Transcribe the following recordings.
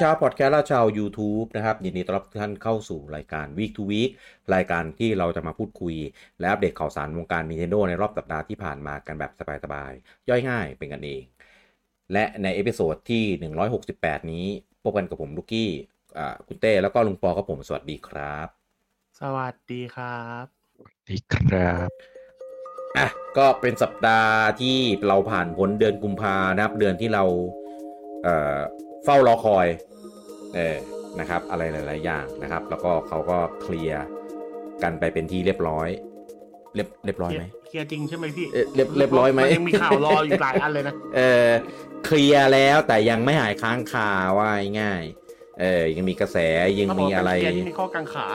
ชาวพอดแคสต์และชาว YouTube นะครับ ยินดีต้อนรับทุกท่านเข้าสู่รายการ Week to Week รายการที่เราจะมาพูดคุย และอัปเดตข่าวสารวงการ Nintendo ในรอบสัปดาห์ที่ผ่านมากันแบบสบายๆ ย่อยง่ายเป็นกันเอง และใน episode ที่ 168 นี้ พบกันกับผมลูกกี้อ่าคุณเต้ แล้วก็ลุงปอกับผมสวัสดีครับ สวัสดีครับดีครับอะก็เป็นสัปดาห์ที่เราผ่านพ้นเดือนกุมภานะครับ เดือนที่เราเอ่อ เฝ้ารอคอยเออนะครับอะไรหลาย ๆ อย่างนะครับ แล้วก็เขาก็เคลียร์กันไปเป็นที่เรียบร้อย เรียบเรียบร้อยไหมเคลียร์จริงใช่ไหมพี่เอ่อเรียบเรียบร้อยไหมนยังมีข่าวรออยู่หลายอันเลยนะเออเคลียร์แล้วแต่ยังไม่หายค้างคาว่าง่ายๆเออยังมีกระแสยังมีอะไรเขาบกว่าเป็นเคลียร์ที่มีข้อกังขา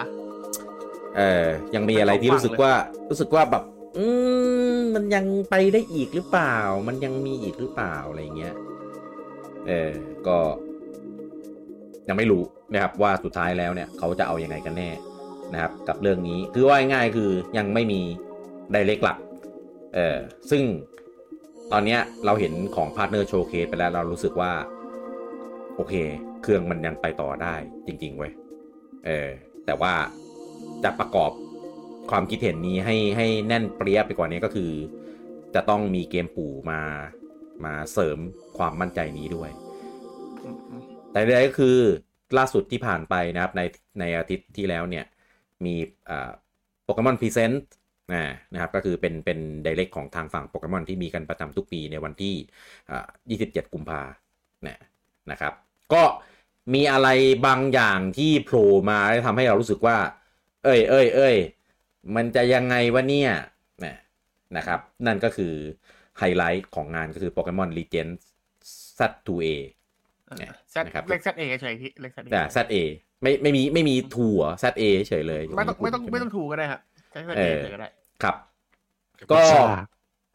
เออยังมีอะไรที่รู้สึกว่ารู้สึกว่าแบบ อืมมันยังไปได้อีกหรือเปล่า มันยังมีอีกหรือเปล่าอะไรเงี้ย เออก็ยังไม่รู้นะครับว่าสุดท้ายแล้วเนี่ยเขาจะเอาอยัางไงกันแน่นะครับ กับเรื่องนี้คือว่าง่ายคือยังไม่มี Direct หลักเออซึ่งตอนนี้เราเห็นของ Partner Showcase ไปแล้วเรารู้สึกว่า โอเค เครื่องมันยังไปต่อได้จริง ๆ เว้ยเออแต่ว่าจะประกอบความคิดเห็นนี้ให้ให้แน่นเปรี๊ยะไปกว่านี้ก็คือ จะต้องมีเกมปู่มา มาเสริมความมั่นใจนี้ด้วย แต่ใดๆก็คือล่าสุดที่ผ่านไปนะครับในในอาทิตย์ที่แล้วเนี่ย มีโปเกมอน Presents นะครับก็คือเป็นเป็น Direct ของทางฝั่งโปเกมอนที่มีกันประจำทุกปีในวันที่ 27 กุมภาเนี่ยนะครับ ก็มีอะไรบางอย่างที่โผล่มาได้ทำให้เรารู้สึกว่า เอ้ยเอ้ยเอ้ยมันจะยังไงวะเนี่ยนะครับ นั่นก็คือ ไฮไลท์ของงานก็คือโปเกมอนลีเจนด์ Z2A แซดเล็กแซดเอเฉยพี่เล็กแซดเอแต่ ZA ไม่ไม่มีไม่มีถั่ว ZA เฉยเลย ไม่ต้องไม่ต้องไม่ต้องถูกก็ได้ครับใช้แซดเอเฉยก็ได้ครับ ก็ซ่า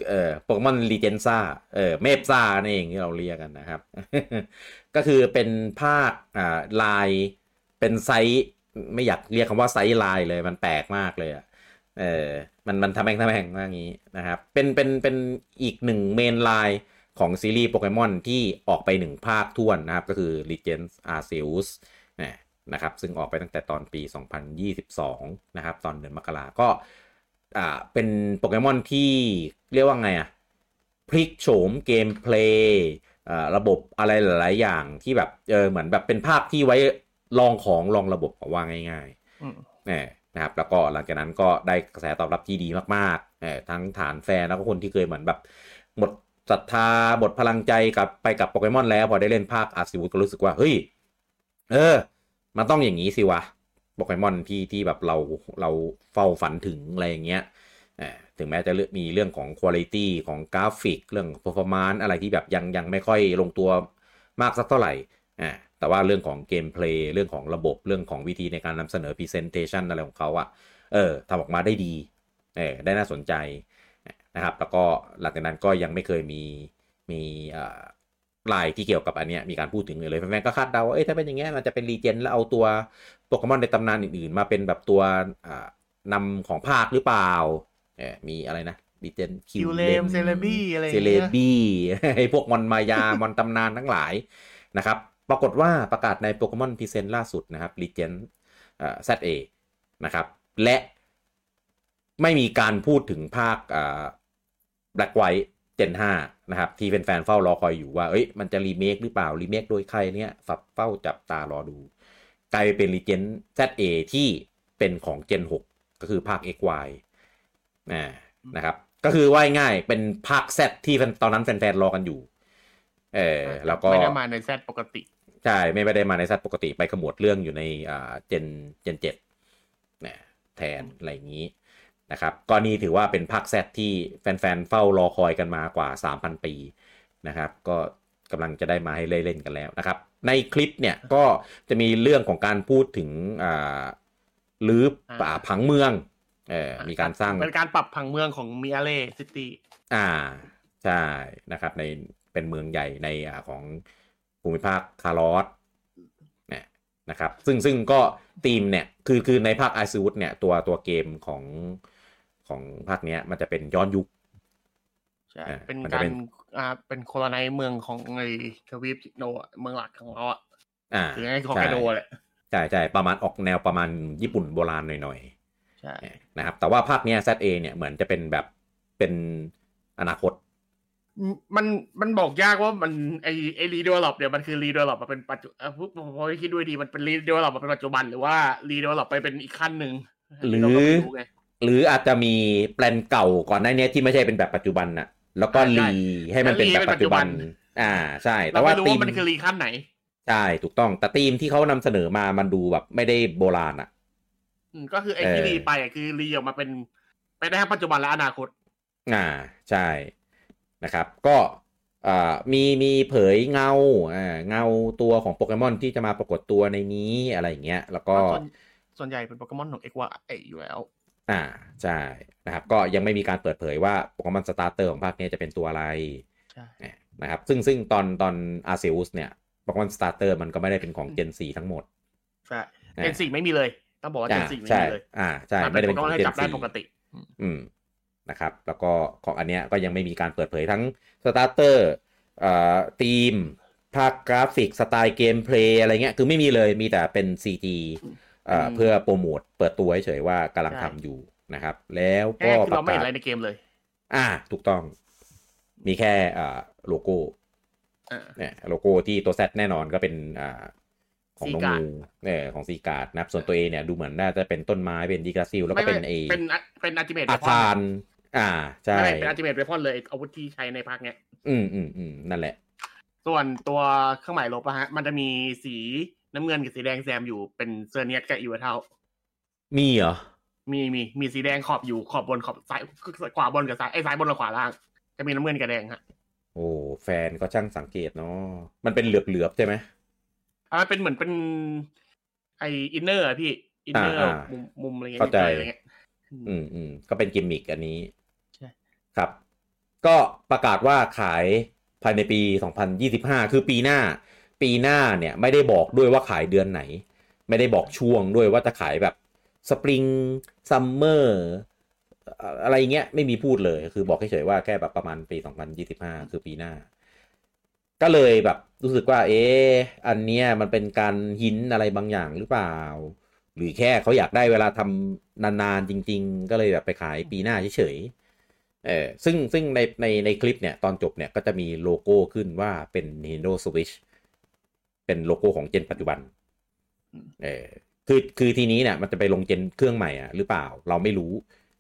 เอ่อโปเกมอนลีเจนซ่าเอ่อเมฟซ่านั่นเองที่เราเรียกกันนะครับ ก็คือเป็นภาคอ่าลายเป็นไซส์ไม่อยากเรียกคำว่าไซส์ลายเลยมันแปลกมากเลยอะ เออมันมันทำแม่งทำแม่งมากงี้นะครับ เป็นเป็นเป็นอีกหนึ่งเมนไลน์ของซีรีส์โปเกมอนที่ออกไปหนึ่งภาคท้วนนะครับ ก็คือ Legends Arceus นะนะครับ ซึ่งออกไปตั้งแต่ตอนปี 2022 นะครับ ตอนเดือนมกราก็อ่าเป็นโปเกมอนที่เรียกว่าไงอะพลิกโฉม gameplay อ่าระบบอะไรหลาย ๆ อย่างที่แบบเออเหมือนแบบเป็นภาคที่ไว้ลองของลองระบบว่าง่ายอืมๆเออ นะครับแล้วก็หลังจากนั้นก็ได้กระแสตอบรับที่ดีมากๆเออทั้งฐานแฟนแล้วก็คนที่เคยเหมือนแบบหมดศรัทธาหมดพลังใจกับไปกับโปเกมอนแล้วพอได้เล่นภาค Arceus ก็รู้สึกว่าเฮ้ยเออ มันต้องอย่างนี้สิวะโปเกมอนที่ที่แบบเราเราเฝ้าฝันถึงอะไรอย่างเงี้ยอ่ถึงแม้จะเลือกมีเรื่องของคุณภาพของกราฟิก เรื่อง performance อะไรที่แบบยังยังไม่ค่อยลงตัวมากสักเท่าไหร่อ่า แต่ว่าเรื่องของเกมเพลย์เรื่องของระบบเรื่องของวิธีในการนำเสนอ presentation อะไรของเขาอะเออทำออกมาได้ดีเออได้น่าสนใจนะครับ แล้วก็หลังจากนั้นก็ยังไม่เคยมีมีอ่าลายที่เกี่ยวกับอันเนี้ยมีการพูดถึงเลยแฟนๆก็คาดเดาว่าเอ้ยถ้าเป็นอย่างเงี้ยมันจะเป็นรีเจนแล้วเอาตัวโปเกมอนในตำนานอื่นๆ มาเป็นแบบตัวอ่านำของภาคหรือเปล่าเออมีอะไรนะรีเจนคิวเลมเซเลบี้อะไรอย่างเซเลเงี้ยบี้ไอ้พวกมอนมายามอนตำนานทั้งหลายนะครับ ปรากฏว่าประกาศในโปเกมอนพรีเซนต์ล่าสุดนะครับรีเจนเอ่อ ZA นะครับ และไม่มีการพูดถึงภาคอ่า Black White Gen 5นะครับ ที่แฟนๆเฝ้ารอคอยอยู่ว่า เอ้ย มันจะรีเมคหรือเปล่า รีเมคโดยใครเนี่ยฝับเฝ้าจับตารอดู กลายเป็นรีเจน ZA ที่เป็นของ Gen 6 ก็คือภาค XY อ่านะครับ ก็คือว่าง่ายเป็นภาค Z ที่ตอนนั้นแฟนๆรอกันอยู่ เออแล้วก็ไม่ได้มาในแซดปกติ ใช่ไม่ได้มาในซัดปกติไปขมวดเรื่องอยู่ในอ่าเจนเจนเจ็ดนะแทนอะไรอย่างนี้นะครับก็นี่ถือว่าเป็นภาคแซดที่แฟนๆเฝ้ารอคอยกันมากว่า 3,000 ปีนะครับก็กำลังจะได้มาให้เล่นๆกันแล้วนะครับ ในคลิปเนี่ยก็จะมีเรื่องของการพูดถึงอ่าหรือป่าผังเมืองเออมีการสร้างเป็นการปรับผังเมืองของมิอาเล่ซิตี้อ่าใช่นะครับในเป็นเมืองใหญ่ในอ่าของ ภูมิภาคคาร์ลอสเนี่ยนะครับซึ่งซึ่งก็ธีมเนี่ยคือคือในภาคไอซูดเนี่ยตัวตัวเกมของของภาคเนี้ยมันจะเป็นย้อนยุคใช่อ่าเป็นมันจะการเป็นอ่าเป็นโคโลไนเมืองของไอ้ทวีปโนอะเมืองหลักของเราอะอ่าคือไอ้ฮอกไกโดแหละใช่ใช่ประมาณออกแนวประมาณญี่ปุ่นโบราณหน่อยใช่ๆนะครับแต่ว่าภาคเนี้ย ZA เนี่ยเหมือนจะเป็นแบบเป็นอนาคต มันมันบอกยากว่ามันไอไอ redevelop เนี่ยมันคือ redevelop มาเป็นปัจจุเอ่อพวกพอคิดด้วยดีมันเป็น redevelop มาเป็นปัจจุบันหรือว่า redevelop ไปเป็นอีกขั้นหนึ่งหรือเราก็ไม่รู้ไงหรืออาจจะมีแปลนเก่าก่อนหน้านี้ที่ไม่ใช่เป็นแบบปัจจุบันน่ะ แล้วก็ใช่รีให้มันเป็นแบบปัจจุบันแล้วรีให้เป็นปัจจุบันอ่าใช่ แต่เราว่าไม่รู้ธีมว่ามันคือ re ขั้นไหนใช่ถูกต้องแต่ธีมที่เขานำเสนอมามันดูแบบไม่ได้โบราณอะอืมก็คือไอ้ที่เออ re ไปอะคือ re ออกมาเป็นไปได้ทั้งปัจจุบันและอนาคต อ่าใช่ นะครับ ก็อ่ามีมีเผยเงาอ่าเงาตัวของโปเกมอนที่จะมาปรากฏตัวในนี้อะไรอย่างเงี้ย แล้วก็ส่วนส่วนใหญ่เป็นโปเกมอนของ XY อยู่แล้ว อ่าใช่นะครับ ก็ยังไม่มีการเปิดเผยว่าโปเกมอน starter ของภาคนี้จะเป็นตัวอะไรใช่นะครับ ซึ่งซึ่งตอนตอน Arceus เนี่ยโปเกมอน starter มันก็ไม่ได้เป็นของ gen 4ทั้งหมดใช่เจนสี่ไม่มีเลยต้องบอกว่าเจนอ่าสี่ไม่ใช่มีเลย อ่าใช่มันไม่เป็นได้โปเป็นเกขมอองนเจให้นจับได้4ปกติ อืม นะครับแล้วก็ของอันเนี้ยก็ยังไม่มีการเปิดเผยทั้งสตาร์เตอร์เอ่อทีมภาคกราฟิกสไตล์เกมเพลย์อะไรเงี้ยคือไม่มีเลยมีแต่เป็น CG เอ่ออืมเพื่อโปรโมทเปิดตัวเฉยๆว่ากำลังใช่ทำอยู่นะครับ แล้วแค่ก็คือประเราไม่กาเห็นศอะไรในเกมเลย อ่า ถูกต้อง มีแค่อ่าโลโก้อ่าเนี่ยโลโก้ที่ตัว Z แน่นอนก็เป็นอ่าของน้อง Seagard งูเนี่ยของซีการ์ดนะครับส่วนตัวเอเนี่ยดูเหมือนน่าจะเป็นต้นไม้เป็นดีกราซิลแล้วก็เป็นเอเป็นเป็นอัลติเมทอาคาร อ่าใช่ไม่เป็นอัลติเมทเวพอนเลยอาวุธที่ใช้ในภาคเนี้ย อืมอืมอืมนั่นแหละ ส่วนตัวเครื่องหมายลบอะฮะ มันจะมีสีน้ำเงินกับสีแดงแซมอยู่เป็นเซอร์เนียสกับอีเวอร์เทลมีเหรอ มีมีมีสีแดงขอบอยู่ขอบบนขอบซ้ายขวาบนกับซ้ายไอ้ซ้ายบนกับขวาล่าง จะมีน้ำเงินกับแดงฮะโอ้แฟนก็ช่างสังเกตเนาะมันเป็นเหลือบๆใช่ไหมอ่าเป็นเหมือนเป็น ไอ inner อะพี่ inner อ่าอ่ามุมมุมอะไรเงี้ยเข้าใจอะไรเงี้ยอืมอืมก็เป็นกิมมิกอันนี้ใช่ ครับ ก็ประกาศว่าขายภายในปี 2025 คือปีหน้า ปีหน้าเนี่ยไม่ได้บอกด้วยว่าขายเดือนไหน ไม่ได้บอกช่วงด้วยว่าจะขายแบบspring summer อะไรเงี้ยไม่มีพูดเลยคือบอกเฉยๆว่าแค่แบบประมาณปี 2025 คือปีหน้า ก็เลยแบบรู้สึกว่า เอ๊อันเนี้ยมันเป็นการ hint อะไรบางอย่างหรือเปล่า หรือแค่เขาอยากได้เวลาทำนานๆจริง ๆ ก็เลยแบบไปขายปีหน้าเฉยๆ เออซึ่งซึ่งในในในคลิปเนี่ย ตอนจบเนี่ยก็จะมีโลโก้ขึ้นว่าเป็น Nintendo Switch เป็นโลโก้ของเจนปัจจุบัน เออคือคือทีนี้เนี่ยมันจะไปลงเจนเครื่องใหม่อะหรือเปล่าเราไม่รู้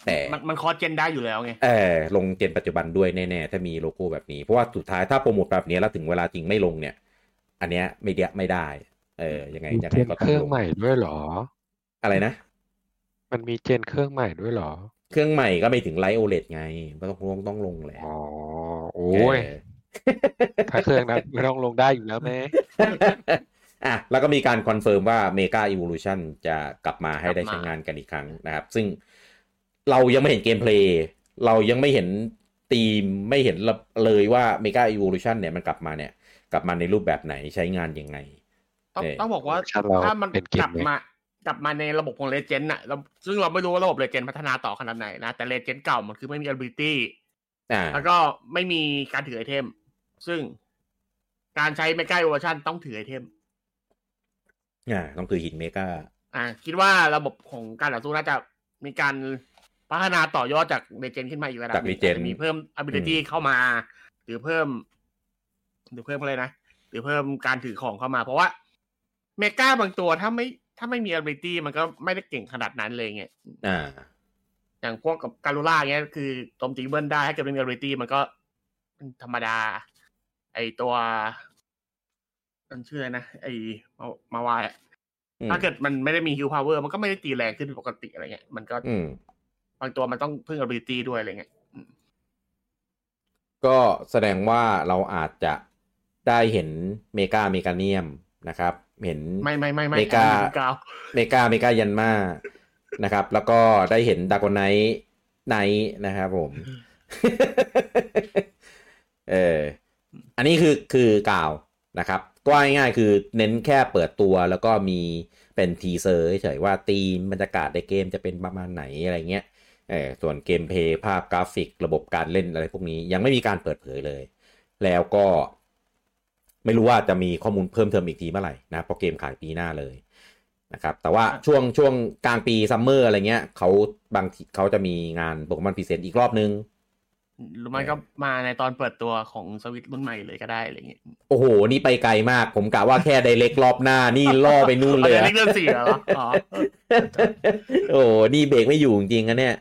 แต่มันมันคอร์สเจนได้อยู่แล้วไงเออลงเจนปัจจุบันด้วยแน่ๆถ้ามีโลโก้แบบนี้ เพราะว่าสุดท้ายถ้าโปรโมทแบบนี้แล้วถึงเวลาจริงไม่ลงเนี่ย อันเนี้ยไม่เดียไม่ได้ เออยังไงมียังเจไงนก็เคต้องรื่องลงใหม่ด้วยเหรอ อะไรนะ มันมีเจนเครื่องใหม่ด้วยเหรอ เครื่องใหม่ก็ไม่ถึงไลท์โอเลไง ก็ต้องลงต้องลงแหละอ๋อโอ้ยเออถ้าเครื่องนั้นไม่ต้องลงได้อยู่แล้วแม่อะแล้วก็มีการ confirm ว่า Mega Evolution จะกลับมาให้ได้กลับมาใช้งานกันอีกครั้งนะครับ ซึ่งเรายังไม่เห็น gameplay เรายังไม่เห็นทีมไม่เห็นเลยว่า Mega Evolution เนี่ยมันกลับมาเนี่ย กลับมาในรูปแบบไหนใช้งานยังไง ต้องเออต้องบอกว่าชัดเราถ้ามันเป็นเกมกลับไหมมา กลับมาในระบบของ Legends อะเราซึ่งเราไม่รู้ว่าระบบ Legends พัฒนาต่อขนาดไหนนะ แต่ Legends เก่ามันคือไม่มี ability อ่าแล้วก็ไม่มีการถือ item ซึ่งการใช้ Mega Evolution ต้องถือ item อ่า ต้องคือหิน Megaอ่า คิดว่าระบบของการต่อสู้น่าจะมีการพัฒนาต่อยอดจาก Legends ขึ้นมาอีกระดับจากหนึ่ง Legend อาจจะมีเพิ่ม ability เข้ามา หรือเพิ่ม หรือเพิ่มอะไรนะ หรือเพิ่มการถือของเข้ามา เพราะว่า Mega บางตัวถ้าไม่ ถ้าไม่มี ability มันก็ไม่ได้เก่งขนาดนั้นเลยไงอ่า อย่างพวกกับการูล่าเงี้ยคือโจมตี double ได้ให้เกิดเป็น ability มันก็เป็นธรรมดา ไอตัวมันชื่ออะไรนะไอมา Mawile อะอืมถ้าเกิดมันไม่ได้มีฮิ l พาวเวอร์มันก็ไม่ได้ตีแรงขึ้นปกติอะไรเงี้ยมันก็อืมบางตัวมันต้องพึ่ง ability ด้วยอะไรเงี้ยก็แสดงว่าเราอาจจะได้เห็น Mega Meganium นะครับ เห็นไม่ไม่ไม่ไม่เมกาอันนี้กาวเมกาเมกายันมานะครับ แล้วก็ได้เห็นดากอนไนไนนะครับผมเอออันนี้คือคือกล่าวนะครับก็ง่ายๆคือเน้นแค่เปิดตัวแล้วก็มีเป็นทีเซอร์เฉยๆว่าธีมบรรยากาศในเกมจะเป็นประมาณไหนอะไรเงี้ยเออส่วนเกมเพลย์ภาพกราฟิกระบบการเล่นอะไรพวกนี้ยังไม่มีการเปิดเผยเลย แล้วก็ ไม่รู้ว่าจะมีข้อมูลเพิ่มเติมอีกทีเมื่อไหร่นะเพราะเกมขายปีหน้าเลยนะครับแต่ว่าอะช่วงช่วงกลางปี summer อะไรเงี้ยเขาบางทีเขาจะมีงาน Pokémon Presents อีกรอบนึงหรือไม่ก็มาในตอนเปิดตัวของสวิตรุ่นใหม่เลยก็ได้อะไรเงี้ยโอ้โห นี่ไปไกลมาก ผมกะว่าแค่ Direct รอบหน้า นี่ล่อไปนู่นเลยอาอะเรื่องสี่เหรออ๋อโอ้โห นี่เบรกไม่อยู่จริงๆนะเนี่ย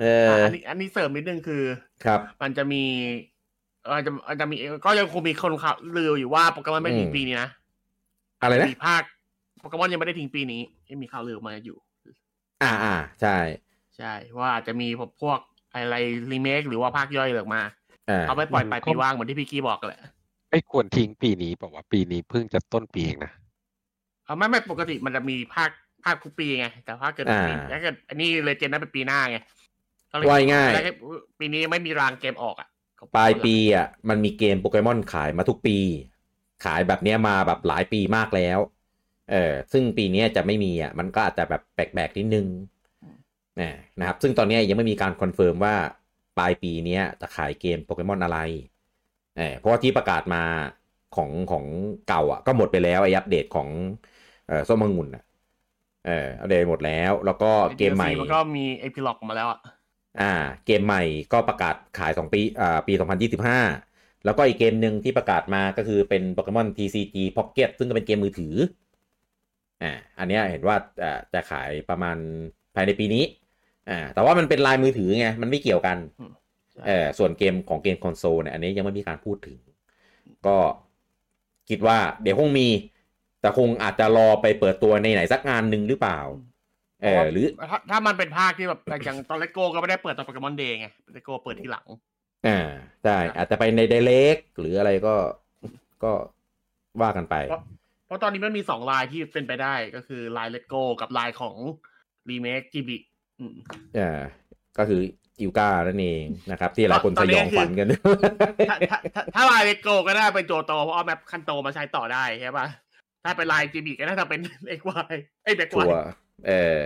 เอออันนี้อันนี้เสริมนิดนึงคือ ครับ มันจะมีเออจะมันจะมีก็ยังคงมีคนข่าวลืออยู่ว่าโปเกมอนไม่ทิ้งอืมปีนี้นะอะไรนะมีภาคโปเกมอนยังไม่ได้ทิ้งปีนี้ยังมีข่าวลือออกมาอยู่ อ่าอ่าใช่ ใช่ ว่าอาจจะมีพวกอะไรรีเมคหรือว่าภาคย่อยออกมาอ่าเอาไปปล่อยอืมปลายปีว่างเหมือนที่พี่กี้บอกกันแหละไม่ควรทิ้งปีนี้บอกว่าปีนี้เพิ่งจะต้นปีเองนะเอาไม่ไม่ปกติมันจะมีภาคภาคทุกปีไงแต่ภาคเกิดปีอ่าถ้าเกิดอันนี้ Legends นั้นเป็นปีหน้าไงก็เลยว่าง่ายแล้วก็ปีนี้ไม่มีรางเกมออกอะ ปลายปีอะมันมีเกมโปเกมอนขายมาทุกปี ขายแบบเนี้ยมาแบบหลายปีมากแล้ว เออซึ่งปีเนี้ยจะไม่มีอะมันก็อาจจะแบบแปลกๆนิดนึงนะนะครับ ซึ่งตอนเนี้ยยังไม่มีการ confirm ว่าปลายปีเนี้ยจะขายเกมโปเกมอนอะไรเออเพราะว่าที่ประกาศมาของของเก่าอะก็หมดไปแล้วไอ้อัปเดตของเออส้มองุ่นอะเอออัปเดตหมดแล้ว แล้วก็เกมใหม่มันก็มีเอพิล็อกมาแล้วอะ อ่าเกมใหม่ก็ประกาศขาย 2 ปีอ่าปี 2025 แล้วก็อีกเกมหนึ่งที่ประกาศมาก็คือเป็นโปเกมอน TCG Pocket ซึ่งก็เป็นเกมมือถืออ่าอันเนี้ยเห็นว่าอ่าจะขายประมาณภายในปีนี้อ่าแต่ว่ามันเป็นลายมือถือไง มันไม่เกี่ยวกันอืมใช่เออส่วนเกมของเกมคอนโซลเนี่ยอันนี้ยังไม่มีการพูดถึง ก็คิดว่าเดี๋ยวคงมี แต่คงอาจจะรอไปเปิดตัวในไหนสักงานหนึ่งหรือเปล่า เออหรือถ้าถ้ามันเป็นภาคที่แบบอย่างตอน Let's Go ก็ไม่ได้เปิดตอน Pokémon Day ไง Let's Go เปิดทีหลังอ่าใช่อาจจะไปในไดเ e กหรืออะไรก็ก็ว่ากันไปเพราะเพราะตอนนี้มันมีสองลายที่เป็นไปได้ก็คือลายเลโก้กับลายของรีเมคจีบีอ่าก็คืออิวก้านั่นเองนะครับ ที่หลายคนตสอนนี้ยองคือฝันกันถ้าถ้าถ้าถ้าลายเลโก้ก็ได้เป็นโจโตเพราะเอาแมปคันโตมาใช้ต่อได้ใช่ปะถ้าเป็นลายจีบีก็น่าจะเป็นเอ็กวายไอ้แบ็กชัวายวร์ เออ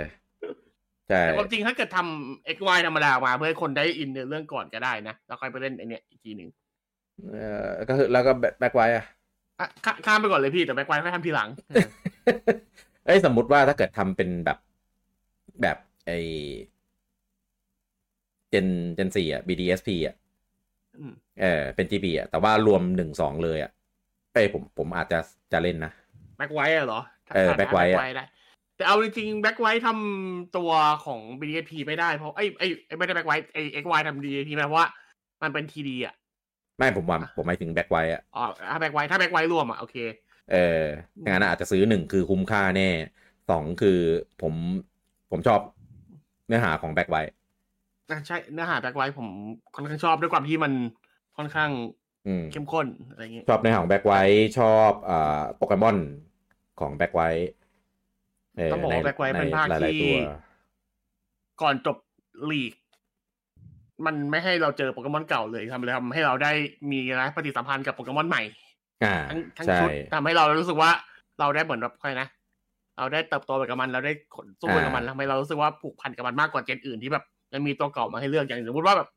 ใช่แต่ความจริงถ้าเกิดทำเอ็กวายธรรมดาออกมา เพื่อให้คนได้อินในเรื่องก่อนก็ได้นะ แล้วค่อยไปเล่นไอเนี้ยอีกทีหนึ่งเออก็คือแล้วก็แบ็คไว้อะอะข้าข้ามไปก่อนเลยพี่แต่แบ็กวายค่อยทำทีหลังเอ้ยสมมุติว่าถ้าเกิดทำเป็นแบบแบบไอ Gen Gen สี่อะ BDSP อะอืมเออเป็น GB อะแต่ว่ารวมหนึ่งสองเลยอะเอ้ยผมผมอาจจะจะเล่นนะ Black White เหรอเออ Back White อะได้ แต่เอาจริงๆ Black White ทำตัวของ BDSP ไม่ได้เพราะไอ้ไอ้ไอ้ไม่ได้ Black White ไอ้ XY ทำ BDSP ไม่ได้เพราะว่ามันเป็น 3D อะ ไม่ผมว่าผมหมายถึง Black White อะอ๋อถ้า Black White ถ้า Black White รวมอะโอเค เอองั้นอาจจะซื้อหนึ่งคือคุ้มค่าแน่สองคือผมผมชอบเนื้อหาของ Black Whiteอะใช่เนื้อหา Black White ผมค่อนข้างชอบด้วยความที่มันค่อนข้างอืมเข้มข้นอะไรอย่างงี้ชอบเนื้อหาของ Black White ชอบอ่าโปเกมอนของ Black White เออ ต้องบอกว่า Black White เป็นภาคหลายที่ๆตัวก่อนจบลีก มันไม่ให้เราเจอโปเกมอนเก่าเลยทำเลยทำให้เราได้มีนะปฏิสัมพันธ์กับโปเกมอนใหม่อ่าทั้งทั้งใช่ชุดทำให้เรารู้สึกว่าเราได้เหมือนแบบใครนะเราได้เติบโตไปกับมันเราได้ขนสู้ไปกับมันทำให้เรารู้สึกว่าผูกพันกับมันมากกว่า Gen อื่นที่แบบมันมีตัวเก่ามาให้เลือกอย่างสมมติว่าแบบ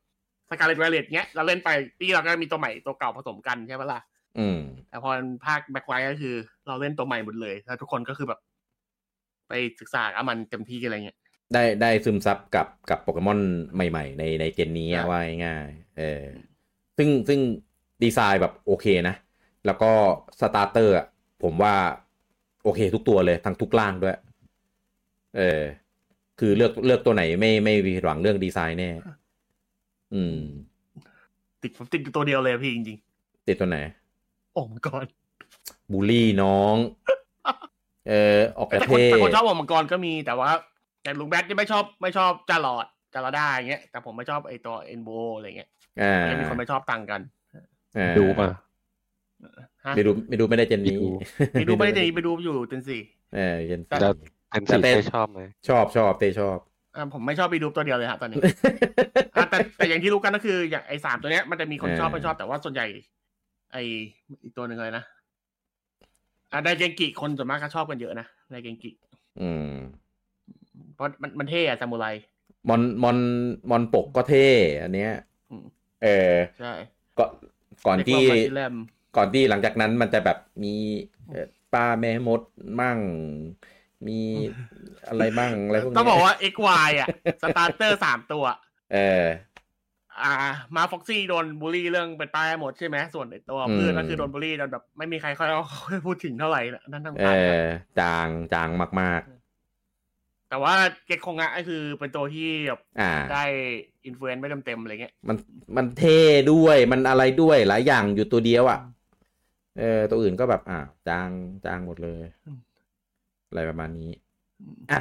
Scarlet Violet เนี้ยเราเล่นไปที่เราก็มีตัวใหม่ตัวเก่าผสมกันใช่ปะล่ะอืมแต่พอภาค Black White ก็คือ เราเล่นตัวใหม่หมดเลยแล้วทุกคนก็คือแบบ ไปศึกษากับมันเต็มที่อะไรเงี้ยได้ได้ซึมซับกับกับโปเกมอนใหม่ ๆ ในใน Gen นี้อะอะว่าง่ายๆเออซึ่งซึ่งดีไซน์แบบโอเคนะ แล้วก็ starter อะผมว่าโอเคทุกตัวเลยทั้งทุกร่างด้วย เออ คือเลือกเลือกตัวไหนไม่ไม่ผิดหวังเรื่องดีไซน์แน่ อืม ติดผมติดอยู่ตัวเดียวเลยอะพี่จริงติดตัวไหนๆโอ้มังกรบูลลี่น้อง เออออกปแต่ระคนเทศแต่คนชอบโอมังกรก็มีแต่ว่า แต่ลุงแบทที่ไม่ชอบไม่ชอบจารอดจารอด้าอย่างเงี้ยแต่ผมไม่ชอบไอตัวเอ็นโบอะไรเงี้ยอ่าก็มีคนไม่ชอบต่างกันอ่าดูมาฮะไม่ดูไม่ดูไม่ได้เจนนี้ไม่ดูไปดูไม่ได้ดีไปดูอยู่เจนสี่เออเจนแต่แล้วเป็นสีแต่ได้ชอบไหมชอบชอบเต้ชอบอ่าผมไม่ชอบไปดูตัวเดียวเลยฮะตอนนี้อะแต่แต่อย่างที่รู้กันก็คือ อย่างไอ้สามตัวเนี้ยมันจะมีคนชอบเออไม่ชอบแต่ว่าส่วนใหญ่ ไออีกตัวหนึ่งเลยนะ อะไดเกงกิคนส่วนมากก็ชอบกันเยอะนะไดเกงกิอืมเพราะมันมันเท่อะซามูไรมอนมอนมอนปกก็เท่ อันเนี้ยอืมเออใช่ก็ก่อนที่เรียว่า Matilem ก่อนที่หลังจากนั้นมันจะแบบมีเอ่อป้าแม่มดมั่ง มีอะไรบ้างอะไรพวกนี้ต้องบอกว่า XY อะสตาร์เตอร์สามตัว เออ อ่า มาฟ็อกซี่โดนบูลลี่เรื่องเป็นป้ายหมดใช่ไหมส่วนไอ้ตัวอืมเพื่อนก็คือโดนบูลลี่จนแบบไม่มีใครค่อยพูดถึงเท่าไหร่ละนั่นทั้งเอตายอจางจางมากแต่ว่าเก็กคงอะก็คือเป็นตัวที่แบบๆอ่าได้อินฟลูเอนซ์ไม่เต็มๆอะไรเงี้ยมันมันเท่ด้วยมันอะไรด้วยหลายอย่างอยู่ตัวเดียวอะเออตัวอื่นก็แบบ อ่าจางจางหมดเลยอืมอะไรประมาณนี้อะ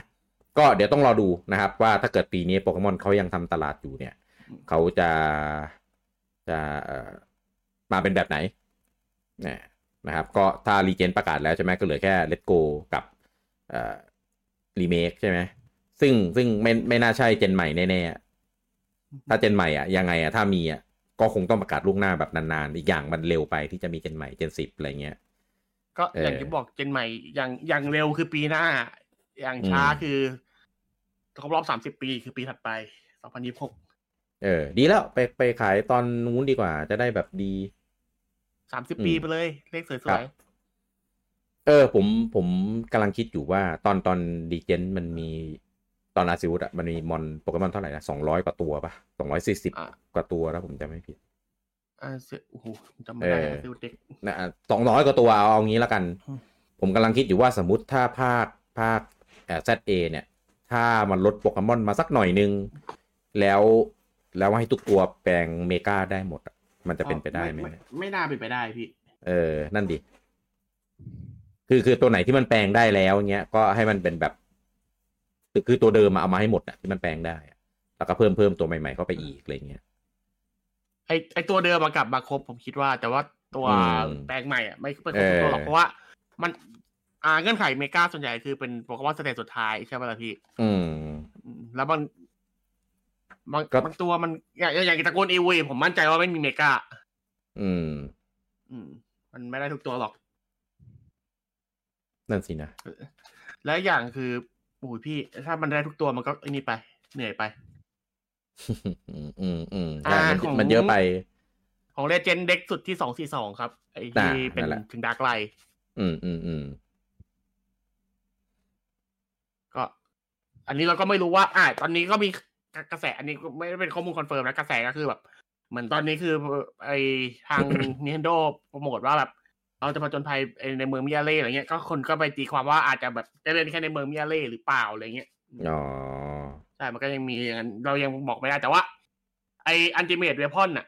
ก็เดี๋ยวต้องรอดูนะครับ ว่าถ้าเกิดปีนี้โปเกมอนเขายังทำตลาดอยู่เนี่ย เขาจะจะเอ่อมาเป็นแบบไหนเนี่ยนะครับ ก็ถ้ารีเจนประกาศแล้วใช่ไหมก็เหลือแค่เลตโกกับเอ่อรีเมคใช่ไหมซึ่งซึ่งไม่ไม่น่าใช่เจนใหม่แน่ๆ ถ้าเจนใหม่อะยังไงอะถ้ามีอะก็คงต้องประกาศล่วงหน้าแบบนานๆ อีกอย่างมันเร็วไปที่จะมีเจนใหม่เจนสิบอะไรเงี้ย ก็อย่างเออที่บอกเจนใหม่อย่างอย่างเร็วคือปีหน้า อย่างช้าอืมคือครบรอบสามสิบปีคือปีถัดไปสองพันยี่สิบหก เออ ดีแล้วไปไปขายตอนนู้นดีกว่า จะได้แบบดีสามสิบอืมปีไปเลย เลขสครัวยบเออ ผมผมกำลังคิดอยู่ว่าตอนตอนดีเจนมันมีตอนอาซิวุธอะมันมีมอนโปเกมอนเท่าไหร่นะสองร้อยกว่าตัวปะสองร้อยสี่สิบๆอะกว่าตัวแล้วผมจำไม่ผิดอ่าเสียโอ้โหจำไม่ได้เออซิลเด็กนะสองร้อยกว่าตัวเอาเอางี้แล้วกันอืมผมกำลังคิดอยู่ว่าสมมติถ้าภาคภาคเอ่อ ZA เนี่ย ถ้ามันลดโปเกมอนมาสักหน่อยนึง แล้ว แล้วให้ทุกตัวแปลง Mega ได้หมดอะมันจะเป็นไปได้ไหมไม่ไม่น่าเป็นไปได้พี่ เออ นั่นดิ คือคือตัวไหนที่มันแปลงได้แล้วเงี้ย ก็ให้มันเป็นแบบคือคือตัวเดิมอะเอามาให้หมดอะที่มันแปลงได้อะแล้วก็เพิ่มเพิ่มตัวใหม่ๆเข้าไปอีกอะไรเงี้ย ไอไอตัวเดิมมากลับมาครบผมคิดว่า แต่ว่าตัวอืมแปลงใหม่อะไม่ไม่ครบทุกตัวหรอกเออเพราะว่ามันอ่าเงื่อนไข Mega ส่วนใหญ่คือเป็นโปเกมอน stage สุดท้ายใช่ไหมล่ะพี่ อืมอืมแล้วบาง บางก็บางตัวมันอย่างอย่างตระกูลอีวีผมมั่นใจว่าไม่มี Mega อืม อืม มันไม่ได้ทุกตัวหรอก นั่นสินะ แล้วอย่างคือโอ้ยพี่ ถ้ามันได้ทุกตัวมันก็ไอ้นี่ไป เหนื่อยไปอืมอืมอืมอ่าใช่มันของมันเยอะไป ของเลเจนเด็กสุดที่สองสี่สองครับ ไอ้ที่อ่าเป็นนั่นแหละถึงดาร์กไลอืมอืมอืมก็ อันนี้เราก็ไม่รู้ว่า อ่าตอนนี้ก็มี กระแสอันนี้ก็ไม่ได้เป็นข้อมูลคอนเฟิร์มนะกระแสก็คือแบบ เหมือนตอนนี้คือไอทาง Nintendo โปรโมทว่าแบบเราจะมาผจญภัยในเมืองมิยาเล่อะไรเงี้ยก็คนก็ไปตีความว่าอาจจะแบบจะเล่นแค่ในเมืองมิยาเล่หรือเปล่าอะไรเงี้ยอ๋อใช่มันก็ยังมีอย่างนั้นเรายังบอกไม่ได้แต่ว่า ไอ Ultimate Weapon น่ะ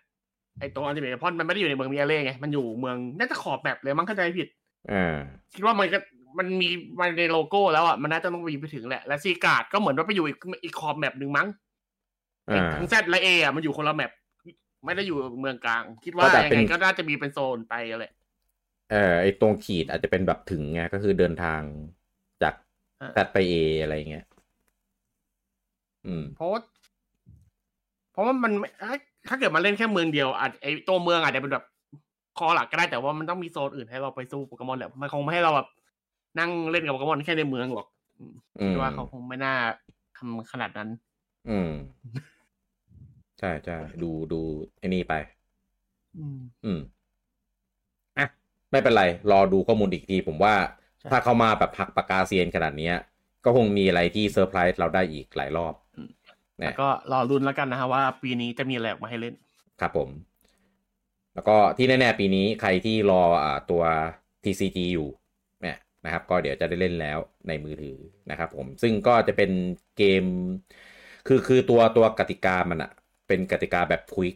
ไอตัว Ultimate Weapon มันไม่ได้อยู่ในเมืองมิยาเล่ไงมันอยู่เมืองน่าจะขอบแบบเลยมั้งเข้าใจไม่ผิดอ่าคิดว่ามันก็มันมีมันในโลโก้แล้วอะมันน่าจะต้องไปถึงแหละและ Zygarde ก็เหมือนว่าไปอยู่อีกอีกขอบ map หนึ่งมั้งอ่า ทั้ง Z และเออะมันอยู่คนละ mapไม่ได้อยู่เมืองกลาง คิดว่าก็แต่ยังเป็นไงก็น่าจะมีเป็นโซนไปอะไรเออไอตรงขีดอาจจะเป็นแบบถึงไงก็คือเดินทางจากอ่าแซดไปเออะไรเงี้ยอืมเพราะว่าเพราะว่ามันไม่ถ้าถ้าเกิดมาเล่นแค่เมืองเดียวอาจไอตัวเมืองอาจจะเป็นแบบคอหลักก็ได้แต่ว่ามันต้องมีโซนอื่นให้เราไปสู้โปเกมอนแหละมันคงไม่ให้เราแบบนั่งเล่นกับโปเกมอนแค่ในเมืองหรอกอืมคิดว่าเขาคงไม่น่าทำขนาดนั้น อืม ใช่ใช่ดูดูไอ้นี่ไป อืม อืมอะไม่เป็นไร รอดูข้อมูลอีกที ผมว่าใช่ถ้าเข้ามาแบบพักปากกาเซียนขนาดเนี้ย ก็คงมีอะไรที่เซอร์ไพรส์เราได้อีกหลายรอบแล้นะวก็รอรุนแล้วกันนะฮะว่าปีนี้จะมีอะไรออกมาให้เล่น ครับผม แล้วก็ที่แน่ๆปีนี้ใครที่รออ่าตัว TCG อยู่เนี่ยนะครับ ก็เดี๋ยวจะได้เล่นแล้วในมือถือนะครับผมซึ่งก็จะเป็นเกม คือคือตัวตัวกติกามันอะ เป็นกติกาแบบควิก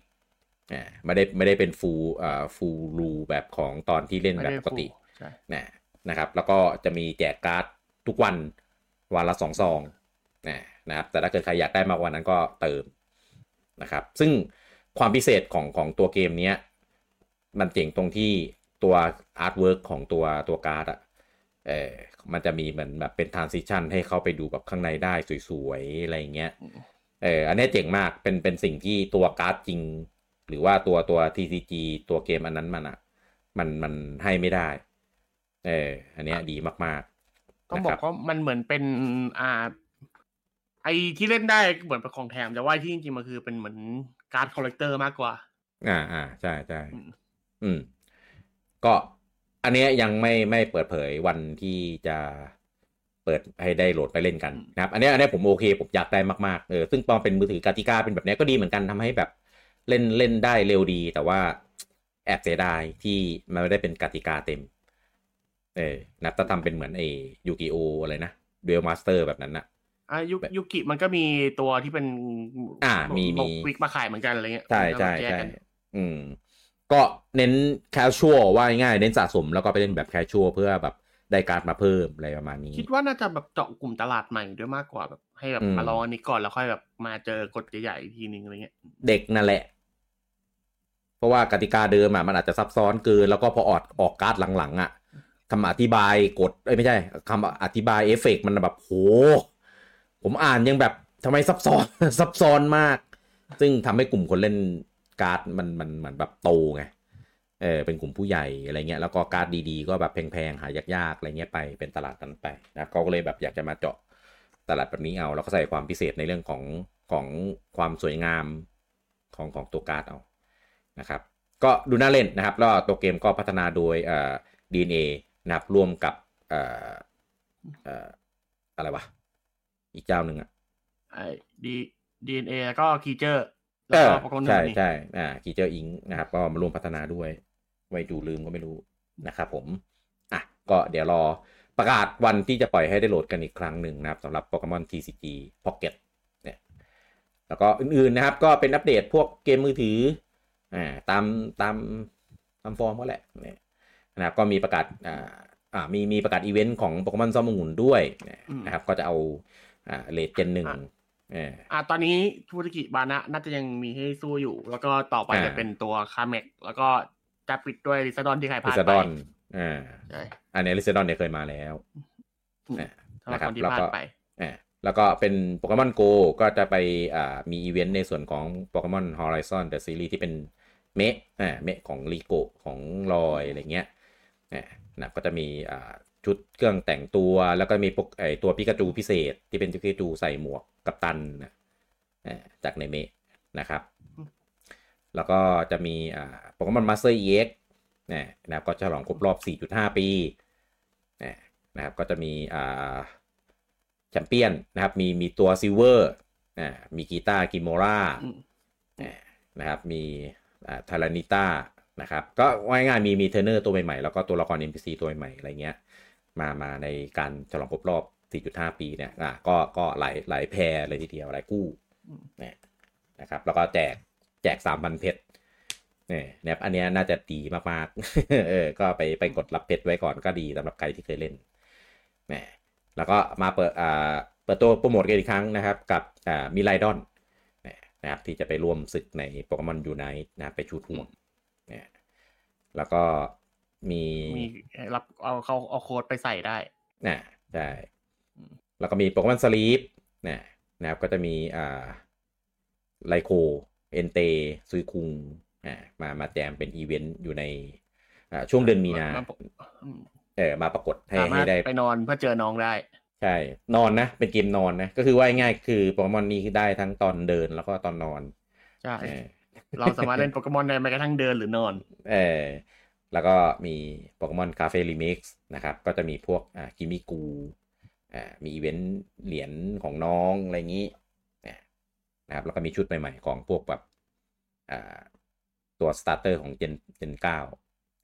อ่าไม่ได้ไม่ได้เป็นฟูอ่าฟูรูแบบของตอนที่เล่นไม่แบบได้ปกติฟูใช่นะนะครับ แล้วก็จะมีแจกการ์ดทุกวันวันละสองซองนะนะครับแต่ถ้าเกิดใครอยากได้มากกว่านั้นก็เติมนะครับ ซึ่งความพิเศษของของตัวเกมเนี้ยมันเจ๋งตรงที่ตัว artwork ของตัวตัวการ์ดอะเออมันจะมีเหมือนแบบเป็น transition ให้เข้าไปดูแบบข้างในได้สวยๆ อะไรอย่างเงี้ย เอออันเนี้ยเจ๋งมากเป็นเป็นสิ่งที่ตัวการ์ดจริง หรือว่าตัวตัว TCG ตัวเกมอันนั้นมันอะมันมันให้ไม่ได้ เอออันเนี้ยดีมากๆต้องนะบอครักว่ามันเหมือนเป็นอ่าไอที่เล่นได้เหมือนเป็นของแถมแต่ว่าที่จริงๆมันคือเป็นเหมือนการ์ด collector มากกว่า อ่าอ่าใช่ใช่อืมอืมก็อันเนี้ยยังไม่ไม่เปิดเผยวันที่จะเปิดให้ได้โหลดไปเล่นกันนะครับ อันเนี้ยอันเนี้ยผมโอเค ผมอยากได้มากๆเออซึ่งตอนเป็นมือถือกติกาเป็นแบบเนี้ยก็ดีเหมือนกันทำให้แบบเล่นเล่นได้เร็วดี แต่ว่าแอบเสียดายที่มันไม่ได้เป็นกติกาเต็ม เออนับถ้าทำเป็นเหมือนไอ Yu-Gi-Oh อะไรนะ Duel Master แบบนั้นนะอะยุยุกิมันก็มีตัวที่เป็น อ่ามีมีควิกมาขายเหมือนกันอะไรเงี้ยใช่ใช่มันก็แยกใช่กันอืม ก็เน้น casual ว่าง่ายๆเน้นสะสมแล้วก็ไปเล่นแบบ casual เพื่อแบบ ได้การ์ดมาเพิ่มอะไรประมาณนี้ คิดว่าน่าจะแบบเจาะกลุ่มตลาดใหม่ด้วยมากกว่าแบบให้แบบอืมมาลองอันนี้ก่อนแล้วค่อยแบบมาเจอกฎใหญ่ๆอีกทีนึงอะไรเงี้ย เด็กนั่นแหละ เพราะว่ากติกาเดิมอะมันอาจจะซับซ้อนเกิน แล้วก็พอออกออกการ์ดหลังๆ อะคำอธิบายกฎเอ้ยไม่ใช่คำอธิบายเอฟเฟกต์มันแบบโหผมอ่านยังแบบทำไมซับซ้อนซับซ้อนมาก ซึ่งทำให้กลุ่มคนเล่นการ์ดมันมันเหมือนแบบโตไง เออเป็นกลุ่มผู้ใหญ่อะไรเงี้ยแล้วก็การ์ดดีๆ ก็แบบแพงๆหายากๆอะไรเงี้ยไปเป็นตลาดนั้นไปนะเขาก็เลยแบบอยากจะมาเจาะตลาดแบบนี้เอาแล้วก็ใส่ความพิเศษในเรื่องของของความสวยงามของของตัวการ์ดเอานะครับก็ดูน่าเล่นนะครับแล้วตัวเกมก็พัฒนาโดยเอ่อ DeNA นะครับร่วมกับเอ่อเอ่ออะไรวะอีกเจ้าหนึ่งอะไอ้ดีดีเอ็นเอแล้วก็คีเจอร์เอแล้วก็โปรแกรมใช่นี่ใช่อ่า Creatures Inc.นะครับก็มาร่วมพัฒนาด้วย ไว้ดูลืมก็ไม่รู้นะครับผมอะก็เดี๋ยวรอประกาศวันที่จะปล่อยให้ได้โหลดกันอีกครั้งหนึ่งนะครับสำหรับโปเกมอน TCG Pocket เนี่ยแล้วก็อื่นๆนะครับก็เป็นอัปเดตพวกเกมมือถืออ่าตามตามตามฟอร์มก็แหละเนี่ยนะครับก็มีประกาศอ่าอ่ามีมีประกาศอีเวนต์ของโปเกมอนส้มองุ่นด้วยนะครับ ก็จะเอาอ่า raid gen หนึ่งเอออะตอนนี้ฟุชิกิบานะน่าจะยังมีให้สู้อยู่ แล้วก็ต่อไปอ่าจะเป็นตัวคาเม็กซ์แล้วก็ จะปิดด้วยลิซาร์ดอนที่ใครลิพลาดซาไปดอนอ่าใช่อันนี้ลิซาร์ดอนเนี่ยเคยมาแล้วอืมอ่าสำหรับนะครับคนที่แล้วพลาก็ดไปอ่าแล้วก็เป็นโปเกมอน GO ก็จะไปอ่ามีอีเวนต์ในส่วนของโปเกมอนฮอ r ิซอนเดอะซีรีส์ที่เป็นเมะอ่าเมะของลิโกของรอยอะไรเงี้ยอ่านะก็จะมีอ่าชุดเครื่องแต่งตัวแล้วก็มีปกไอตัวปิกาชูพิเศษที่เป็นปิกาชูใส่หมวกกัปตันนะอ่าจากในเมะนะครับ แล้วก็จะมีอ่าโปเกมอน Masters EXนะครับก็จะฉลองครบรอบ 4.5 ปีนะนะครับก็จะมีอ่าแชมเปี้ยนนะครับมีมีตัวซิลเวอร์อ่ามีกีตาร์กิโมราอืมนะครับมีอ่า Tyranitar นะครับก็ว่าง่ายๆมีมีเทรนเนอร์ตัวใหม่ๆ แล้วก็ตัวละคร NPC ตัวใหม่ๆ อะไรเงี้ยมามาในการฉลองครบรอบ 4.5 ปีเนี่ยอะก็ก็หลายหลายแพเลยทีเดียวหลายกู้อืมเนี่ยนะครับแล้วก็แจก แจก3,000เพชรเนี่ยนะครับอันเนี้ยน่าจะดีมากๆเออก็ไปไปกดรับเพชรไว้ก่อนก็ดีสำหรับใครที่เคยเล่นเนี่ยแล้วก็มาเปิดอ่าเปิดตัวโปรโมทกันอีกครั้งนะครับ กับอ่ามิไลดอนนะครับที่จะไปร่วมศึกในโปเกมอนยูไนต์นะครับไปชูดห่วงเนี่ยแล้วก็มีมีรับเอาเขาเอาโค้ดไปใส่ได้นะใช่อืมแล้วก็มีโปเกมอน Sleep นะนะครับก็จะมีอ่าไรโค เอนเตซุยคุงอ่ามามาแจมเป็นอีเวนต์อยู่ในอ่าช่วงเดือนมีนาอืมเออมาปรากฏให้ให้สามารให้ถได้ไปนอนเพื่อเจอน้องได้ใช่ นอนนะ เป็นเกมนอนนะ ก็คือว่าง่ายๆคือโปเกมอนนี้ได้ทั้งตอนเดินแล้วก็ตอนนอน ใช่เออเราสามารถเล่นโปเกมอนได้แม้กระทั่งเดินหรือนอน เออ แล้วก็มีโปเกมอน Café ReMix นะครับ ก็จะมีพวกอ่ากิมิกู อ่า มีอีเวนต์เหรียญของน้องอะไรอย่างนี้นะ นะครับแล้วก็มีชุดใหม่ๆของพวกแบบตัว starter ของ gen gen เก้า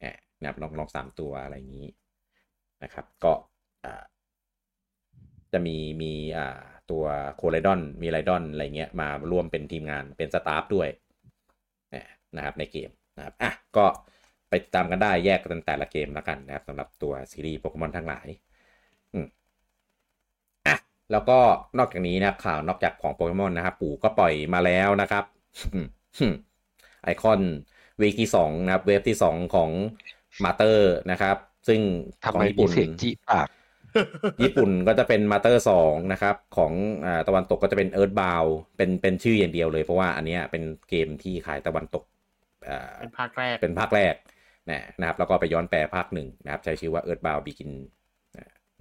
อ่านะครับน้องน้องสามตัวอะไรอย่างนี้นะครับ ก็จะมีมีตัวโคไลดอนมีไลดอนอะไรเงี้ยมาร่วมเป็นทีมงานเป็น staff ด้วยนะครับในเกมนะครับอะก็ไปตามกันได้แยกกันแต่ละเกมแล้วกันนะครับสำหรับตัวซีรีส์โปเกมอนทั้งหลาย อืม แล้วก็นอกจากนี้นะครับข่าวนอกจากของโปเกมอนนะครับปู่ก็ปล่อยมาแล้วนะครับไอคอนเวกที่สองนะครับ เวฟที่สองของมาเตอร์นะครับ ซึ่งทำของไมญี่มีปุ่นเสียงจีปากญี่ปุ่นก็จะเป็นมาเตอร์สองนะครับ ของอ่าตะวันตกก็จะเป็นเอิร์ธบาวเป็นเป็นชื่ออย่างเดียวเลย เพราะว่าอันเนี้ยเป็นเกมที่ขายตะวันตกอ่าเป็นภาคแรกเป็นภาคแรกนะนะครับ แล้วก็ไปย้อนแปลภาคหนึ่งนะครับ ใช้ชื่อว่า EarthBound Begin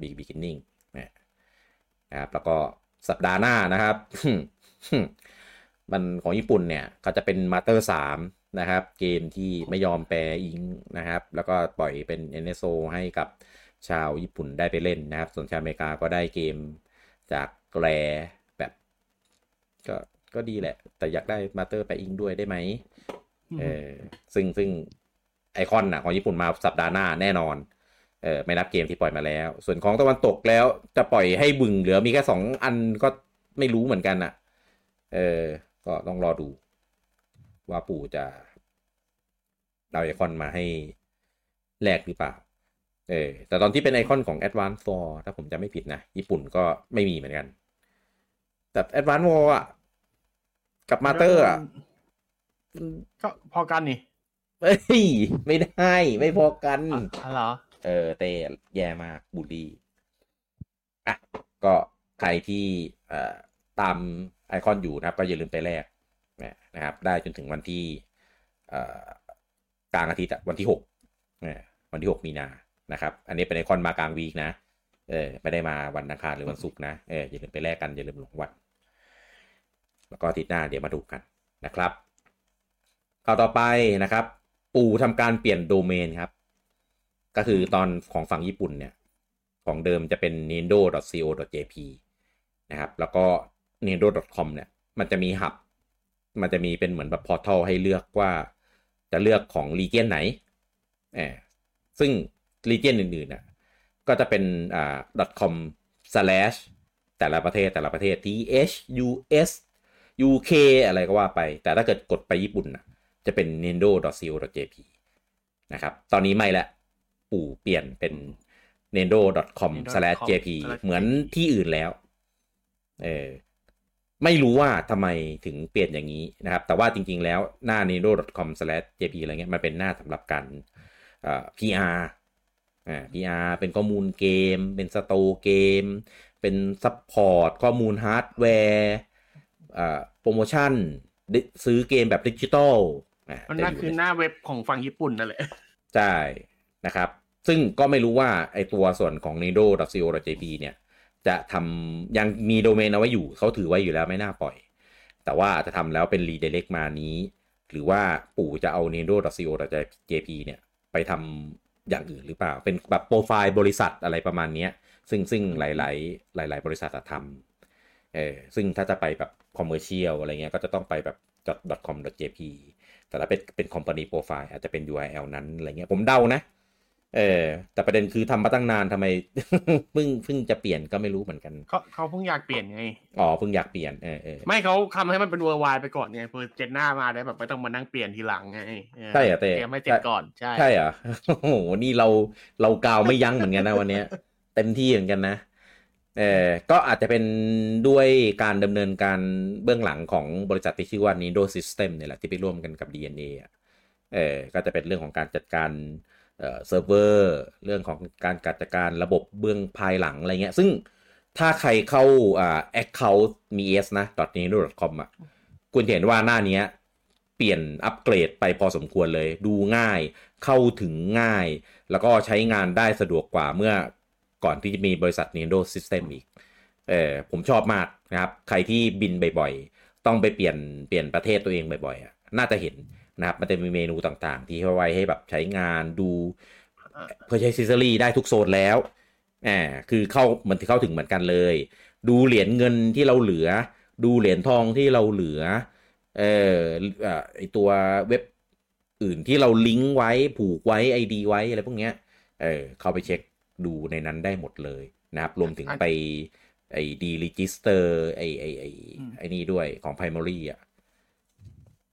Be Beginnings นะ ครับแล้วก็สัปดาห์หน้านะครับมันของญี่ปุ่นเนี่ยเขาจะเป็น Mother สามนะครับ เกมที่ไม่ยอมแปลอิงนะครับ แล้วก็ปล่อยเป็น NSO ให้กับชาวญี่ปุ่นได้ไปเล่นนะครับ ส่วนชาวอเมริกาก็ได้เกมจากแกรแบบก็ก็ดีแหละ แต่อยากได้มาเตอร์แปลอิงด้วยได้ไหมเออซึ่งซึ่งไอคอนนะของญี่ปุ่นมาสัปดาห์หน้าแน่นอน เออไม่นับเกมที่ปล่อยมาแล้ว ส่วนของตะวันตกแล้วจะปล่อยให้บึงเหลือมีแค่สองอันก็ไม่รู้เหมือนกันอะ เออ ก็ต้องรอดู ว่าปู่จะเอาไอคอนมาให้แลกหรือเปล่า เออ แต่ตอนที่เป็นไอคอนของ Advance War ถ้าผมจะไม่ผิดนะ ญี่ปุ่นก็ไม่มีเหมือนกัน แต่ Advance War อะ กับมาเตอร์อะก็พอกันนี่เฮ้ย ไม่ได้ ไม่พอกันอ๋อเหรอ เออเต้แย่มากบูลลี่อะก็ใครที่เอ่อตามไอคอนอยู่นะครับ ก็อย่าลืมไปแลกนะครับ ได้จนถึงวันที่เอ่อกลางอาทิตย์วันที่หกวันที่หกมีนานะครับ อันนี้เป็นไอคอนมากลางวีคนะเออไม่ได้มาวันอังคารหรือวันศุกร์นะเอออย่าลืมไปแลกกันอย่าลืมหลงวันแล้วก็อาทิตย์หน้าเดี๋ยวมาดูกันนะครับข่าวต่อไปนะครับ ปู่ทำการเปลี่ยนโดเมนครับ ก็คือตอนของฝั่งญี่ปุ่นเนี่ย ของเดิมจะเป็น nintendo.co.jp นะครับ แล้วก็ nintendo.com เนี่ย มันจะมีหับ มันจะมีเป็นเหมือนแบบพอร์ทัลให้เลือกว่าจะเลือกของรีเจียนไหนแอบซึ่งรีเจียนอื่นๆน่ะก็จะเป็นอ่า .com slash แต่ละประเทศแต่ละประเทศ th us uk อะไรก็ว่าไป แต่ถ้าเกิดกดไปญี่ปุ่นน่ะจะเป็น nendo.co.jp นะครับ ตอนนี้ไม่ละ ปู่เปลี่ยนเป็น nendo.com/ jp เหมือนที่อื่นแล้ว เออไม่รู้ว่าทำไมถึงเปลี่ยนอย่างนี้นะครับ แต่ว่าจริงๆแล้วหน้า nendo.com/ jp อะไรเงี้ยมันเป็นหน้าสำหรับการเอ่อ PR อ่า PR เป็นข้อมูลเกม เป็น store เกม เป็น support ข้อมูลฮาร์ดแวร์อ่าโปรโมชั่นซื้อเกมแบบดิจิตอลอันนั่นคือหน้าเว็บของฝั่งญี่ปุ่นนั่นแหละ ใช่นะครับ ซึ่งก็ไม่รู้ว่าไอตัวส่วนของ nido.co.jp เนี่ย จะทำยังมีโดเมนเอาไว้อยู่เขาถือไว้อยู่แล้วไม่น่าปล่อย แต่ว่าจะทำแล้วเป็น redirect มานี้ หรือว่าปู่จะเอา nido.co.jp เนี่ย ไปทำอย่างอื่นหรือเปล่า เป็นแบบโปรไฟล์บริษัทอะไรประมาณนี้ซึ่งซึ่งหลาย ๆ หลาย ๆ บริษัทอะทำเออซึ่งถ้าจะไปแบบcommercial อะไรเงี้ยก็จะต้องไปแบบ .com.jp แต่ถ้าเป็นเป็น company profile อาจจะเป็น URL นั้นอะไรเงี้ยผมเดานะ เออ แต่ประเด็นคือทำมาตั้งนานทำไมเพิ่งเพิ่งจะเปลี่ยนก็ไม่รู้เหมือนกันเขาเขาเพิ่งอยากเปลี่ยนไงอ๋อเพิ่งอยากเปลี่ยนเออเออไม่เขาทำให้มันเป็น worldwide ไปก่อนไงเพื่อ gen หน้ามาได้แบบไม่ต้องมานั่งเปลี่ยนทีหลังไงใช่เหรอเต้เตรียมให้เสร็จก่อนใช่ใช่เหรอโอ้โหนี่เราเรากาวไม่ยั้งเหมือนกันนะวันเนี้ยเต็มที่เหมือนกันนะเออก็อาจจะเป็นด้วยการดำเนินการเบื้องหลังของบริษัทที่ชื่อว่า Nintendo Systems เนี่ยแหละที่ไปร่วมกันกับ DeNA อะเออก็จะเป็นเรื่องของการจัดการ เอ่อเซิร์ฟเวอร์ เรื่องของการจัดการระบบเบื้องภายหลังอะไรเงี้ย ซึ่งถ้าใครเข้าอ่า account มี s นะ .nintendo.com อะคุณเห็นว่าหน้านี้เปลี่ยนอัปเกรดไปพอสมควรเลย ดูง่ายเข้าถึงง่าย แล้วก็ใช้งานได้สะดวกกว่าเมื่อก่อนที่จะมีบริษัท Nido System อีกเออผมชอบมากนะครับ ใครที่บินบ่อยๆ ต้องไปเปลี่ยนเปลี่ยนประเทศตัวเองบ่อยๆอะน่าจะเห็น นะครับมันจะมีเมนูต่างๆ ที่เอาไว้ให้แบบใช้งานดูเพื่อใช้ซิซอรี่ได้ทุกโซนแล้วแหมคือเข้ามันเข้าถึงเหมือนกันเลย ดูเหรียญเงินที่เราเหลือ ดูเหรียญทองที่เราเหลือเออเอ่อไอตัวเว็บอื่นที่เราลิงก์ไว้ผูกไว้ ID ไว้อะไรพวกเนี้ยเออเข้าไปเช็คดูในนั้นได้หมดเลยนะครับ รวมถึงไป ID register ไอไอไอไอนี่ด้วยของ primary อะ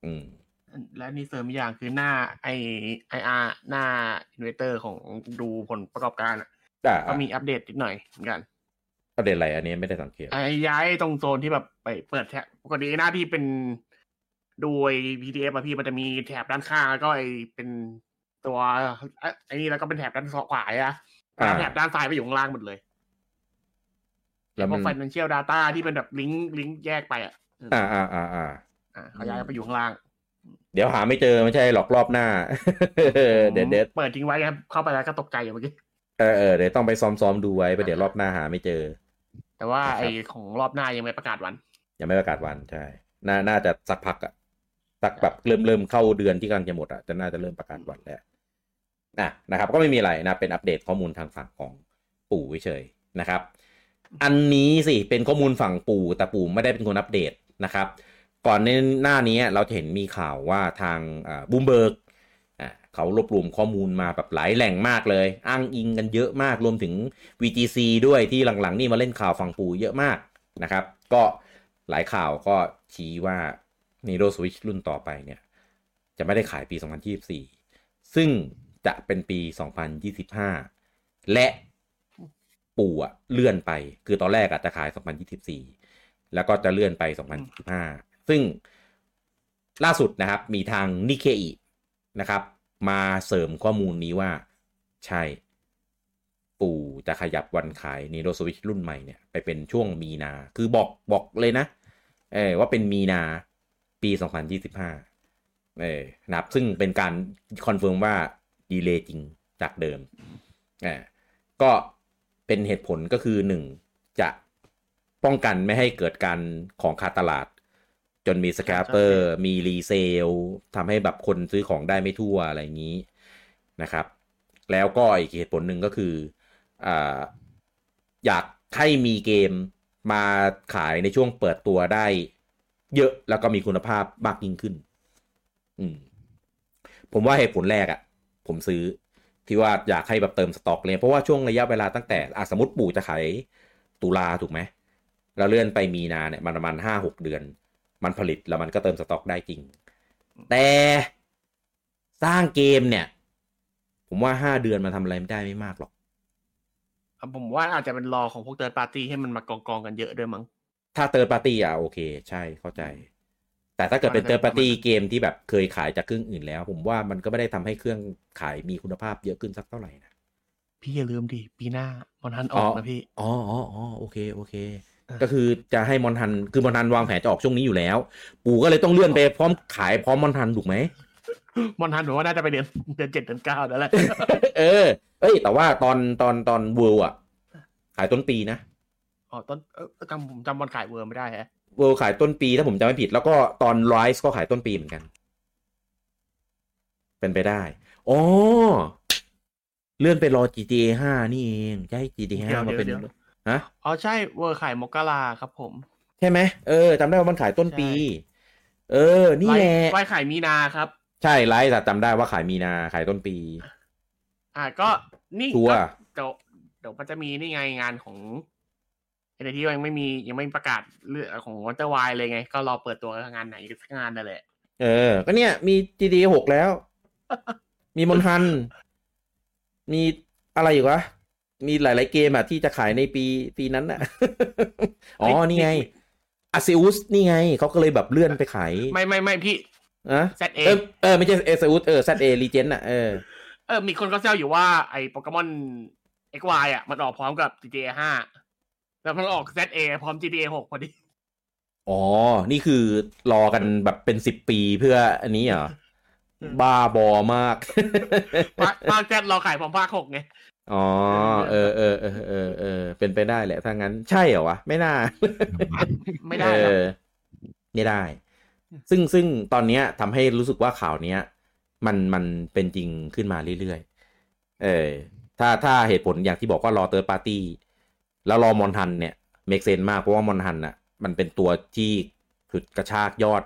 อืม และนี่เสริมอีกอย่างคือหน้า I IR หน้า investor ของดูผลประกอบการอะอ่าก็มีอัปเดตนิดหน่อยเหมือนกันประเด็นอะไรอันนี้ไม่ได้สังเกตไอ้ย้ายตรงโซนที่แบบไปเปิดแท็บปกติหน้าที่เป็นดูไอ้ PDF อะพี่มันจะมีแถบด้านข้างแล้วก็ไอ้เป็นตัวไอ้ไอ้นี่แล้วก็เป็นแถบด้านขวาอะอ่าแถบด้านซ้ายไปอยู่ข้างล่างหมดเลย แล้วพมัวนก financial data ที่เป็นแบบลิงก์ลิงก์แยกไปอะอ่าอ่าอ่าอ่าอ่าเขาย้ายไปอยู่ข้างล่าง เดี๋ยวหาไม่เจอไม่ใช่หรอกรอบหน้า เดี๋ยวเดี๋ยวเปิดทิ้งไว้ครับ เข้าไปแล้วก็ตกใจอยู่เมื่อกี้เออเออเดี๋ยวต้องไปซ้อมๆดูไว้ไปเดี๋ยวรอบหน้าหาไม่เจอ แต่ว่าครับไอ้ของรอบหน้ายังไม่ประกาศวัน ยังไม่ประกาศวันใช่น่าน่าจะสักพักอะสักแบบเริ่มเริ่มเข้าเดือนที่กำลังจะหมดอะจะน่าจะเริ่มประกาศวันแล้วนะนะครับ ก็ไม่มีอะไรนะเป็นอัปเดตข้อมูลทางฝั่งของปู่เฉยๆนะครับ อันนี้สิเป็นข้อมูลฝั่งปู่แต่ปู่ไม่ได้เป็นคนอัปเดตนะครับ ก่อนในหน้านี้เราเห็นมีข่าวว่าทางบูมเบิร์กเขารวบรวมข้อมูลมาแบบหลายแหล่งมากเลย อ้างอิงกันเยอะมากรวมถึง VGC ด้วยที่หลังๆ นี่มาเล่นข่าวฝั่งปู่เยอะมากนะครับ ก็หลายข่าวก็ชี้ว่า Nintendo Switch รุ่นต่อไปเนี่ย จะไม่ได้ขายปี 2024 ซึ่งจะเป็นปี 2025 และปู่อะเลื่อนไป คือตอนแรกอะจะขาย 2024 แล้วก็จะเลื่อนไป 2025 ซึ่งล่าสุดนะครับมีทางนิเคอินะครับ มาเสริมข้อมูลนี้ว่าใช่ ปู่จะขยับวันขาย Nintendo Switch รุ่นใหม่เนี่ย ไปเป็นช่วงมีนา คือบอกบอกเลยนะ เออว่าเป็นมีนาปี 2025เออนะครับ ซึ่งเป็นการ confirm ว่า delay จริงจากเดิมเออก็เป็นเหตุผลก็คือหนึ่งจะป้องกันไม่ให้เกิดการของขาดตลาด จนมี scalper มี resale ทำให้แบบคนซื้อของได้ไม่ทั่วอะไรอย่างนี้นะครับ แล้วก็อีกเหตุผลหนึ่งก็คืออ่าอยากให้มีเกมมาขายในช่วงเปิดตัวได้เยอะแล้วก็มีคุณภาพมากยิ่งขึ้น อืม ผมว่าเหตุผลแรกอะ่ะ ผมซื้อที่ว่าอยากให้แบบเติมสต็อกเลย เพราะว่าช่วงระยะเวลาตั้งแต่อะสมมติปู่จะขายตุลาถูกไหมแล้วเลื่อนไปมีนาเนี่ยมันประมาณห้าหกเดือน มันผลิตแล้วมันก็เติมสต็อกได้จริง แต่สร้างเกมเนี่ย ผมว่าห้าเดือนมันทำอะไรไม่ได้ไม่มากหรอกผมว่าอาจจะเป็นรอของพวก third party ให้มันมากองกองๆกันเยอะด้วยมั้งถ้า third party อะโอเค ใช่เข้าใจ แต่ถ้าเกิดเป็นมันจะเติร์ดปาร์ตี้เกมที่แบบเคยขายจากเครื่องอื่นแล้ว ผมว่ามันก็ไม่ได้ทำให้เครื่องขายมีคุณภาพเยอะขึ้นสักเท่าไหร่นะพี่อย่าลืมดิปีหน้ามอนฮันออกนะพี่ อ๋ออ๋ออ๋อโอเคโอเคเออ ก็คือจะให้มอนฮันคือมอนฮันวางแผนจะออกช่วงนี้อยู่แล้ว ปู่ก็เลยต้องเลื่อนไปพร้อมขายพร้อมมอนฮันถูกไหมมอนฮันผมว่าน่าจะไปเดือนเดือนเจ็ดเดือนเก้าแล้วแหละเออ เอ้ย แต่ว่าตอนตอนตอน World อะ ขายต้นปีนะอ๋อต้นเออจำผมจำวันขาย World ไม่ได้ฮะ World ขายต้นปีถ้าผมจำไม่ผิด แล้วก็ตอน Rise ก็ขายต้นปีเหมือนกัน เป็นไปได้อ๋อเลื่อนไปรอ GTA 5 นี่เองจะให้ GTA 5มาเป็น ฮะอ๋อใช่ World ขายมกราครับผม ใช่ไหมเออจำได้ว่ามันขายต้นปี เออ นี่แหละไว้ขายมีนาครับ ใช่ Rise แต่จำได้ว่าขายมีนาขายต้นปี อ่าก็นี่ชัวร์ก็เดี๋ยวเดี๋ยวมันจะมีนี่ไงงานของในที่ยังไม่มียังไม่ประกาศเรื่องของวอเตอร์ไวเลยไง ก็รอเปิดตัวงานไหนสักงานนั่นแหละ เออ ก็เนี่ย มี GTA หกแล้ว มีมอนฮัน มีอะไรอยู่วะ มีหลาย ๆ เกมอะที่จะขายในปีปีนั้นน่ะอ๋อ นี่ไง Arceus นี่ไง เขาก็เลยแบบเลื่อนไปขาย ไม่ไม่ไม่พี่อะ Z A เออเออ ไม่ใช่เอซิอุสเออซัดเอรีเจนอะเออเออ มีคนก็แซวอยู่ว่าไอ้โปเกมอน XY อะมันออกพร้อมกับ GTA 5แล้วมันออก ZA พร้อม GTA 6พอดี อ๋อ นี่คือรอกันแบบเป็นสิบปีเพื่ออันนี้เหรออืมบ้าบอมาก ภาคภาคแซรอขายพร้อมภาค6ไง อ๋อเออเออเออเออเออเป็นไปได้แหละถ้างั้นใช่เหรอวะ ไม่น่า ไม่ได้ครับเออไม่ได้ ซึ่งซึ่งตอนเนี้ยทำให้รู้สึกว่าข่าวเนี้ย มันมันเป็นจริงขึ้นมาเรื่อยๆเออถ้าถ้าเหตุผลอย่างที่บอกว่ารอ third party แล้วรอมอนฮันเนี่ย make sense มากเพราะว่ามอนฮันอะ มันเป็นตัวที่ฉุดกระชากยอด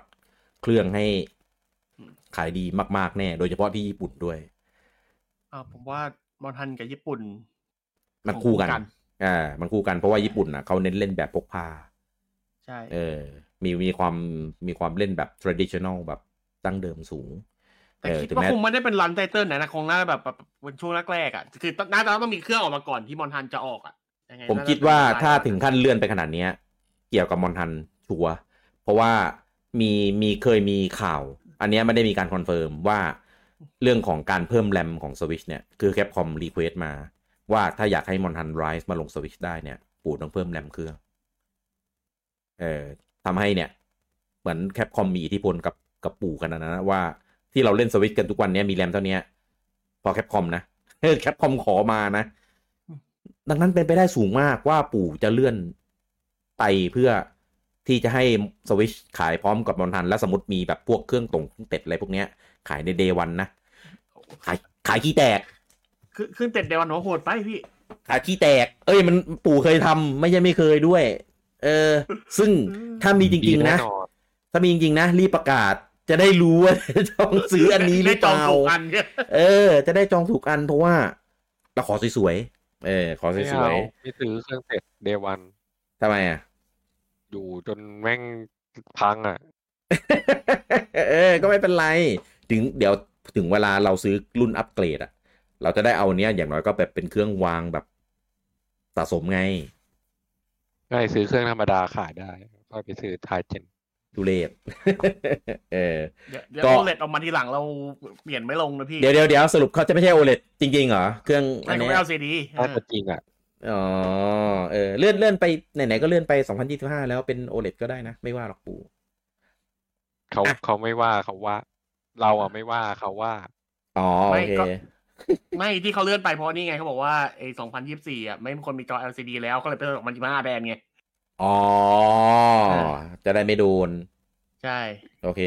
เครื่องให้ขายดีมาก ๆ แน่ โดยเฉพาะที่ญี่ปุ่นด้วยอ่าผมว่า มอนฮันกับญี่ปุ่นมันคู่กันคู่กันอ่ามันคู่กันเพราะว่าญี่ปุ่นอะเขาเน้นเล่นแบบพกพาใช่เออ มีมีความมีความเล่นแบบ traditional แบบดั้งเดิมสูง แต่เออคิดถึงว่าแม้คงไม่ได้เป็น launch title นะนะคงน่าจะแบบแบบเป็นช่วงแรกๆอะคือน่าจะต้องมีเครื่องออกมาก่อนที่มอนฮันจะออกอะยังไงผมน่าจะคิดว่าเป็นถ้าเวลถึงขั้นเลื่อนไปขนาดเนี้ยเกี่ยวกับมอนฮันชัวร์เพราะว่ามีมีเคยมีข่าว อันเนี้ยไม่ได้มีการ confirm ว่า เรื่องของการเพิ่มแรมของสวิชเนี่ย คือ Capcom request มา ว่าถ้าอยากให้มอนฮัน Rise มาลงสวิชได้เนี่ย ปู่ต้องเพิ่มแรมเครื่อง เอ่อทำให้เนี่ย เหมือน Capcom มีอิทธิพลกับกับปู่ขนาดนั้นนะว่าที่เราเล่นสวิชกันทุกวันเนี้ยมีแรมเท่านี้พอ Capcom นะ Capcom ขอมานะ ดังนั้นเป็นไปได้สูงมากว่าปู่จะเลื่อนไปเพื่อที่จะให้สวิชขายพร้อมกับมอนฮัน แล้วสมมติมีแบบพวกเครื่องต่งเต็ดอะไรพวกเนี้ย ขายใน day one นะ ขายขายขี้แตก คือขึ้นเต็ดเดวันหัวโหดไปพี่ ขายขี้แตก เอ้ยมันปู่เคยทำไม่ใช่ไม่เคยด้วย เออ ซึ่งถ้ามีจริง ๆ นะแน่นอนถ้ามีจริง ๆ นะ รีบประกาศจะได้รู้ว่าจองซื้ออันนี้หรือเปได้จองล่าถูกอันเนี่ยเออ จะได้จองถูกอันเพราะว่าเราขอสวยๆเออ ขอไม่สวเอายไม่ซื้อเครื่องเสร็จเดวันๆทำไมอะ อยู่จนแม่งพังอะ เออ ก็ไม่เป็นไร ถึงเดี๋ยวถึงเวลาเราซื้อรุ่นอัปเกรดอะเราจะได้เอาเนี้ยอย่างน้อยก็แบบเป็นเครื่องวางแบบสะสมไงได้ซื้อเครื่องธรรมดาขายได้ก็ไปซื้อทายเจนดูเลศเออเดี๋ยวเดี๋ยวก็โอเลตออกมาทีหลังเราเปลี่ยนไม่ลงนะพี่ เดี๋ยวเดี๋ยวเดี๋ยวสรุปเขาจะไม่ใช่ OLED จริงๆเหรอ เครื่องไม่อันเขาเนี้ไม่ยเอาซีดีถ้าจะจริงอะอ๋อเออเลื่อนเลื่อนไปไหนๆก็เลื่อนไป2025แล้วเป็น OLED ก็ได้นะ ไม่ว่าหรอกปู่เขาอะเขาไม่ว่าเขาว่า เราอะไม่ว่าเขาว่าอ๋อโอเคไม่ที่เขาเลื่อนไปเพราะนี่ไงเขาบอกว่าไอ้2024อะไม่มีคนมีจอ LCD แล้วก็เลยเป็น2025แบนไง อ๋อ จะได้ไม่โดน ใช่ โอเค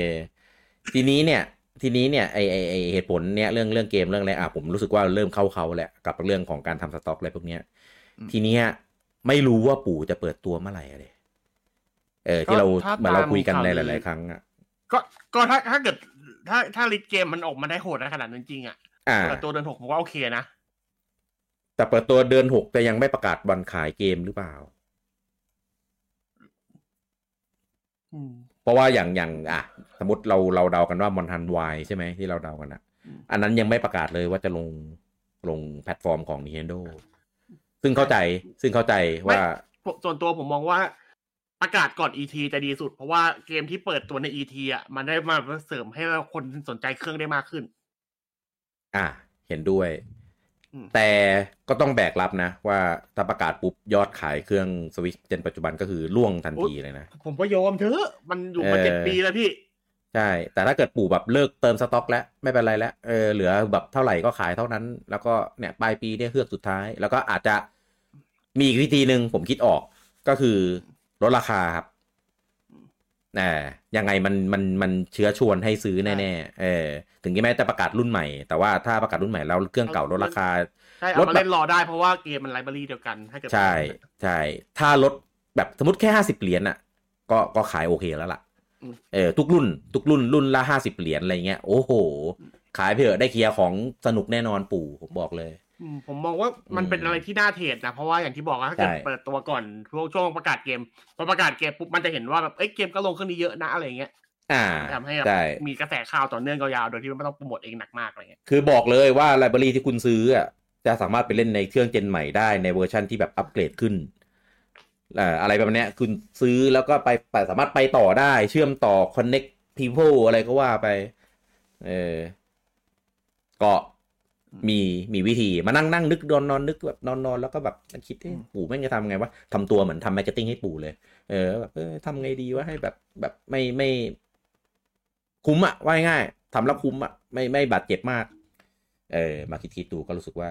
ทีนี้เนี่ย ทีนี้เนี่ยไอไอไอเหตุผลเนี่ยเรื่องเรื่องเกมเรื่องอะไรอะผมรู้สึกว่าเริ่มเข้าเขาแหละกับเรื่องของการทำสต็อกอะไรพวกเนี้ย ทีเนี้ยไม่รู้ว่าปู่จะเปิดตัวเมื่อไหร่อะเลยเออที่เราเหมือนเราคุยกันในหลาย ๆ ครั้งอะก็ก็ถ้าถ้าเกิด ถ้าถ้าลิทเกมมันออกมาได้โหดในขนาดนั้นจริงอะอ่าเปิดตัวเดือนหกผมว่าโอเคนะ แต่เปิดตัวเดือนหกแต่ยังไม่ประกาศวันขายเกมหรือเปล่าอืมเพราะว่าอย่างอย่างอะ สมมติเราเราเดากันว่ามอนทันวายใช่ไหมที่เราเดากันอะอืมอันนั้นยังไม่ประกาศเลยว่าจะลงลงแพลตฟอร์มของ Nintendo ซึ่งเข้าใจซึ่งเข้าใจว่าผมส่วนตัวผมมองว่า ประกาศก่อน ET จะดีสุด เพราะว่าเกมที่เปิดตัวใน ET อะมันได้มาเสริมให้คนสนใจเครื่องได้มากขึ้น อะเห็นด้วยอืมแต่ก็ต้องแบกรับนะ ว่าถ้าประกาศปุ๊บยอดขายเครื่องสวิตเจนปัจจุบันก็คือล่วงทันทีเลยนะ ผมก็ยอมเถอะ มันอยู่มาเออเจ็ดปีแล้วพี่ ใช่ แต่ถ้าเกิดปู่แบบเลิกเติมสต็อกแล้ว ไม่เป็นไรแล้วเออเหลือแบบเท่าไหร่ก็ขายเท่านั้น แล้วก็เนี่ยปลายปีเนี่ยเฮือกสุดท้าย แล้วก็อาจจะมีอีกวิธีหนึ่งผมคิดออกก็คือ ลดราคาครับแหมยังไงมันมันมันเชื้อชวนให้ซื้อแน่ๆเออถึงแม้จะประกาศรุ่นใหม่ แต่ว่าถ้าประกาศรุ่นใหม่แล้วเครื่องเก่าลดราคาใช่ลเอาดมาแบบเล่นรอได้เพราะว่าเกมมันไลบรารีเดียวกันถ้าเกิดใช่ใช่ถ้าลดแบบสมมติแค่ห้าสิบเหรียญอะ ก็ก็ขายโอเคแล้วล่ะเออทุกรุ่น ทุกรุ่นรุ่นละห้าสิบเหรียญอะไรเงี้ยโอ้โห ขายไปเถอะได้เคลียร์ของสนุกแน่นอนปู่ผมบอกเลยอืม ผมมองว่ามันเป็นอะไรที่น่าเทรดนะเพราะว่าอย่างที่บอกว่าถ้าเกิดใช่เปิดตัวก่อนช่วงช่วงประกาศเกมพอประกาศเกมปุ๊บมันจะเห็นว่าแบบเอ้ยเกมก็ลงเครื่องนี้เยอะนะอะไรเงี้ยอ่าทำให้แบบใช่มีกระแสข่าวต่อเนื่องยาวๆโดยที่ไม่ต้องโปรโมทเองหนักมากอะไรเงี้ยคือบอกเลยว่าไลบรารีที่คุณซื้ออะจะสามารถไปเล่นในเครื่องเจนใหม่ได้ในเวอร์ชันที่แบบอัปเกรดขึ้นเอ่ออะไรแบบเนี้ยคุณซื้อแล้วก็ไปไปสามารถไปต่อได้ เชื่อมต่อ connect people อะไรก็ว่าไป เออก็ มีมีวิธีมานั่งนั่งนึกนอนนอนนึกแบบนอนนอนแล้วก็แบบคิดเอ๊ะปู่แม่งจะทำไงวะทำตัวเหมือนทำ marketing ให้ปู่เลย เออแบบเออทำไงดีวะให้แบบแบบไม่ไม่ คุ้มอะว่าง่ายๆทำแล้วคุ้มอะไม่ไม่บาดเจ็บมาก เออ มาคิดคิดดูก็รู้สึกว่า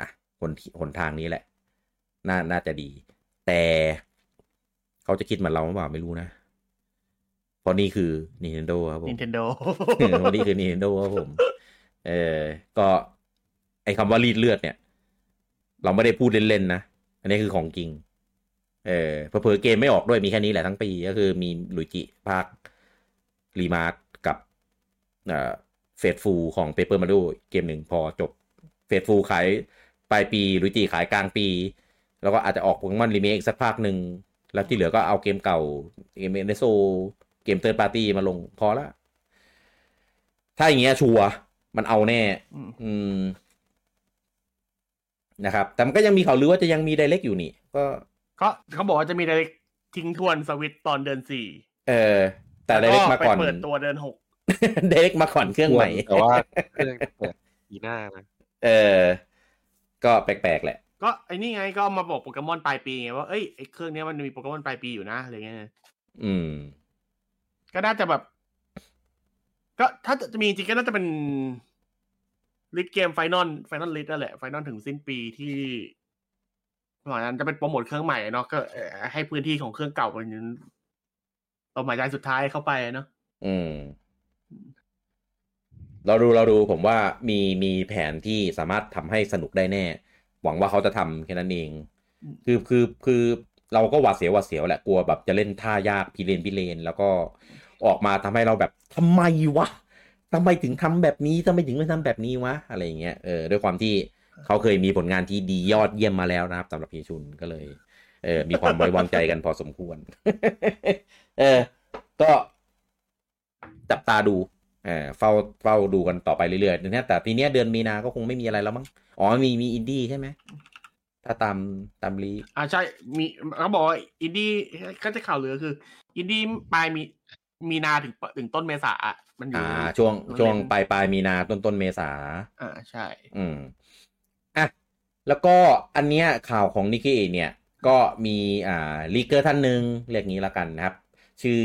อะหนหนทางนี้แหละ น่าน่าจะดี แต่เขาจะคิดเหมือนเราหรือเปล่าไม่รู้นะเพราะนี่คือ Nintendo ครับผม Nintendo เออเพราะนี่คือ Nintendo ครับผม เออก็ไอคำว่ารีดเลือดเนี่ย เราไม่ได้พูดเล่นๆนะ อันนี้คือของจริง เออเผลอเกมไม่ออกด้วยมีแค่นี้แหละทั้งปี ก็คือมี Luigi ภาค remaster กับเฟสฟูของ Paper Mario เกมหนึ่งพอจบเฟสฟูขายปลายปี Luigi ขายกลางปี แล้วก็อาจจะออกโปเกมอนรีเมคอีกสักภาคหนึ่ง แล้วที่เหลือก็เอาเกมเก่า เกม NSO เกม third party มาลงพอละถ้าอย่างเงี้ยชัวร์ มันเอาแน่อืมอืมนะครับ แต่มันก็ยังมีข่าวลือว่าจะยังมีไดเ c กอยู่นี่ ก็ก็เขาบอกว่าจะมี Direct ทิ้งทวนสวิตตอนเดือนสี่เออ แต่ไดเ c กมาก่อนไปเปิดตัวเดือนหกไดเ c กมาก่อนเครื่องใหม่แต่ว่าเครื่องจะเปิดปีหน้านะเออ ก็แปลกๆแหละ ก็ไอ้นี่ไงก็มาบอกโปเกมอนปลายปีไงว่าเอ้ยไอ้เครื่องเนี้ยมันมีโปเกมอนปลายปีอยู่นะอะไรเงี้ยอืม ก็น่าจะแบบ ก็ถ้าจะมีจริงก็น่าจะเป็น list เกม final final list นั่นแหละ final ถึงสิ้นปีที่หลังนั้นจะเป็นโปรโมทเครื่องใหม่เนาะก็เอ่อให้พื้นที่ของเครื่องเก่ามันลมหายใจสุดท้ายเข้าไปเนาะอืม เราดูเราดูผมว่ามีมีแผนที่สามารถทำให้สนุกได้แน่ หวังว่าเขาจะทำแค่นั้นเอง คือคือคือเราก็หวาดเสียวหวาดเสียวแหละกลัวแบบจะเล่นท่ายากพิเรนพิเรนแล้วก็ ออกมาทำให้เราแบบทำไมวะทำไมถึงทำแบบนี้ทำไมถึงไม่ทำแบบนี้วะอะไรอย่างเงี้ยเออด้วยความที่เขาเคยมีผลงานที่ดียอดเยี่ยมมาแล้วนะครับสำหรับเฮีชุนก็เลยเออมีความไว้วางใจกันพอสมควร เออ ก็จับตาดูเออเฝ้าเฝ้าดูกันต่อไปเรื่อยๆนะแต่ทีเนี้ยเดือนมีนาก็คงไม่มีอะไรแล้วมั้งอ๋อมีมีอินดี้ใช่ไหมถ้าตามตาม leak อ่าใช่มีเขาบอกว่าอินดี้ก็จะข่าวลือคือ อินดี้ปลายมี มีนาถึงถึงต้นเมษาอะมันอยู่อ่า ช่วงมันช่วงเล่นปลายปลายมีนาต้นต้นเมษาอ่าใช่ อืมอะแล้วก็อันเนี้ยข่าวของนิกกี้เนี่ย ก็มีอ่า leaker ท่านหนึ่งเรียกงี้ละกันนะครับ ชื่อ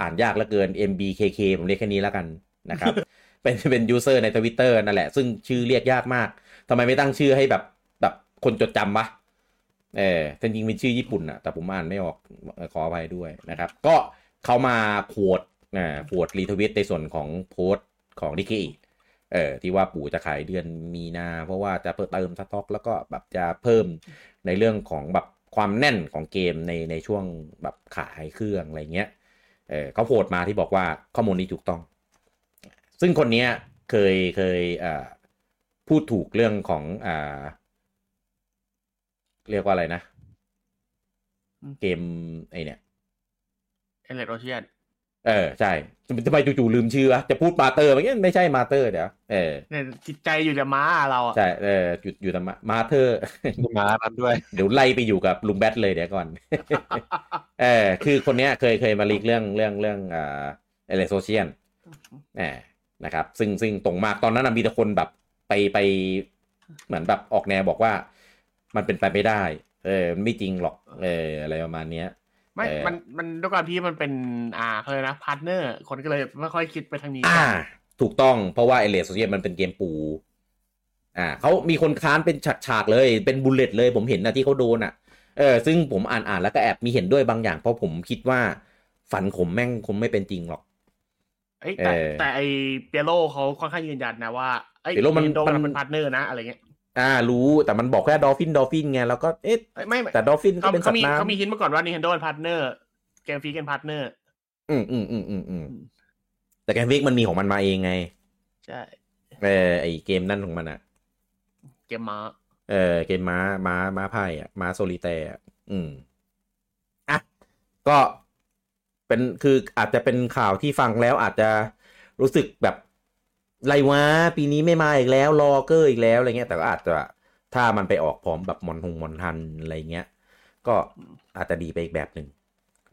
อ่านยากเหลือเกิน MBKK ผมเรียกแค่นี้ละกันนะครับ เป็นเป็น user ในทวิตเตอร์นั่นแหละ ซึ่งชื่อเรียกยากมากทำไมไม่ตั้งชื่อให้แบบแบบคนจดจำวะเออจริงๆเป็นชื่อญี่ปุ่นอะแต่ผมอ่านไม่ออกเอ่อขออภัยด้วยนะครับ ก็ เขามา quote อ่า quote retweet ในส่วนของโพสต์ของนิกเกเออที่ว่าปู่จะขายเดือนมีนา เพราะว่าจะเพิ่มเติมสต็อก แล้วก็แบบจะเพิ่มในเรื่องของแบบความแน่นของเกมในในช่วงแบบขายเครื่องอะไรเงี้ยเออเขาโพสมาที่บอกว่าข้อมูลนี้ถูกต้อง ซึ่งคนเนี้ยเคยเคยอ่าพูดถูกเรื่องของอ่าเรียกว่าอะไรนะ เกมไอเนี่ย Endless Ocean เออใช่ทำไมจู่ๆลืมชื่อวะจะพูดมาเตอร์มันไม่ใช่มาเตอร์เดี๋ยวเออเนี่ยจิตใจอยู่แต่ม้าเราอะใช่เอออยู่อยู่แต่มามาเตอร์มีม้านั้นด้วย เดี๋ยวไล่ไปอยู่กับลุงแบทเลยเดี๋ยวก่อนเออคือคนเนี้ยเคยเคยมา leak เรื่องเรื่องเรื่องอ่า Endless Ocean แหมนะครับ ซึ่งซึ่งตรงมากตอนนั้นนะมีแต่คนแบบไปไปเหมือนแบบออกแนวบอกว่า มันเป็นไปไม่ได้ เออมันไม่จริงหรอกเอออะไรประมาณเนี้ย ไม่เออมัน มันด้วยความที่มันเป็น อ่าเขาเรียกนะ partner คนก็เลยไม่ค่อยคิดไปทางนี้ อ่ากันถูกต้อง เพราะว่า Endless Ocean มันเป็นเกมปู่ อ่า เขามีคนค้านเป็นฉากๆเลย เป็น bullet เลย ผมเห็นนะที่เขาโดนอะ เออ ซึ่งผมอ่านอ่านแล้วก็แอบมีเห็นด้วยบางอย่าง เพราะผมคิดว่าฝันผมแม่งคงไม่เป็นจริงหรอกเอ้ยแต่เออแต่ไอ Pyoro เขาค่อนข้างยืนยันนะว่าไอ้ Pyoro มันโดมันมันเป็น partner นะอะไรเงี้ย อ่ารู้แต่มันบอกแค่ดอฟฟินดอฟฟินไงแล้วก็เอ๊ะเอ้ยไม่ไม่แต่ดอฟฟินก็เขาเป็นสัเขาตมีว์น้เขามีฮินมาก่อนว่า Nintendo เป็นพาร์ทเนอร์เกมฟรีเป็นพาร์ทเนอร์ำอืมอืมอืมอืมอืมแต่แกมวิกมันมีของมันมาเองไง ใช่เออไอเกมนั่นของมันอะเกมม้าเออเกมม้าม้าม้าไพ่อะม้าโซลิแตร์อะอืมอะก็เป็นคืออาจจะเป็นข่าวที่ฟังแล้วอาจจะรู้สึกแบบ ไรวะปีนี้ไม่มาอีกแล้วรอเกอร์อีกแล้วอะไรเงี้ยแต่ก็อาจจะถ้ามันไปออกพร้อมแบบมอนทงมอนทันอะไรเงี้ย ก็อาจจะดีไปอีกแบบหนึ่ง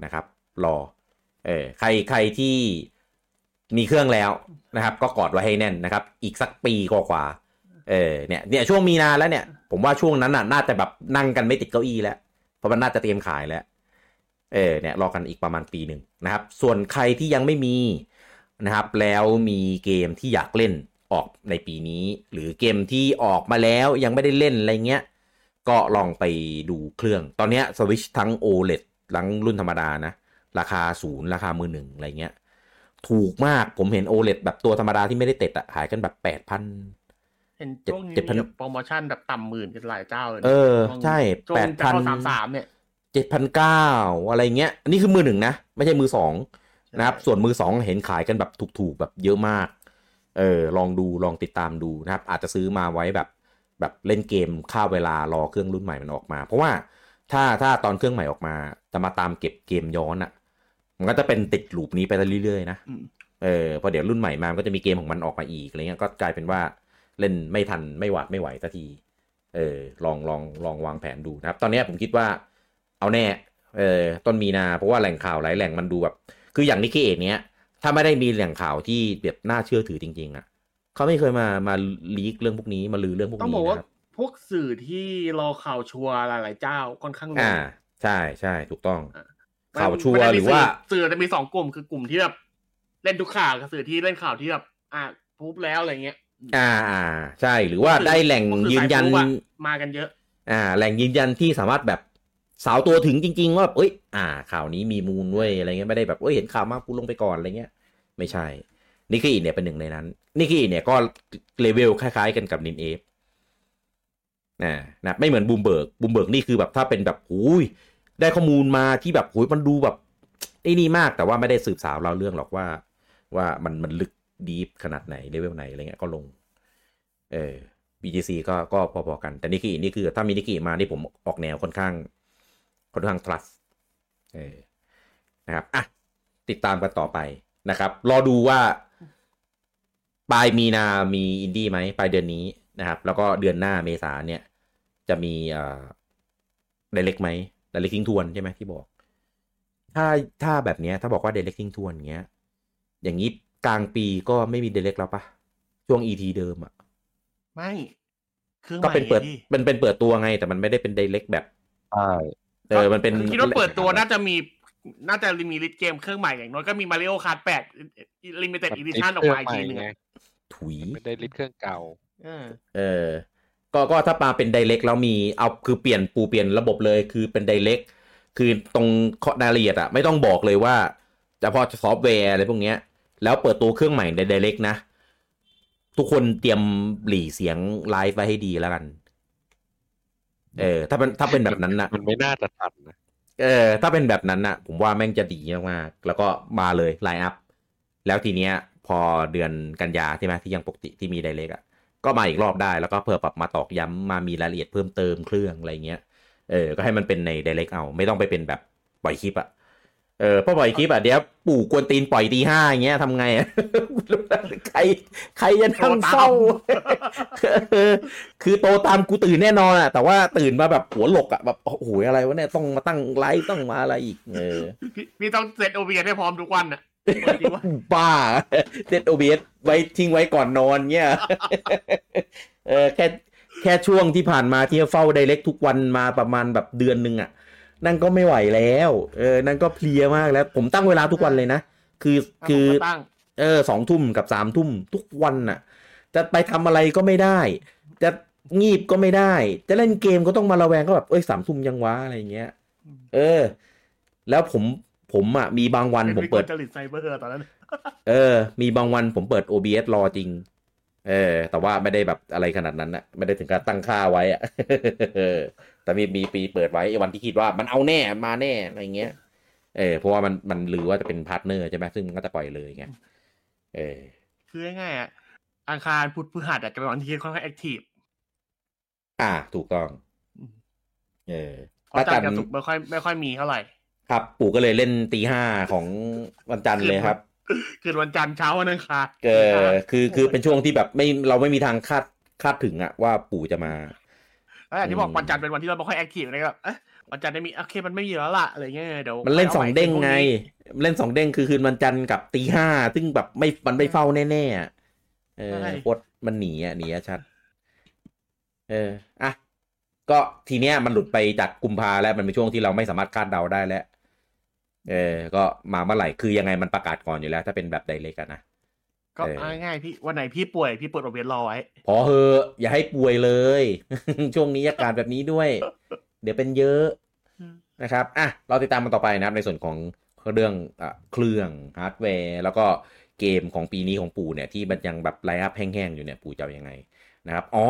นะครับ รอ เออใครใครที่มีเครื่องแล้วนะครับ ก็กอดไว้ให้แน่นนะครับ อีกสักปีกว่าเออเนี่ยเนี่ยช่วงมีนาแล้วเนี่ย ผมว่าช่วงนั้นน่ะน่าจะแบบนั่งกันไม่ติดเก้าอี้แล้ว เพราะมันน่าจะเตรียมขายแล้ว เออเนี่ยรอกันอีกประมาณปีหนึ่งนะครับ ส่วนใครที่ยังไม่มี นะครับ แล้วมีเกมที่อยากเล่นออกในปีนี้ หรือเกมที่ออกมาแล้วยังไม่ได้เล่นอะไรเงี้ย ก็ลองไปดูเครื่อง ตอนเนี้ยสวิชทั้ง OLED ทั้งรุ่นธรรมดานะ ราคาศูนย์ราคามือหนึ่งอะไรเงี้ย ถูกมากผมเห็น OLED แบบตัวธรรมดาที่ไม่ได้เต็ดอะขายกันแบบแปดพันเห็นเจ็ดช่วงนี้เจ็ดพันมีโปรโมชั่นแบบต่ำหมื่นกันหลายเจ้าเลยนะเออช่วงใช่ช่วงแปดจะพันเข้าสามสามเนี่ยเจ็ดพันเก้าอะไรเงี้ยอันนี้คือมือหนึ่งนะ ไม่ใช่มือสอง นะครับ ส่วนมือสองเห็นขายกันแบบถูกๆแบบเยอะมาก เออลองดูลองติดตามดูนะครับ อาจจะซื้อมาไว้แบบแบบเล่นเกมค่าเวลารอเครื่องรุ่นใหม่มันออกมา เพราะว่าถ้าถ้าตอนเครื่องใหม่ออกมาจะมาตามเก็บเกมย้อนอะ่ะ มันก็จะเป็นติดลูปนี้ไปเรื่อยๆนะอืมเออพอเดี๋ยวรุ่นใหม่มามันก็จะมีเกมของมันออกมาอีกอะไรเงี้ยก็กลายเป็นว่าเล่นไม่ทันไม่หวาดไม่ไหวสักที เออลองลองลองวางแผนดูนะครับ ตอนเนี้ยผมคิดว่าเอาแน่เออต้นมีนาเพราะว่าแหล่งข่าวหลายแหล่งมันดูแบบ คืออย่างนิกเกเอเนี้ย ถ้าไม่ได้มีแหล่งข่าวที่แบบน่าเชื่อถือจริง ๆอะเขาไม่เคยมามาลีกเรื่องพวกนี้มาลือเรื่องพวกต้องนี้บอกว่านะครับพวกสื่อที่รอข่าวชัวร์หลาย ๆ เจ้าค่อนข้างลงอ่า ใช่ใช่ถูกต้องอะข่าวชัวร์ไม่ได้หมีรือว่าสื่อสื่อจะมีสองกลุ่มคือกลุ่มที่แบบเล่นทุกข่าวกับสื่อที่เล่นข่าวที่แบบอะพูบแล้วอะไรเงี้ยอ่าอ่าใช่หรือว่าได้แหล่งพวกสื่อยืนยันสาย proof อะมากันเยอะ อ่า แหล่งยืนยันที่สามารถแบบ สาวตัวถึงจริง ๆ ว่าแบบเอ้ย อ่า ข่าวนี้มีมูลเว้ยอะไรเงี้ยไม่ได้แบบเอ้ยเห็นข่าวมากกูลงไปก่อนอะไรเงี้ย ไม่ใช่ นิกกี้เนี่ยเป็นหนึ่งในนั้น นิกกี้เนี่ยก็เลเวลคล้ายๆกันกับนินเอฟนะนะไม่เหมือน Bloomberg Bloomberg นี่คือแบบถ้าเป็นแบบหูยได้ข้อมูลมาที่แบบหูยมันดูแบบไอ้นี่มากแต่ว่าไม่ได้สืบสาวเราเรื่องหรอกว่า ว่ามันมันลึกดีฟขนาดไหนเลเวลไหนอะไรเงี้ยก็ลง เออ BGC ก็ก็พอๆกัน แต่นิกกี้นี่คือถ้ามีนิกกี้มานี่ผมออกแนวค่อนข้าง ค่อนข้าง trust เออนะครับอะติดตามกันต่อไปนะครับ รอดูว่าปลายมีนามีอินดี้ไหมปลายเดือนนี้นะครับ แล้วก็เดือนหน้าเมษาเนี่ย จะมีเอ่อ Direct ไหม Direct ทิ้งทวนใช่ไหมที่บอก ถ้าถ้าแบบเนี้ย ถ้าบอกว่า Direct ทิ้งทวนเงี้ย อย่างนี้กลางปีก็ไม่มี Direct แล้วปะช่วง E3 เดิมอะไม่เครื่องก็เป็นเปิดใหม่ไงพี่เป็นเป็นเปิดตัวไง แต่มันไม่ได้เป็น Direct แบบใช่ เออมันเป็นคิดว่าเปิดตัวน่าจะมีน่าจะมี list เกมเครื่องใหม่อย่างน้อยก็มี Mario Kart แปด limited edition ออกมาอีกทีหนึงไงอะถุยไม่ได้ list เครื่องเก่าเออเออก็ก็ถ้ามาเป็นไดเ c กแล้วมีเอาคือเปลี่ยนปู่เปลี่ยนระบบเลยคือเป็นไดเ c กคือตรงรายละเอียดอะไม่ต้องบอกเลยว่าเฉพาะซอฟต์แวร์อะไรพวกเนี้ย แล้วเปิดตัวเครื่องใหม่ในไดเ c กนะ ทุกคนเตรียมหรี่เสียงไลฟ์ไว้ให้ดีแล้วกัน เออ ถ้าเป็นถ้าเป็นแบบนั้นนะมันไม่น่าจะทันนะเออ ถ้าเป็นแบบนั้นน่ะผมว่าแม่งจะดีมากๆแล้วก็มาเลยไลน์อัพแล้วทีเนี้ย พอเดือนกันยาใช่ไหมที่ยังปกติที่มีไดเรกอะก็มาอีกรอบได้แล้วก็เพิ่มปรับมาตอกย้ำมามีรายละเอียดเพิ่มเติมเครื่องอะไรเงี้ยเออ ก็ให้มันเป็นในไดเรกเอา ไม่ต้องไปเป็นแบบปล่อยคลิปอะ เออพอปล่อยคลิปอะเดี๋ยวปู่กวนตีนปล่อยตีห้าอย่างเงี้ยทำไงอะใครใครจะนั่งเฝ้าเออคือโตตามกูตื่นแน่นอนอะ แต่ว่าตื่นมาแบบหัวหลกอะแบบโอ้โหอะไรวะเนี่ยต้องมาตั้งไลฟ์ต้องมาอะไรอีกเออพี่พี่ต้องเซตโอเบียให้พร้อมทุกวันอะคิดว่าบ้าเซตโอเบสไว้ทิ้งไว้ก่อนนอนเงี้ยเออแค่แค่ช่วงที่ผ่านมาที่เฝ้าไดเ c กทุกวันมาประมาณแบบเดือนหนึ่งอะ นั่นก็ไม่ไหวแล้ว เออ นั่นก็เพลียมากแล้ว ผมตั้งเวลาทุกวันเลยนะ คือ คือผมก็ตั้งเออ สองทุ่มกับสามทุ่มทุกวันน่ะ จะไปทำอะไรก็ไม่ได้ จะงีบก็ไม่ได้ จะเล่นเกมก็ต้องมาระแวงก็แบบ เอ้ยสามทุ่มยังวะอะไรเงี้ย เออ แล้วผม ผมอะ มีบางวันผมเปิดจริตไซเบอร์ตอนนั้น เออ มีบางวันผมเปิด OBS รอจริง เออ แต่ว่าไม่ได้แบบอะไรขนาดนั้นนะไม่ได้ถึงกับตั้งค่าไว้อะเออ แต่มีมีปีเปิดไว้วันที่คิดว่ามันเอาแน่มาแน่อะไรเงี้ย เออเพราะว่ามันมันลือว่าจะเป็น partner ใช่ไหมซึ่งมันก็จะปล่อยเลยไงเออ คือง่ายๆอะอังคารพุธพฤหัสอาจจะเป็นวันที่ค่อนข้าง activeอ่า ถูกต้องอืมเออเพราะจันทร์กับศุกร์ไม่ค่อยไม่ค่อยมีเท่าไหร่ ครับ ปู่ก็เลยเล่นตีห้าของวันจันทร์เลยครับคืนวันจันทร์เช้าวันอังคารเออคือคือเป็นช่วงที่แบบไม่เราไม่มีทางคาดคาดถึงอะว่าปู่จะมา แล้วอย่างที่บอกอืมวันจันทร์เป็นวันที่เราไม่ค่อย active เลยก็เอ๊ะวันจันทร์ได้มีโอเคมันไม่มีแล้วล่ะอะไรเงี้ยเดี๋ยวมันเล่นสองเด้งไงพรุ่เล่นสองเด้งคือคืนวันจันทร์กับตีห้าซึ่งแบบไม่มันไม่เฝ้าแน่ๆอะเออโคตรมันหนีอะหนีอะชัด เอออะก็ทีเนี้ยมันหลุดไปจากกุมภาแล้วมันเป็นช่วงที่เราไม่สามารถคาดเดาได้แล้ว เออ ก็มาเมื่อไหร่คือยังไงมันประกาศก่อนอยู่แล้ว ถ้าเป็นแบบไดเรกอะนะ ก็เออเอาง่ายๆพี่วันไหนพี่ป่วยพี่เปิดโอเบียรอไว้พอเหอะอย่าให้ป่วยเลย ช่วงนี้อากาศแบบนี้ด้วย เดี๋ยวเป็นเยอะอืมนะครับอะเราติดตามมันต่อไปนะครับ ในส่วนของเรื่องอะเครื่องฮาร์ดแวร์แล้วก็เกมของปีนี้ของปู่เนี่ย ที่มันยังแบบ line up แห้งๆอยู่เนี่ยปู่จะเอายังไงนะครับอ๋อ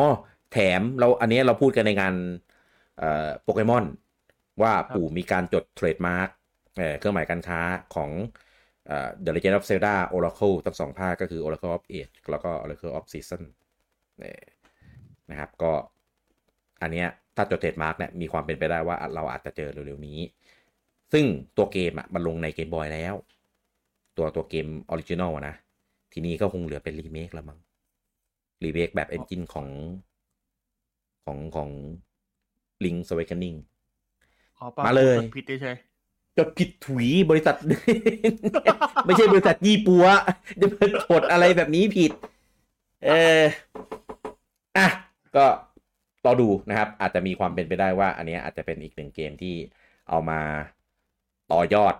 แถมเราอันนี้เราพูดกันในงานเอ่อโปเกมอนว่าปู่มีการจด trademark เครื่องหมายการค้าของเอ่อ The Legend of Zelda Oracle ทั้งสองภาคก็คือ Oracle of Age แล้วก็ Oracle of Season เนี่ยนะครับก็อันเนี้ยถ้าจด trademark เนี่ยมีความเป็นไปได้ว่าเราอาจจะเจอเร็วๆนี้ ซึ่งตัวเกมอะมันลงใน Game Boy แล้ว ตัวตัวเกม original นะ ทีนี้ก็คงเหลือเป็นรีเมคแล้วมั้งรีเมคแบบ engine ของของของ Link's Awakening ขอปรับมาเลยผิดเฉย จดผิดถุยบริษัท ไม่ใช่บริษัทยี่ปั๊วจะมากดอะไรแบบนี้ผิด เอออะก็รอดูนะครับ อาจจะมีความเป็นไปได้ว่า อันเนี้ยอาจจะเป็นอีกหนึ่งเกมที่เอามาต่อยอด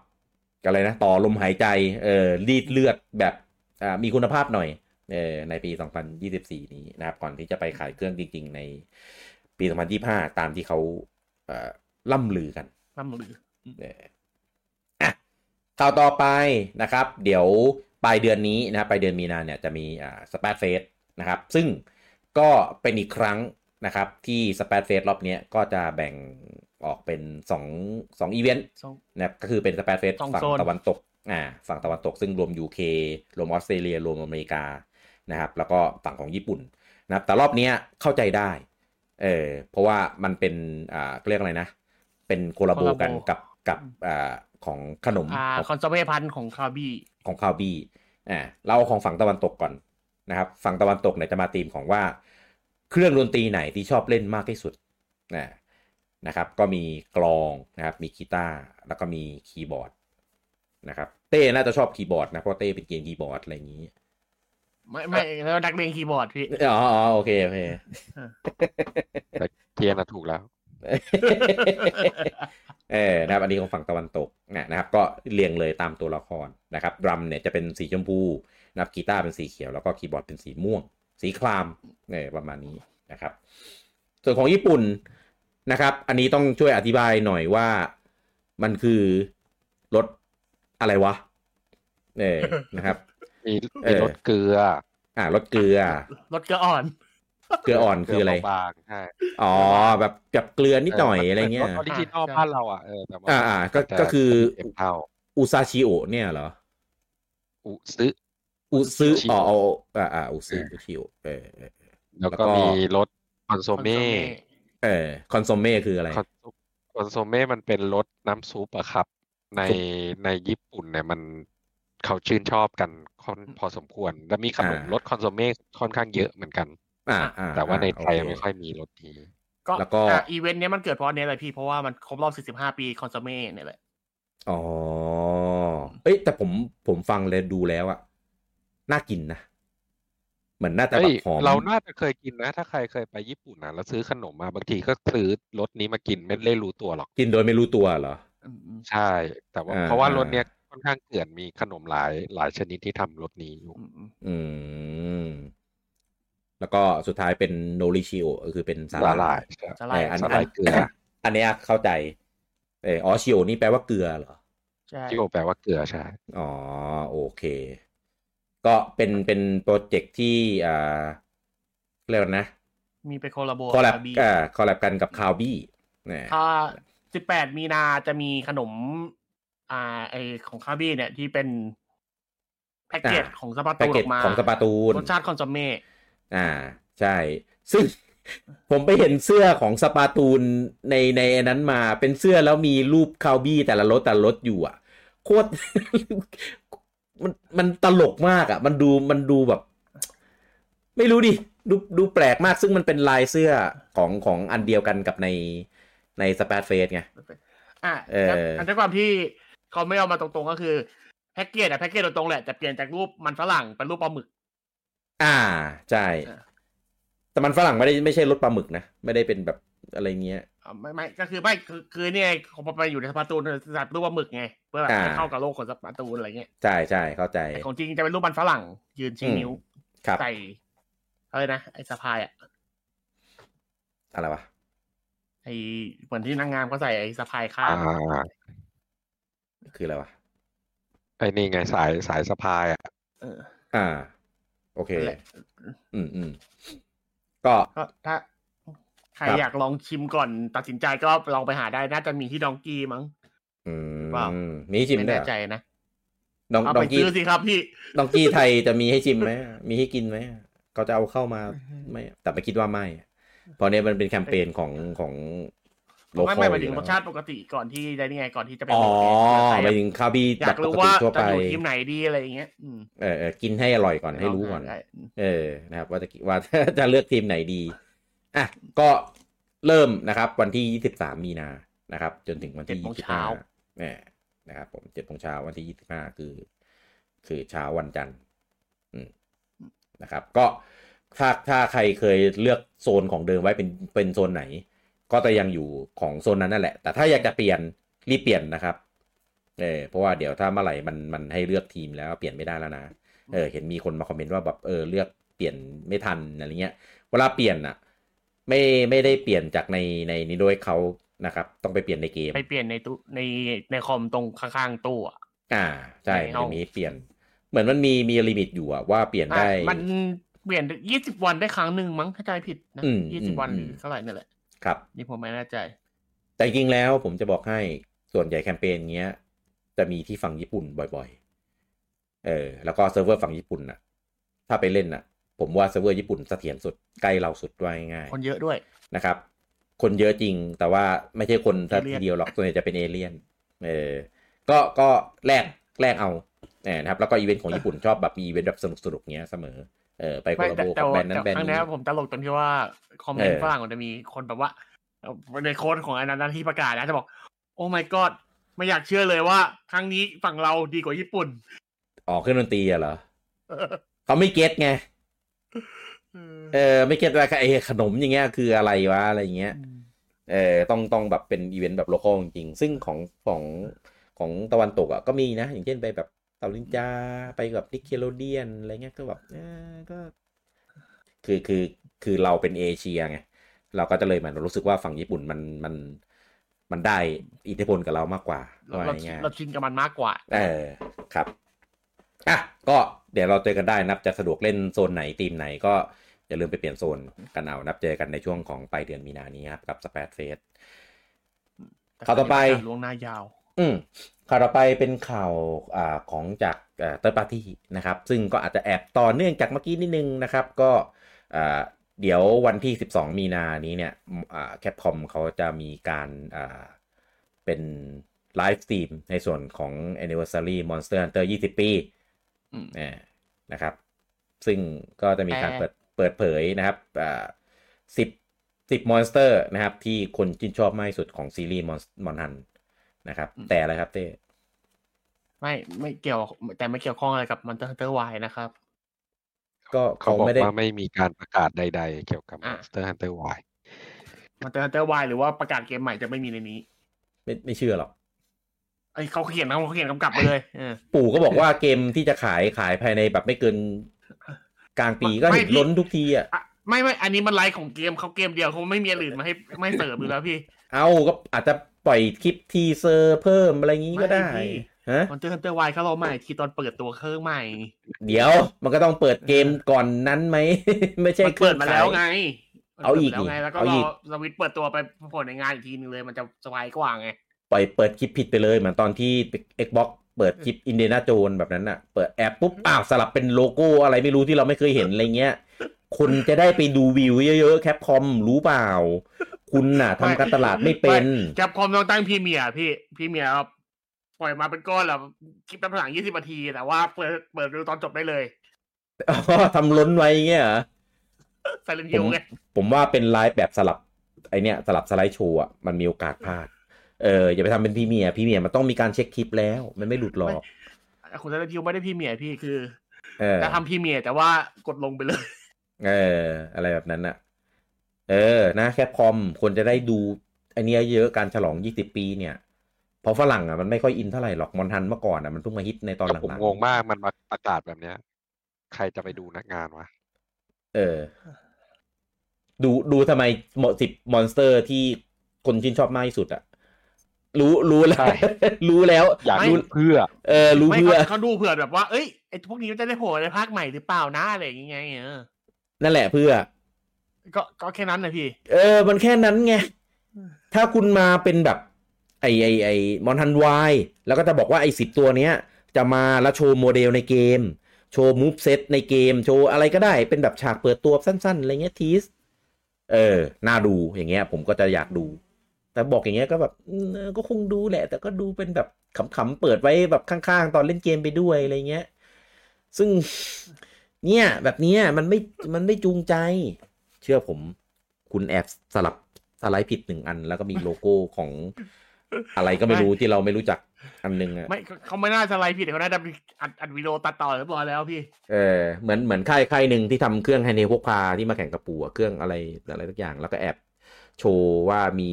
กันเลยนะ ต่อลมหายใจ เออรีดเลือดแบบอ่ามีคุณภาพหน่อย เออในปี 2024 นี้นะครับ ก่อนที่จะไปขายเครื่องจริง ๆ ในปี 2025 ตามที่เขาเอ่อล่ำลือกันล่ำลือเนี่ยอะ ข่าวต่อไปนะครับ เดี๋ยวปลายเดือนนี้นะครับปลายเดือนมีนาเนี่ยจะมีอ่าสเปซเฟสนะครับซึ่งก็เป็นอีกครั้งนะครับที่ Splatfest รอบเนี้ยก็จะแบ่งออกเป็นสองสองอีเวนต์สองนะครับก็คือเป็น Splatfest สองฝั่งโซนตะวันตกอ่าฝั่งตะวันตกซึ่งรวม UK รวมออสเตรเลียรวมอเมริกานะครับแล้วก็ฝั่งของญี่ปุ่นนะครับแต่รอบเนี้ยเข้าใจได้เออเพราะว่ามันเป็นอ่าเรียกอะไรนะ เป็น collabo กันกับกับอ่า ของขนมอ่าของ consommé punch ของ Calbeeของ Calbee อ่าเราเอาของฝั่งตะวันตกก่อนนะครับ ฝั่งตะวันตกเนี่ยจะมาธีมของว่าเครื่องดนตรีไหนที่ชอบเล่นมากที่สุดนะนะครับ ก็มีกลองนะครับ มีกีตาร์แล้วก็มีคีย์บอร์ดนะครับ เต้น่าจะชอบคีย์บอร์ดนะเพราะเต้เป็นเกมคีย์บอร์ดอะไรอย่างนี้ ไม่ไม่แล้วนักเลงคีย์บอร์ดพี่อ๋ออ๋อโอเคโอเคแต่เกียร์น่ะถูกแล้ว เออนะครับอันนี้ของฝั่งตะวันตก นะนะครับก็เรียงเลยตามตัวละครนะครับ drum เนี่ยจะเป็นสีชมพูนะครับกีตาร์เป็นสีเขียวแล้วก็คีย์บอร์ดเป็นสีม่วง สีครามเนี่ยประมาณนี้นะครับส่วนของญี่ปุ่นนะครับ อันนี้ต้องช่วยอธิบายหน่อยว่ามันคือรสอะไรวะเออนะครับมีเอมีอรสเกลือ อ่ารสเกลือรสเกลืออ่อน เกลืออ่อนคืออะไรบางๆใช่อ๋อแบบกับเกลือนิดหน่อยอะไรเงี้ย original อ่าบ้านเราอะเออแต่ว่าอ่าอ่าก็แต่ก็คือเอ็มเท่าうすしおเนี่ยเหรอうす うすしอ๋อโอะอ๋ออ่าอ่าอุซึเออ うすしおเออเออแล้วแล้วก็ก็มีรสคอนโซเม่เออคอนโซเม่คืออะไรคอนคอนโซเม่มันเป็นรสน้ำซุปอะครับ ในซุปในญี่ปุ่นเนี่ยมันเขาชื่นชอบกันค่อนพอสมควร แล้วมีขนมอ่ารสคอนโซเม่ค่อนข้างเยอะเหมือนกัน อ่าอ่าแต่ว่าในไทยโอเคไม่ค่อยมีรสนี้ก็แล้วก็อะอีเวนต์เนี้ยมันเกิดเพราะอันเนี้ยเลยพี่ เพราะว่ามันครบรอบ 45 ปีคอนโซเม่เนี่ยแหละ อ๋อ เอ้ย แต่ผมผมฟังเลยดูแล้วอะน่ากินนะเหมือนน่าจะเอ้แบยบหอมเราน่าจะเคยกินนะ ถ้าใครเคยไปญี่ปุ่นนะแล้วซื้อขนมมาบางทีก็ซื้อรสนี้มากินไม่ได้รู้ตัวหรอก กินโดยไม่รู้ตัวเหรออืมอืมใช่ แต่ว่าอ่าเพราะว่าอ่ารรสเนี้ยค่อนข้างเกลื่อนมีขนมหลายหลายชนิดที่ทำรสนี้อยู่อืมอืมอืม แล้วก็สุดท้ายเป็นのり塩ก็คือเป็นสาสาหหร่าร่ายยจะไล่เอออันสาหร่ายเกลือ อันเนี้ยเข้าใจเอออ๋อชิโอะนี่แปลว่าเกลือเหรอใช่ที่โอแปลว่าเกลือใช่อ๋อโอเค ก็เป็นเป็นโปรเจกต์ที่อ่าเรียกว่านะ มีไป collabo collab บีอ่า collab กันกับ Calbee เนี่ยถ้า18มีนาจะมีขนม อ่า ไอของคาบี้เนี่ยที่เป็นแพ็กเกจของสปาแพ็กตูนเกอจอกมาของสปาตูนรสชาติคอนโซเม่ อ่าใช่ ซึ่งผมไปเห็นเสื้อของสปาตูนในในอันนั้นมาเป็นเสื้อแล้วมีรูปคาวบี้แต่ละรถแต่ละรถอยู่อะ โคตรมันมันตลกมากอะ มันดูมันดูแบบ ไม่รู้ดิดูดูแปลกมากซึ่งมันเป็นลายเสื้อของของอันเดียวกันกับในในสเปซเฟสไงอะเอออันด้วยความที่เขาไม่เอามาตรงๆก็คือแพ็กเกจอะแพ็กเกจตรงๆแหละแต่เปลี่ยนจากรูปมันฝรั่งเป็นรูปปลาหมึก อ่าใช่อ่าแต่มันฝรั่งไม่ได้ไม่ใช่รถปลาหมึกนะ ไม่ได้เป็นแบบอะไรเงี้ยอะไม่ไม่ก็คือไม่คือคือเนี่ยของมันไปอยู่ในสปาตูนจัดรูปปลาหมึกไงเพื่อแบบอ่าให้เข้ากับโลกของสปาตูนอะไรเงี้ยใช่ใช่เข้าใจแต่ของจริงจะเป็นรูปมันฝรั่ง ยืนชี้อืมนิ้วครับใส่อะไรนะไอ้สะพายอะอะไรวะไอ้เหมือนที่นางงามเขาใส่ไอ้สะพายข้าอ่างคืออะไรวะไอ้นี่ไงสายสายสะพายอะเอออ่าโอเคนั่นแหละอืมอืมก็ก็ถ้าใครครับอยากลองชิมก่อนตัดสินใจก็ลองไปหาได้น่าจะมีที่ดองกี้มั้ง อืมเปล่ามีให้ชิมไม่ด้วยแน่เหรอใจนะดองเอาดอไปงกี้ซื้อสิครับพี่ดองกี้ไทยจะมีให้ชิมไหมมีให้กินไหมเขาจะเอาเข้ามาไม่ แต่ไม่คิดว่าไม่เพราะเนี้ยมันเป็นแคมเปญของของโลคอ ไม่ลไม่หมายถึงรสชาติปกติก่อนที่ได้นี่ไงก่อนที่จะเป็นอ๋อใครหมายถึงคาบีอยาแบกบปรู้กติว่าทั่วจะไปอยู่ทีมไหนดีอะไรอย่างเงี้ยอืมเออเออกินให้อร่อยก่อนให้รู้ก่อนลงหาได้อืมเออนะครับ ว่าจะว่าจะเลือกทีมไหนดีอะก็เริ่มนะครับ วันที่ 23 มีนานะครับ จนถึงวันที่7โมงเช้า25เนี่ยนะครับ ผม7โมงเช้าวันที่ 25 คือ คือเช้าวันจันทร์อืมนะครับ ก็ถ้าถ้าใครเคยเลือกโซนของเดิมไว้เป็นเป็นโซนไหน ก็จะยังอยู่ของโซนนั้นนั่นแหละ แต่ถ้าอยากจะเปลี่ยนรีบเปลี่ยนนะครับ เออเพราะว่าเดี๋ยวถ้าเมื่อไหร่มันมันให้เลือกทีมแล้วเปลี่ยนไม่ได้แล้วนะ เออ เห็นมีคนมาคอมเมนต์ว่าแบบเออเลือกเปลี่ยนไม่ทันอะไรเงี้ย เวลาเปลี่ยนอะไม่ไม่ได้เปลี่ยนจากในในนี้โดยเขานะครับ ต้องไปเปลี่ยนในเกม ไปเปลี่ยนในตู้ในในคอมตรงข้างๆตู้อะอ่าใช่ในห้มัอนงจะมีให้เปลี่ยน เหมือนมันมีมี limit อยู่อะว่าเปลี่ยนได้อะมันเปลี่ยนยี่สิบวันได้ครั้งหนึ่งมั้งถ้าจำไม่ผิดนะอืมยี่สิบวันอืหมรือเท่าไหร่นี่แหละ ครับนี่ผมไม่แน่ใจ แต่จริงๆแล้วผมจะบอกให้ส่วนใหญ่แคมเปญเงี้ย จะมีที่ฝั่งญี่ปุ่นบ่อยๆ เออ แล้วก็เซิร์ฟเวอร์ฝั่งญี่ปุ่นน่ะ ถ้าไปเล่นน่ะ ผมว่าเซิร์ฟเวอร์ญี่ปุ่นเสถียรสุดใกล้เราสุดว่าง่ายๆคนเยอะด้วยนะครับ คนเยอะจริงแต่ว่าไม่ใช่คนทัเอเลี่ทียนเดียวหรอกส่วนใหญ่จะเป็นเอเลี่ยน เออ ก็ก็แลกแลกเอาเออนะครับแล้วก็อีเวนต์ของญี่ปุ่นชอบแบบมีอีเวนต์แบบสนุกสนุกๆเงี้ยเสมอ เออไปโคไม่ลาแต่โบแต่กับแบรว่านด์นั้แต่นแบรนครั้งด์นี้นี้ผมตลกตรงที่ว่าคอมเมนเอต์อฝรั่งมันจะมีคนแบบว่าเอ่อในโค้ดของอันนั้นที่ประกาศนะจะบอก โอ้ my god ไม่อยากเชื่อเลยว่า ครั้งนี้ฝั่งเราดีกว่าญี่ปุ่นออกเครื่องดนตรีอะเหรอเขาไม่ get ไงเออ ไม่ get ว่าไอ้ขนมอย่างเงี้ยคืออะไรวะอะไรอย่างเงี้ยเออต้องต้องแบบเป็นอีเวนต์แบบ local จริงๆซึ่งของของของตะวันตกอะก็มีนะ อย่างเช่นไปแบบ เต่านินจาไปกับ Nickelodeon อะไรเงี้ยก็แบบเออก็ คือคือคือเราเป็นเอเชียไงเราก็จะเลยเหมันรู้สึกว่าฝั่งญี่ปุ่นมันมันมันได้อิทธิพลกับเรามากกว่าเราว่าเราง่ายเราชินกับมันมากกว่าๆเออครับอะก็เดี๋ยวเราเจอกันได้นับจะสะดวกเล่นโซนไหนทีมไหนก็อย่าลืมไปเปลี่ยนโซนกันเอานับเจอกันในช่วงของปลายเดือนมีนานี้ครับกับ Splatfest ข่าวต่อไปล่วงหน้ายาว อืม ข่าวต่อไปเป็นข่าวอ่าของจาก third party นะครับ ซึ่งก็อาจจะแอบต่อเนื่องจากเมื่อกี้นิดนึงนะครับ ก็อ่าเดี๋ยววันที่ 12 มีนานี้เนี่ย Capcom เขาจะมีการอ่าเป็น live stream ในส่วนของ Anniversary Monster Hunter 20 ปีอืมอ่านะครับ ซึ่งก็จะมีการแต่เปิดเปิดเผยนะครับอ่าสิบสิบ monster นะครับ ที่คนชื่นชอบมากที่สุดของซีรีส์มอนมอนฮัน นะครับ แต่อะไรครับเต้ไม่ไม่เกี่ยว แต่ไม่เกี่ยวข้องอะไรกับ Monster Hunter Wilds นะครับ ก็เขาเขาบอกไม่ได้ว่าไม่มีการประกาศใด ๆ เกี่ยวกับอะ Monster Hunter Wilds Monster Hunter Wilds หรือว่าประกาศเกมใหม่จะไม่มีในนี้ ไม่ไม่เชื่อหรอกไอยเขาเขียนนะเขาเขียนกำกับไปเลยเออปู่ก็บอกว่าเกมที่จะขายขายภายในแบบไม่เกินกลางปีก็ไม่เห็นพี่ล้นทุกทีอะอะไม่ไม่ อันนี้มันไลฟ์ของเกมเขาเกมเดียวเขาไม่มีอะไรอื่นมาให้ไม่เสริมอยู่แล้วพี่ เอาก็อาจจะปล่อยคลิป teaser เพิ่มอะไรงี้ก็ได้ไม่พี่ฮะมันเตอร์เตอร์วเขาเราใหม่ทีตอนเปิดตัวเครื่องใหม่ เดี๋ยวมันก็ต้องเปิดเกมก่อนนั้นไหม ไม่ใช่มันเครื่เปิอดงมาขาแล้วยไง เอาอีกมันปิดมแล้วไงนี่แล้วก็เอารอีอกสวิตช์เปิดตัวไปผลในงานอีกทีนึงเลยมันจะสบายกว่าไง ปล่อยเปิดคลิปผิดไปเลยเหมือนตอนที่ Xbox เปิดคลิปอินเดนาโจนแบบนั้นอะเปิดแอปปุ๊บอ้าวสลับเป็นโลโก้อะไรไม่รู้ที่เราไม่เคยเห็นอะไรเงี้ยคนจะได้ไปดูวิวเยอะๆแคปคอมรู้เปล่า คุณน่ะทำการตลาดไม่เป็นแคปคอมต้องตั้ง premiere พี่ premiere ปล่อยมาเป็นก้อนแล้วคลิปตั้งหลังยี่สิบนาทีแต่ว่าเปิดเปิดดูตอนจบได้เลยอ๋อทำล้นไว้เงี้ยเหรอ Silent Hill ไงผมว่าเป็นไลฟ์แบบสลับไอเนี้ยสลับ slideshow อะมันมีโอกาสพลาดเอออย่าไปทำเป็น premiere premiere มันต้องมีการเช็คคลิปแล้ว มันไม่หลุดหรอกคุณ Silent Hill ไม่ได้ premiere พี่คือเออจะทำ premiere แต่ว่ากดลงไปเลย เออ อะไรแบบนั้นอะ เออนะแคปคอมคนจะได้ดูไอเนี้ยเยอะการฉลองยี่สิบปีเนี่ยเพราะฝรั่งอะมันไม่ค่อยอินเท่าไหร่หรอกมอนทันเมื่อก่อนอะมันเพิ่งมาฮิตในตอนหผมลังงงมากมันมาประกาศแบบเนี้ย ใครจะไปดูนักงานวะๆเออ ดูดูทำไมหมดสิบมอนสเตอร์ที่คนชื่นชอบมากที่สุดอะรู้รู้แล้วใช่รู้แล้ว อยากไม่ดูเพื่อ เออ รู้ไม่เพื่อเขาเขาดูเผื่อแบบว่า เอ้ยไอ้พวกนี้มันจะได้โผล่ในภาคใหม่หรือเปล่านะอะไรอย่างเงี้ยเออนั่นแหละเพื่อ ก็ก็แค่นั้นนะพี่ เออ มันแค่นั้นไง ถ้าคุณมาเป็นแบบ ไอไอไอมอนทันวายแล้วก็จะบอกว่าไอสิบตัวเนี้ย จะมาแล้วโชว์โมเดลในเกม โชว์มูฟเซตในเกม โชว์อะไรก็ได้เป็นแบบฉากเปิดตัวสั้นๆ อะไรเงี้ยทีสเออ น่าดูอย่างเงี้ย ผมก็จะอยากดู แต่บอกอย่างเงี้ยก็แบบอืมเออก็คงดูแหละ แต่ก็ดูเป็นแบบขำๆเปิดไว้แบบข้างๆ ตอนเล่นเกมไปด้วยอะไรเงี้ย ซึ่งเนี่ยแบบเนี้ยมันไม่มันไม่จูงใจ เชื่อผม คุณแอบสลับสไลด์ผิดหนึ่งอัน แล้วก็มีโลโก้ของอะไรก็ไม่รู้ที่เราไม่รู้จักอันหนึงอะไม่เขาเขาไม่น่าจะไลฟ์ผิดเขาน่าจะอัดอัดวิดีโอตัดต่อเรียบร้อยแล้วพี่ เออเหมือนเหมือนค่ายค่ายหนึ่งที่ทำเครื่องไฮเนพกพาที่มาแข่งกับปู่อะเครื่องอะไรอะไรทุกอย่าง แล้วก็แอบโชว์ว่ามี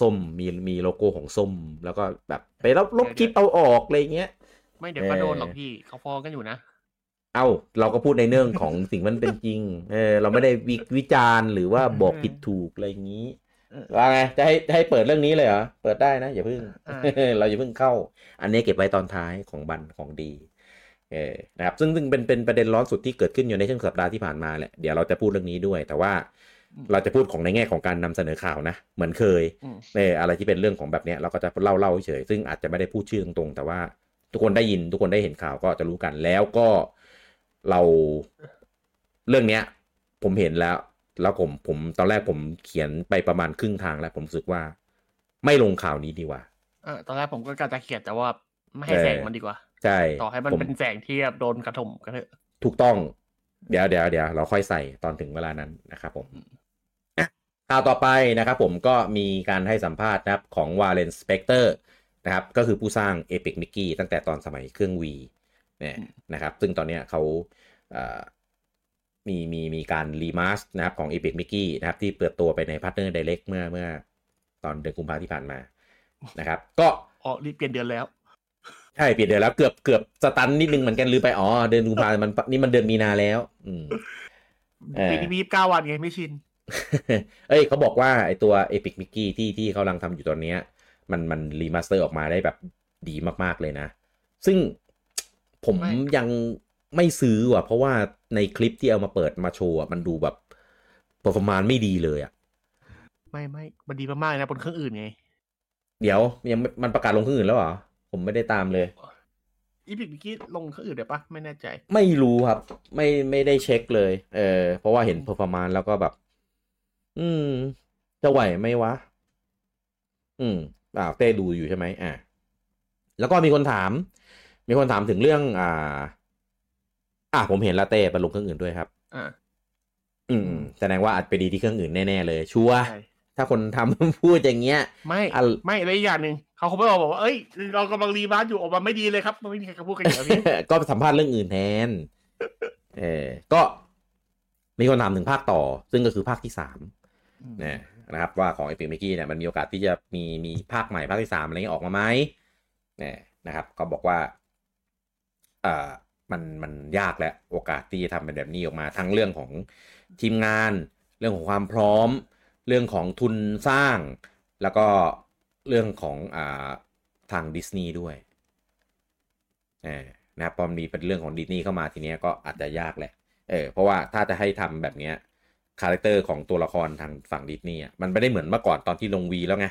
ส้มมีมีโลโก้ของส้ม แล้วก็แบบไปลบลบคลิปเอาออกอะไรเงี้ย ไม่เดี๋ยวก็โดนหรอกพี่เขาฟ้องกันอยู่นะ เอ้า เราก็พูดในเนื่องของสิ่งมันเป็นจริง เออ เราไม่ได้วิวิจารณ์หรือว่าบอกผิดถูกอะไรอย่างนี้เออว่าไงจะให้จะให้เปิดเรื่องนี้เลยเหรอ เปิดได้นะ อย่าเพิ่งอ่าเราอย่าเพิ่งเข้า อันนี้เก็บไว้ตอนท้ายของบันของดี เออนะครับ ซึ่งซึ่งเป็นเป็นประเด็นร้อนสุดที่เกิดขึ้นอยู่ในช่วงสัปดาห์ที่ผ่านมาแหละ เดี๋ยวเราจะพูดเรื่องนี้ด้วย แต่ว่าเราจะพูดของในแง่ของการนำเสนอข่าวนะ เหมือนเคยอืมเอออะไรที่เป็นเรื่องของแบบเนี้ยเราก็จะเล่าเล่าเฉยๆซึ่งอาจจะไม่ได้พูดชื่อตรงๆ แต่ว่าทุกคนได้ยินทุกคนได้เห็นข่าวก็จะรู้กันแล้วก็ เราเรื่องเนี้ย ผมเห็นแล้ว แล้วผมผมตอนแรกผมเขียนไปประมาณครึ่งทางแล้ว ผมรู้สึกว่า ไม่ลงข่าวนี้ดีกว่าเออตอนแรกผมก็กะจะเขียนแต่ว่าไม่ให้เออแสงมันดีกว่าใช่ต่อให้มันผมเป็นแสงที่แบบโดนกระทมกันเถอะถูกต้อง เดี๋ยวเดี๋ยวเดี๋ยวเราค่อยใส่ตอนถึงเวลานั้นนะครับผมอะข่าวต่อไปนะครับผมก็มีการให้สัมภาษณ์นะครับของ Warren Spector นะครับ ก็คือผู้สร้าง Epic Mickey ตั้งแต่ตอนสมัยเครื่อง V เนี่ยนะครับ ซึ่งตอนเนี้ยเขาเอ่อมีมีมีการ remaster นะครับของ Epic Mickey นะครับ ที่เปิดตัวไปในพาร์ทเนอร์ Direct เมื่อเมื่อตอนเดือนกุมภาที่ผ่านมานะครับ ก็อ๋อรีบเปลี่ยนเดือนแล้ว ใช่เปลี่ยนเดือนแล้วเกือบเกือบ stun นิดนึงเหมือนกันลืมไป อ๋อ เดือนกุมภามันนี่มันเดือนมีนาแล้ว อืมเออปีนี้มียี่สิบเก้าวันไงไม่ชิน เอ้ยเขาบอกว่าไอตัว Epic Mickey ที่ที่เขากำลังทำอยู่ตอนเนี้ย มันมัน remaster ออกมาได้แบบดีมากๆเลยนะ ซึ่ง ผมยังไม่ซื้อว่ะ เพราะว่าในคลิปที่เอามาเปิดมาโชว์อะมันดูแบบ performance ไม่ดีเลยอะ ไม่ไม่มันดีมากๆเลยนะบนเครื่องอื่นไง เดี๋ยวยังไม่มันประกาศลงเครื่องอื่นแล้วเหรอ ผมไม่ได้ตามเลย Epic Mickey ลงเครื่องอื่นได้ปะไม่แน่ใจ ไม่รู้ครับ ไม่ไม่ได้เช็คเลย เออ เพราะว่าเห็น performance แล้วก็แบบ อืม จะไหวไหมวะ อืมอ่าวเต้ดูอยู่ใช่ไหมอ่าแล้วก็มีคนถาม มีคนถามถึงเรื่องอ่า อะผมเห็นละเต้ไปลงเครื่องอื่นด้วยครับ อ่าอืมแสดงว่าอาจไปดีที่เครื่องอื่นแน่ ๆ เลย ชัวร์ใช่ถ้าคนทำพูดอย่างเงี้ย ไม่อันไม่แล้วอีกอย่างหนึ่งเขาเขาไม่บอกบอกว่าเอ้ย เรากำลังรีบาร์อยู่ออกมาไม่ดีเลยครับมันไม่มีใครเขาพูดกันอย่างนี้ก็สัมภาษณ์เรื่องอื่นแทนเออก็มีคนถามถึงภาคต่อ ซึ่งก็คือภาคที่สามนะนะครับ ว่าของ Epic Mickey เนี่ยมันมีโอกาสที่จะมีมีภาคใหม่ภาคที่สามอะไรเงี้ยออกมาไหมเนี่ยนะครับ ก็บอกว่า อ่ามันมันยากแหละโอกาสที่จะทำเป็นแบบนี้ออกมา ทั้งเรื่องของทีมงาน เรื่องของความพร้อม เรื่องของทุนสร้าง แล้วก็เรื่องของอ่าทางดิสนีย์ด้วยนะครับพอมีเป็นเรื่องของดิสนีย์เข้ามาทีเนี้ยก็อาจจะยากแหละเออเพราะว่าถ้าจะให้ทำแบบเนี้ย character ของตัวละครทางฝั่งดิสนีย์มันไม่ได้เหมือนเมื่อก่อนตอนที่ลง Wii แล้วไง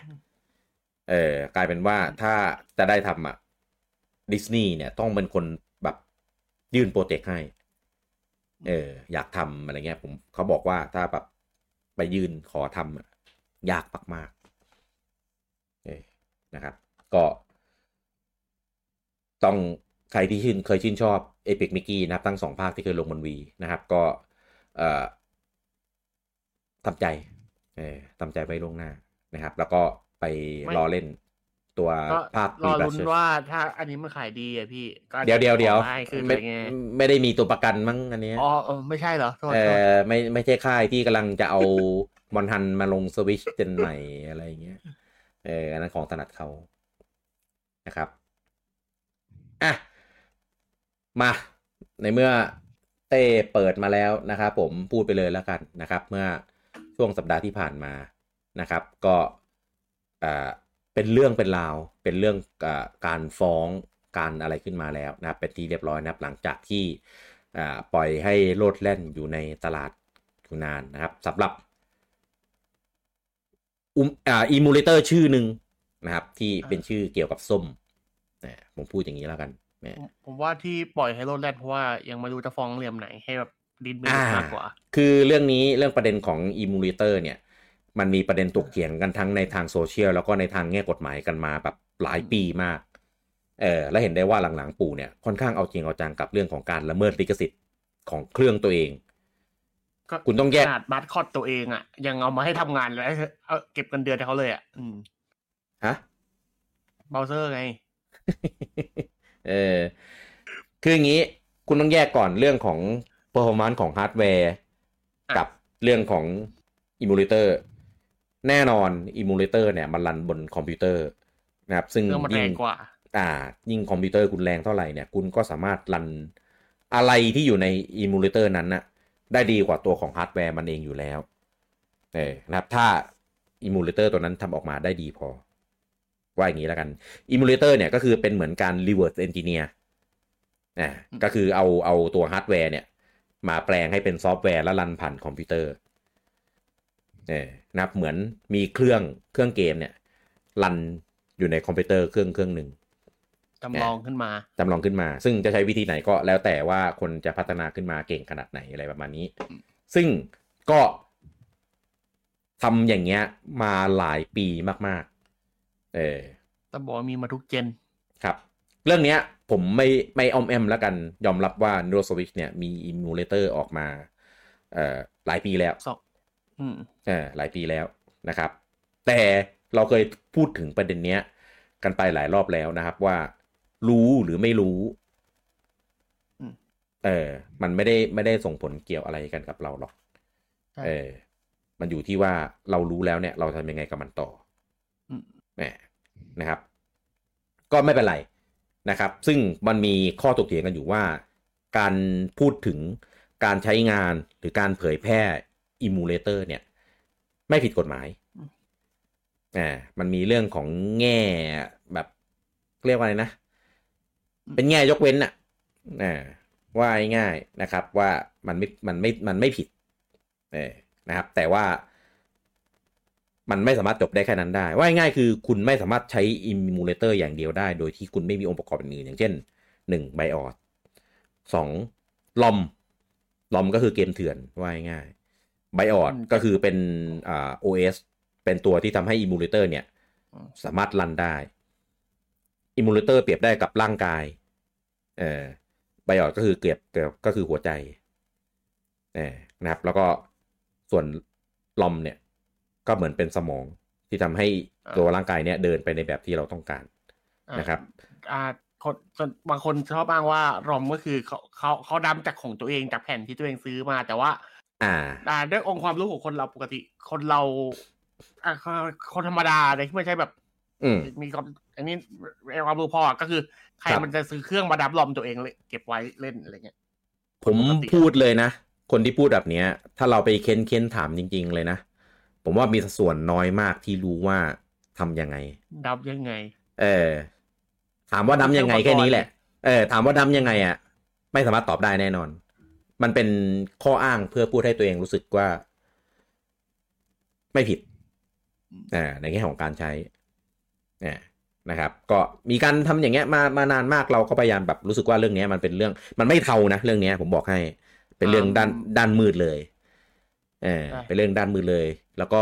เออกลายเป็นว่าถ้าจะได้ทำอะดิสนีย์เนี่ยต้องเป็นคน ยื่นโปรเจกต์ให้ เออ อยากทำอะไรเงี้ย ผมเขาบอกว่าถ้าแบบไปยื่นขอทำอะยากมากๆเออนะครับ ก็ต้องใครที่ชื่นเคยชื่นชอบ Epic Mickey นะครับทั้งสองภาคที่เคยลงบน Wii นะครับ ก็เอ่อทำใจเออทำใจไว้ล่วงหน้านะครับ แล้วก็ไปไม่รอเล่น ตัวก็ภาครอ Rebirth ลุ้นว่าถ้าอันนี้มันขายดีอะพี่ก็อาจจะเดี๋ยวเดี๋ยวเดี๋ยวขอให้ขึ้นไม่อะไรเงี้ยไม่ได้มีตัวประกันมั้งอันเนี้ยอ๋อเออไม่ใช่เหรอโทษเอโทษอไม่ไม่ใช่ค่ายที่กำลังจะเอามอนทันมาลงสวิชเจนใหม่อะไรอย่างเงี้ยเอออันนั้นของถนัดเขานะครับอะมาในเมื่อเต้เปิดมาแล้วนะครับผมพูดไปเลยแล้วกันนะครับ เมื่อช่วงสัปดาห์ที่ผ่านมานะครับ ก็อ่า เป็นเรื่องเป็นราว เป็นเรื่องอาการฟ้องการอะไรขึ้นมาแล้วนะครับเป็นที่เรียบร้อยนะครับหลังจากที่อ่าปล่อยให้โลดแล่นอยู่ในตลาดอยู่นานนะครับสำหรับอืมอ่า emulator ชื่อหนึ่งนะครับ ที่เป็นชื่อเกี่ยวกับส้มนะผมพูดอย่างนี้แล้วกันแหมผมผมว่าที่ปล่อยให้โลดแล่นเพราะว่ายังไม่รู้จะฟ้องเหลี่ยมไหนให้แบบดิ้นไม่อ่ามากกว่า คือเรื่องนี้เรื่องประเด็นของ emulator เนี่ย มันมีประเด็นตกเถียงกันทั้งในทางโซเชียลแล้วก็ในทางแง่กฎหมายกันมาแบบหลายปีมาก เออและเห็นได้ว่าหลังๆปู่เนี่ยค่อนข้างเอาจริงเอาจังกับเรื่องของการละเมิดลิขสิทธิ์ของเครื่องตัวเองก็คุณต้องแยกขนาดบัตรคอดตัวเองอะ ยังเอามาให้ทำงานแล้วเอาเก็บเงินเดือนให้เขาเลยอะ อืมฮะเบราว์เซอร์ไง เออ คืออย่างนี้ คุณต้องแยกก่อนเรื่องของ performance ของฮาร์ดแวร์อะกับเรื่องของ emulator แน่นอน emulator เนี่ยมัน run บนคอมพิวเตอร์นะครับ ซึ่งเครื่องมันแรยิ่งกว่า อ่า ยิ่งคอมพิวเตอร์คุณแรงเท่าไหร่เนี่ย คุณก็สามารถ run อะไรที่อยู่ใน emulator นั้นน่ะได้ดีกว่าตัวของฮาร์ดแวร์มันเองอยู่แล้ว เออนะครับ ถ้า emulator ตัวนั้นทำออกมาได้ดีพอ ว่าอย่างนี้แล้วกัน emulator เนี่ยก็คือเป็นเหมือนการ reverse engineer อ่าก็คือเอาเอาตัวฮาร์ดแวร์เนี่ย มาแปลงให้เป็นซอฟต์แวร์แล้ว run ผ่านคอมพิวเตอร์ เออ นะครับเหมือนมีเครื่องเครื่องเกมเนี่ย run อยู่ในคอมพิวเตอร์เครื่องเครื่องหนึ่งจำลองขึ้นมาจำลองขึ้นมา ซึ่งจะใช้วิธีไหนก็แล้วแต่ว่าคนจะพัฒนาขึ้นมาเก่งขนาดไหนอะไรประมาณนี้ ซึ่งก็ทำอย่างเงี้ยมาหลายปีมากๆ เออต้องบอกว่ามีมาทุก gen ครับ เรื่องเนี้ยผมไม่ไม่อ้อมแอ้มแล้วกันยอมรับว่า n e u r o Switch เนี่ยมี emulator ออกมา เอ่อหลายปีแล้วสอง อืมเออหลายปีแล้วนะครับ แต่เราเคยพูดถึงประเด็นเนี้ย กันไปหลายรอบแล้วนะครับ ว่ารู้หรือไม่รู้อืมเออ มันไม่ได้ไม่ได้ส่งผลเกี่ยวอะไรกันกับเราหรอกใช่เออ มันอยู่ที่ว่าเรารู้แล้วเนี่ย เราทำยังไงกับมันต่ออืมแหมนะครับ ก็ไม่เป็นไรนะครับ ซึ่งมันมีข้อถกเถียงกันอยู่ว่า การพูดถึงการใช้งานหรือการเผยแพร่ emulator เนี่ยไม่ผิดกฎหมาย อ่า มันมีเรื่องของแง่แบบเรียกว่าอะไรนะ เป็นแง่ยกเว้นอะอ่าว่าง่ายๆนะครับ ว่ามันไม่ มันไม่ มันไม่ผิด เออนะครับ แต่ว่ามันไม่สามารถจบได้แค่นั้นได้ ว่าง่ายๆคือคุณไม่สามารถใช้ emulator อย่างเดียวได้ โดยที่คุณไม่มีองค์ประกอบอื่นๆอย่างเช่นหนึ่ง BIOSสอง ROM ROM ก็คือเกมเถื่อนว่าง่าย BIOS อืมก็คือเป็นอ่า OS เป็นตัวที่ทำให้ emulator เนี่ยอืมสามารถ run ได้ emulator เปรียบได้กับร่างกาย เออ BIOS ก็คือเปรียบเปรียบก็คือหัวใจเออนะครับ แล้วก็ส่วน ROM เนี่ย ก็เหมือนเป็นสมองที่ทำให้ตัวร่างกายเนี่ยเดินไปในแบบที่เราต้องการอ่านะครับอ่าคนส่วนบางคนชอบอ้างว่ารอมก็คือเขาเขาเขาดำจากของตัวเองจากแผ่นที่ตัวเองซื้อมา แต่ว่า อ่าอ่าด้วยองค์ความรู้ของคนเราปกติ คนเราอ่าคนธรรมดาเลยที่ไม่ใช่แบบ อืมมีความอันนี้ความรู้พอก็คือใครครับมันจะซื้อเครื่องมาดับรอมตัวเองเลยเก็บไว้เล่นอะไรเงี้ยผมปกติพูดเลยนะ คนที่พูดแบบเนี้ย ถ้าเราไปเค้นเค้นถามจริง ๆ เลยนะ ผมว่ามีส่วนน้อยมากที่รู้ว่าทำยังไง ดับยังไง เออ ถามว่าดำยังไงแค่นี้แหละ เออ ถามว่าดำยังไงอะ ไม่สามารถตอบได้แน่นอน มันเป็นข้ออ้างเพื่อพูดให้ตัวเองรู้สึกว่า ไม่ผิดอ่าในแง่ของการใช้เนี่ยนะครับ ก็มีการทำอย่างเงี้ยมามานานมากเราก็พยายามแบบรู้สึกว่าเรื่องเนี้ยมันเป็นเรื่องมันไม่เทานะเรื่องเนี้ยผมบอกให้ เป็นเรื่องด้านด้านมืดเลยเออใช่เป็นเรื่องด้านมืดเลย แล้วก็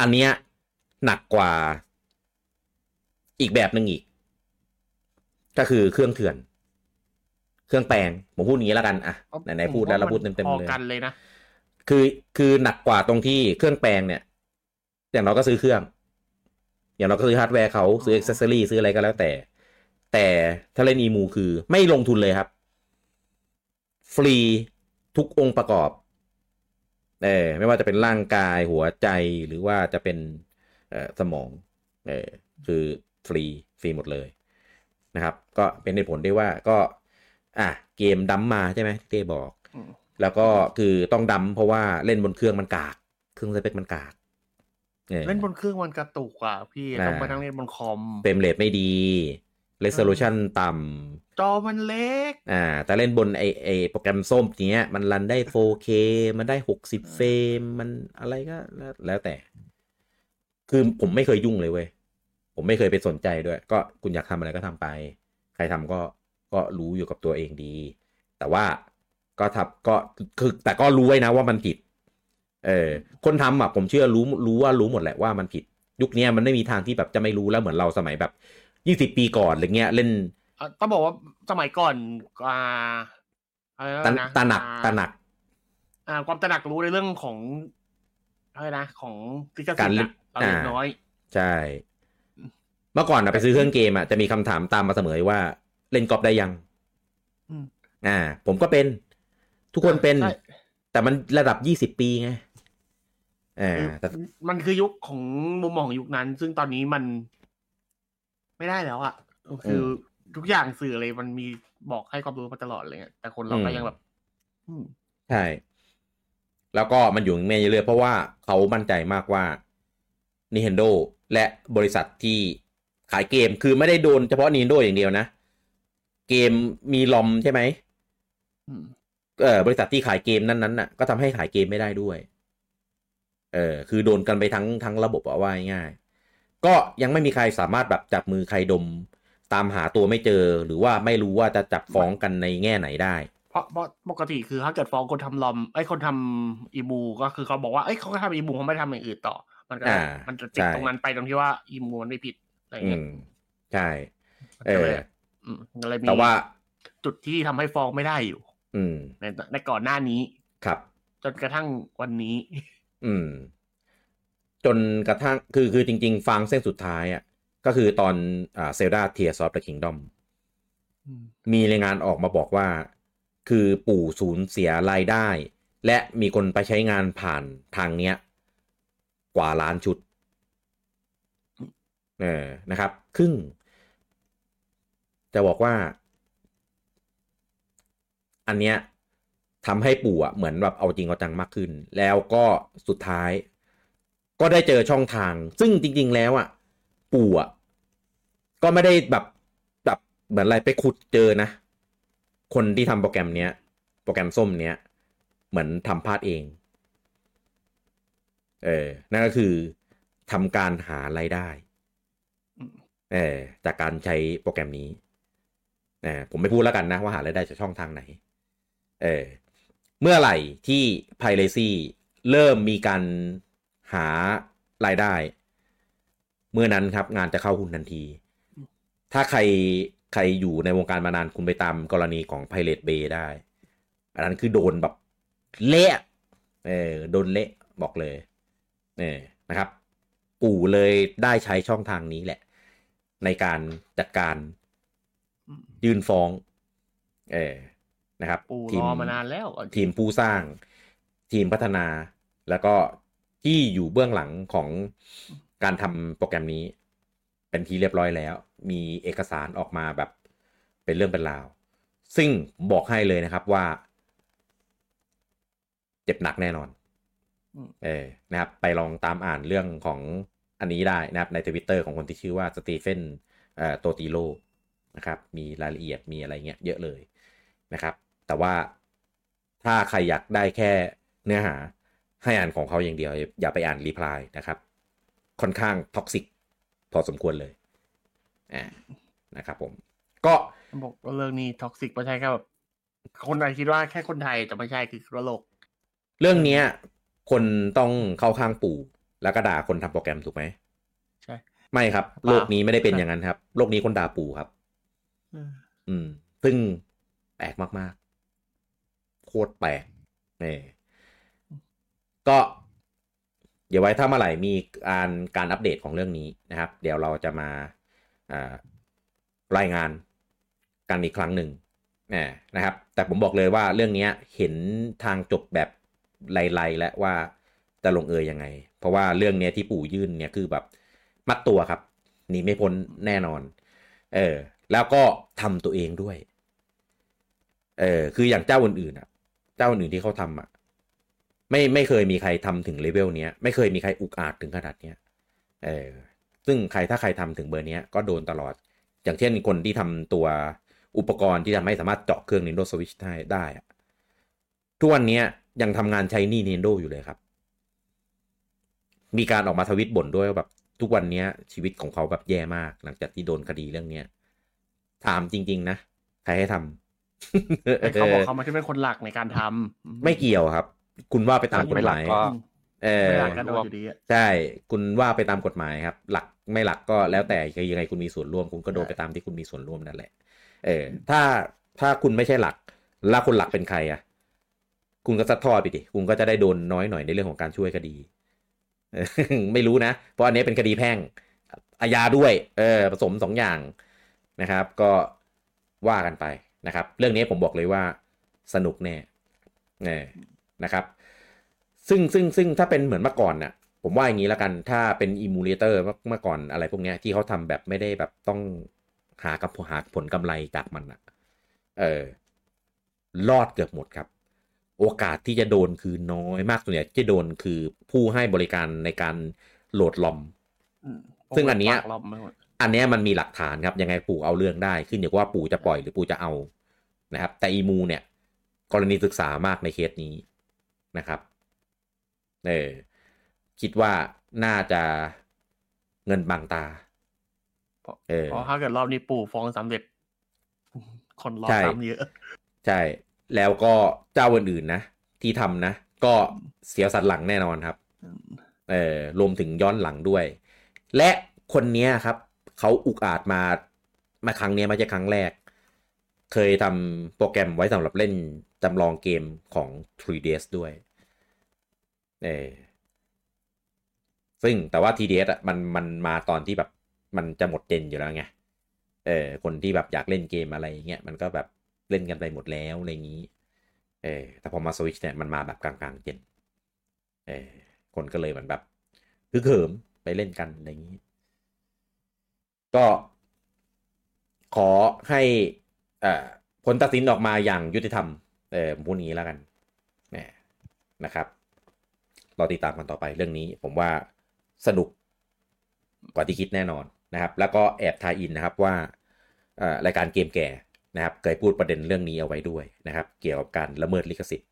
อันเนี้ยหนักกว่าอีกแบบหนึ่งอีก ก็คือเครื่องเถื่อน เครื่องแปลงผมพูดอย่างนี้แล้วกันอะไหนๆพูดแล้วเราพูดเต็มพๆอเลยกันเลยนะคือคือหนักกว่าตรงที่เครื่องแปลงเนี่ย อย่างเราก็ซื้อเครื่อง อย่างเราก็ซื้อฮาร์ดแวร์เขาซื้อ accessory ซื้ออะไรก็แล้วแต่ แต่ถ้าเล่นอีมูคือไม่ลงทุนเลยครับ ฟรีทุกองค์ประกอบเออไม่ว่าจะเป็นร่างกายหัวใจหรือว่าจะเป็นเอ่อสมองเออคือฟรีฟรีหมดเลยนะครับ ก็เป็นในผลได้ว่าก็ อะเกม dump มาใช่ไหมที่เต้บอกอืมแล้วก็คือต้อง dump เพราะว่าเล่นบนเครื่องมันกาก เครื่องสเปคมันกากออเล่นบนเครื่องมันกระตุกอะพี่อ่าต้องไปนั่งเล่นบนคอมเฟ frame rate ไม่ดี resolution ต่จอมันเล็กำอ่า แต่เล่นบนไอไอโปรแกรมส้มเนี้ย มันรันได้ 4K มันได้ 60 เฟรม มันอะไรก็แล้วแล้วแต่ คือผมไม่เคยยุ่งเลยเว้ย ผมไม่เคยไปสนใจด้วย ก็คุณอยากทำอะไรก็ทำไป ใครทำก็ ก็รู้อยู่กับตัวเองดี แต่ว่าก็ทับก็คือแต่ก็รู้ไว้นะว่ามันผิด เออคนทำอะผมเชื่อรู้รู้ว่ารู้หมดแหละว่ามันผิด ยุคเนี้ยมันไม่มีทางที่แบบจะไม่รู้แล้วเหมือนเราสมัยแบบยี่สิบปีก่อนอะไรเงี้ยเล่นอะต้องบอกว่าสมัยก่อนอ่าอะไรตะนะตระหนักอ่าตระหนัก อ่า ความตระหนักรู้ในเรื่องของอะไรนะของลิขสิทการธิ์เล่นอะเราเล็กอ่าน้อย ใช่ เมื่อก่อนอะไปซื้อเครื่องเกมอะจะมีคำถามตามมาเสมอว่า เล่นกอล์ฟได้ยังอืมอ่า ผมก็เป็น ทุกคนเป็นใช่แต่มันระดับยี่สิบปีไงอ่าคือแต่มันคือยุคของมุมมองของยุคนั้น ซึ่งตอนนี้มันไม่ได้แล้วอะคืออทุกอย่างสื่ออะไรมันมีบอกให้ความรู้มาตลอดเลยอะแต่คนเราก็ยังแบบอืมใช่ แล้วก็มันอยู่ในเมย์เรื่อยๆเพราะว่าเขามั่นใจมากว่า Nintendo และบริษัทที่ขายเกมคือไม่ได้โดนเฉพาะ Nintendo อย่างเดียวนะ เกมมีลอมใช่ไหมอืมเออบริษัทที่ขายเกมนั้นๆน่ะก็ทำให้ขายเกมไม่ได้ด้วย เออคือโดนกันไปทั้งทั้งระบบอะว่าง่ายๆก็ยังไม่มีใครสามารถแบบจับมือใครดม ตามหาตัวไม่เจอ หรือว่าไม่รู้ว่าจะจับฟ้องกันในแง่ไหนได้ เพราะเพราะปกติคือถ้าเกิดฟ้องคนทำลอมไอ้ยคนทำอีมูก็คือเขาบอกว่าเอ้ยเขาก็ทำอีมูเขาไม่ทำอย่างอื่นต่อ มันก็อ่ามันจะติดใช่ตรงนั้นไปตรงที่ว่าอีมูมันไม่ผิดอะไรอืเงี้ยมใช่มันเอก็อเลย อืมก็เลยมีแต่ว่า จุดที่ทำให้ฟ้องไม่ได้อยู่ อืม ในในก่อนหน้านี้ครับ จนกระทั่งวันนี้ อืม จนกระทั่งคือคือจริง ๆ ฟางเส้นสุดท้ายอะก็คือตอนอ่า Zelda Tears of the Kingdom มีรายงานออกมาบอกว่า คือปู่สูญเสียรายได้ และมีคนไปใช้งานผ่านทางเนี้ย กว่าล้านชุดเออนะครับ ครึ่ง จะบอกว่า อันเนี้ยทำให้ปู่อะเหมือนแบบเอาจริงเอาจังมากขึ้น แล้วก็สุดท้าย ก็ได้เจอช่องทาง ซึ่งจริง ๆ แล้วอะปู่อะก็ไม่ได้แบบแบบเหมือนอะไรไปขุดเจอนะ คนที่ทำโปรแกรมเนี้ย โปรแกรมส้มเนี้ย เหมือนทำพลาดเอง เออ นั่นก็คือทำการหารายได้อืมเออจากการใช้โปรแกรมนี้ เออผมไม่พูดแล้วกันนะว่าหารายได้จากช่องทางไหน เออเมื่อไหร่ที่ Piracy เริ่มมีการหารายได้ เมื่อนั้นครับงานจะเข้าหุ้นทันที ถ้าใครใครอยู่ในวงการมานานคุณไปตามกรณีของ Pirate Bay ได้ อันนั้นคือโดนแบบเละเออโดนเละบอกเลยเออนะครับ ปู่เลยได้ใช้ช่องทางนี้แหละ ในการจัดการ ยื่นฟ้อง เออนะครับปูทีรอมานานแล้วเอาจริงทีมผู้สร้าง ทีมพัฒนา แล้วก็ที่อยู่เบื้องหลังของการทำโปรแกรมนี้ เป็นทีเรียบร้อยแล้ว มีเอกสารออกมาแบบเป็นเรื่องเป็นราว ซึ่งบอกให้เลยนะครับว่า เจ็บหนักแน่นอนอืมเออนะครับ ไปลองตามอ่านเรื่องของอันนี้ได้นะครับในทวิตเตอร์ของคนที่ชื่อว่า Stephen เอ่อ Totilo นะครับ มีรายละเอียดมีอะไรเงี้ยเยอะเลยนะครับ แต่ว่าถ้าใครอยากได้แค่เนื้อหาให้อ่านของเขาอย่างเดียว อย่าไปอ่านรีプライนะครับ ค่อนข้างท็อกซิกพอสมควรเลยอ่านะครับผม ก็ บอกว่าเรื่องนี้ท็อกซิกไม่ใช่แค่แบบคนไทยคิดว่าแค่คนไทยแต่ไม่ใช่คือทั่วโลก เรื่องเนี้ย คนต้องเข้าข้างปู่ แล้วก็ด่าคนทำโปรแกรมถูกไหม ใช่ ไม่ครับ เปล่า โลกนี้ไม่ได้เป็นอย่างนั้นครับ โลกนี้คนด่าปู่ครับ เ อืม ซึ่งแปลกมากๆ โคตรแปลกนี่ก็ เดี๋ยวไว้ถ้าเมื่อไหร่มีการการอัปเดตของเรื่องนี้นะครับ เดี๋ยวเราจะมาอ่ารายงานกันอีกครั้งหนึ่งนะนะครับ แต่ผมบอกเลยว่าเรื่องนี้เห็นทางจบแบบไล่ๆและว่าจะลงเอยยังไง เพราะว่าเรื่องเนี้ยที่ปู่ยื่นเนี่ยคือแบบมัดตัวครับหนีไม่พ้นแน่นอน เออ แล้วก็ทำตัวเองด้วย เออคืออย่างเจ้าอื่นๆอะ เจ้าอื่นที่เขาทำอะ ไม่ไม่เคยมีใครทำถึงเลเวลเนี้ย ไม่เคยมีใครอุกอาจถึงขนาดเนี้ย เออ ซึ่งใครถ้าใครทำถึงเบอร์เนี้ยก็โดนตลอด อย่างเช่นคนที่ทำตัวอุปกรณ์ที่ทำให้สามารถเจาะเครื่อง Nintendo Switch ได้ได้อะทุกวันนี้ยังทำงานใช้นี่ Nintendo อยู่เลยครับ มีการออกมาทวิตบ่นด้วยว่าแบบทุกวันนี้ชีวิตของเขาแบบแย่มาก หลังจากที่โดนคดีเรื่องเนี้ย ถามจริง ๆ นะ ใครให้ทำแต่เขาบอกเขาไม่ใช่เป็นคนหลักในการทำไม่เกี่ยวครับ คุณว่าไปตามกฎไม่หหลัมากยก็เออไม่หลักก็โดนอยู่ดีอะใช่ คุณว่าไปตามกฎหมายครับ หลักไม่หลักก็แล้วแต่ยังไงคุณมีส่วนร่วม คุณก็โดนไปตามที่คุณมีส่วนร่วมนั่นแหละ เออ ถ้าถ้าคุณไม่ใช่หลัก แล้วคนหลักเป็นใครอะ คุณก็ซัดทอดไปดิคุณก็จะได้โดนน้อยหน่อยในเรื่องของการช่วยคดีเออไม่รู้นะ เพราะอันนี้เป็นคดีแพ่งอาญาด้วย เออ ผสมสองอย่าง นะครับ ก็ว่ากันไปนะครับ เรื่องนี้ผมบอกเลยว่าสนุกแน่เน่นะครับ ซึ่งซึ่งซึ่งถ้าเป็นเหมือนเมื่อก่อนน่ะผมว่าอย่างนี้แล้วกันถ้าเป็น emulator เมื่อก่อนอะไรพวกเนี้ยที่เขาทำแบบไม่ได้แบบต้องหากับหาผลกำไรจากมันอะเออรอดเกือบหมดครับ โอกาสที่จะโดนคือน้อยมากส่วนใหญ่ที่โดนคือผู้ให้บริการในการโหลดลอมอืมซึ่งอันเนี้ยปากร อบไม่หมดอันเนี้ยมันมีหลักฐานครับยังไงปู่เอาเรื่องได้ขึ้นอยู่กับว่าปู่จะปล่อยหรือปู่จะเอานะครับ แต่อีมูเนี่ย กรณีศึกษามากในเคสนี้นะครับเออคิดว่าน่าจะเงินบางตาเออเพราะถ้าเกิดรอบนี้ปู่ฟ้องสำเร็จ คนรอใช่ซ้ำเยอะ ใช่ แล้วก็เจ้าอื่นๆนะ ที่ทำนะ ก็เสียสันหลังแน่นอนครับ เออรวมถึงย้อนหลังด้วย และคนเนี้ยครับ เขาอุกอาจมามาครั้งนี้ไม่ใช่ครั้งแรก เคยทำโปรแกรมไว้สำหรับเล่นจำลองเกมของ 3ds ด้วยเออซึ่งแต่ว่า 3ds อะมันมันมาตอนที่แบบมันจะหมดเจนอยู่แล้วไงเออคนที่แบบอยากเล่นเกมอะไรอย่างเงี้ยมันก็แบบเล่นกันไปหมดแล้วอะไรอย่างนี้เออแต่พอมาสวิชเนี่ยมันมาแบบกลางๆเจนเออคนก็เลยเหมือนแบบฮึกเหิมไปเล่นกันอะไรอย่างนี้ ก็ขอให้อผลตัดสินออกมาอย่างยุติธรรมเออพูดงี้แล้วกันนะครับรอติดตามกันต่อไปเรื่องนี้ ผมว่าสนุกกว่าที่คิดแน่นอนนะครับ แล้วก็แอบทายอินนะครับว่าเอ่อรายการเกมแก่นะครับ เคยพูดประเด็นเรื่องนี้เอาไว้ด้วยนะครับ เกี่ยวกับการละเมิดลิขสิทธิ์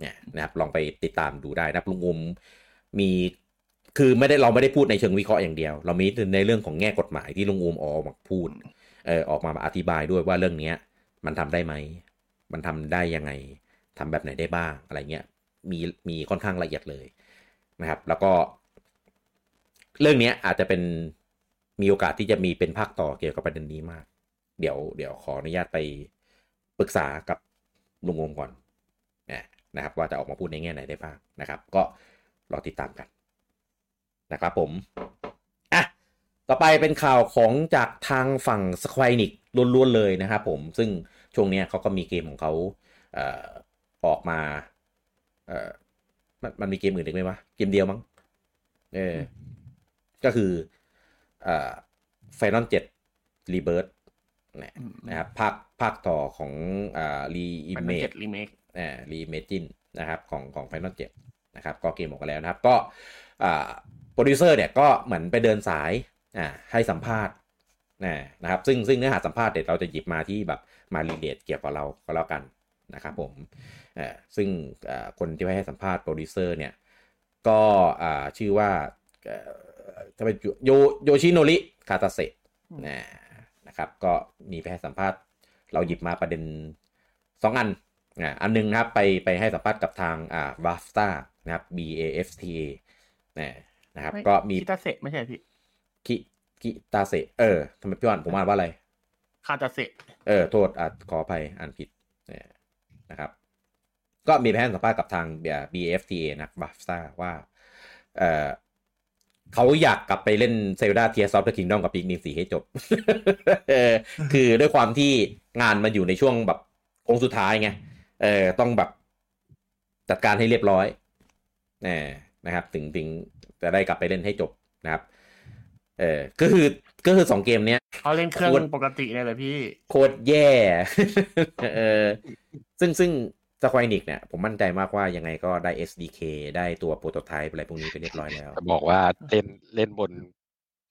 เนี่ยนะครับ ลองไปติดตามดูได้นะครับลุงอมมี คือไม่ได้เราไม่ได้พูดในเชิงวิเคราะห์อย่างเดียว เรามีในเรื่องของแง่กฎหมายที่ลุงอูมออกมาพูดเออออกมาอธิบายด้วยว่าเรื่องเนี้ย มันทำได้ไหม มันทำได้ยังไงทำแบบไหนได้บ้างอะไรเงี้ยมีมีค่อนข้างละเอียดเลยนะครับ แล้วก็ เรื่องเนี้ยอาจจะเป็นมีโอกาสที่จะมีเป็นภาคต่อเกี่ยวกับประเด็นนี้มาก เดี๋ยวเดี๋ยวขออนุญาตไปปรึกษากับลุงงมก่อนนะนะครับ ว่าจะออกมาพูดในแง่ไหนได้บ้างนะครับ ก็รอติดตามกัน นะครับผมอะต่อไปเป็นข่าวของจากทางฝั่งสควอนิกล้วนๆเลยนะครับผมซึ่งช่วงเนี้ยเขาก็มีเกมของเขาเอ่อออกมาเอ่อมันมันมีเกมอื่นอีกไหมวะเกมเดียวมั้งเออก็คือเอ่อ Final 7 Rebirth นะนะครับภาคภาคต่อของอ่ามันเป็น Reimage เจ็ดรีเมคอ่า Reimagine นะครับของของ Final 7นะครับก็เกมออกมาแล้วนะครับ ก็อ่า โปรดิวเซอร์เนี่ยก็เหมือนไปเดินสายอ่าให้สัมภาษณ์นะนะครับซึ่งซึ่งเนื้อหาสัมภาษณ์เดี๋ยวเราจะหยิบมาที่แบบมา relate เกี่ยวกับเราก็แล้วกันนะครับผมเอ่อซึ่งอ่าคนที่ไปให้สัมภาษณ์โปรดิวเซอร์เนี่ยก็อ่าชื่อว่าเอ่อจะเป็นโยโยชิโนริคิตาเซะนะนะครับก็มีไปให้สัมภาษณ์เราหยิบมาประเด็นสองอันอ่าอันหนึงนะครับไปไปให้สัมภาษณ์กับทางอ่า BAFTA นะครับ B A F T A นะ นะครับ ก็มีคิตาเซะไม่ใช่พี่คิคิตาเซะเออทำไมพี่วันผมอ่านว่าอะไรคาตาเซะเออโทษอะขออภัยอ่านผิดเนี่ยนะครับ ก็มีแพทย์สัมภาษณ์กับทาง BFTA นะ BAFTA ว่าเออเขาอยากกลับไปเล่น Zelda Tears of the Kingdom กับ Pikmin 4ให้จบเออคือด้วยความที่งานมันอยู่ในช่วงแบบโค้งสุดท้ายไง เออต้องแบบจัดการให้เรียบร้อยเออนะครับ ถึงถึง จะได้กลับไปเล่นให้จบนะครับ เออก็คือก็คือสองเกมเนี้ยเขาเล่นเครื่องโคตรปกติเนี่ยเลยพี่ โคตรแย่เออซึ่งซึ่ง Square Enix เนี่ยผมมั่นใจมากว่ายังไงก็ได้ SDK ได้ตัว prototype อะไรพวกนี้ไปเรียบร้อยแล้วจะบอกว่าเล่นเล่นบน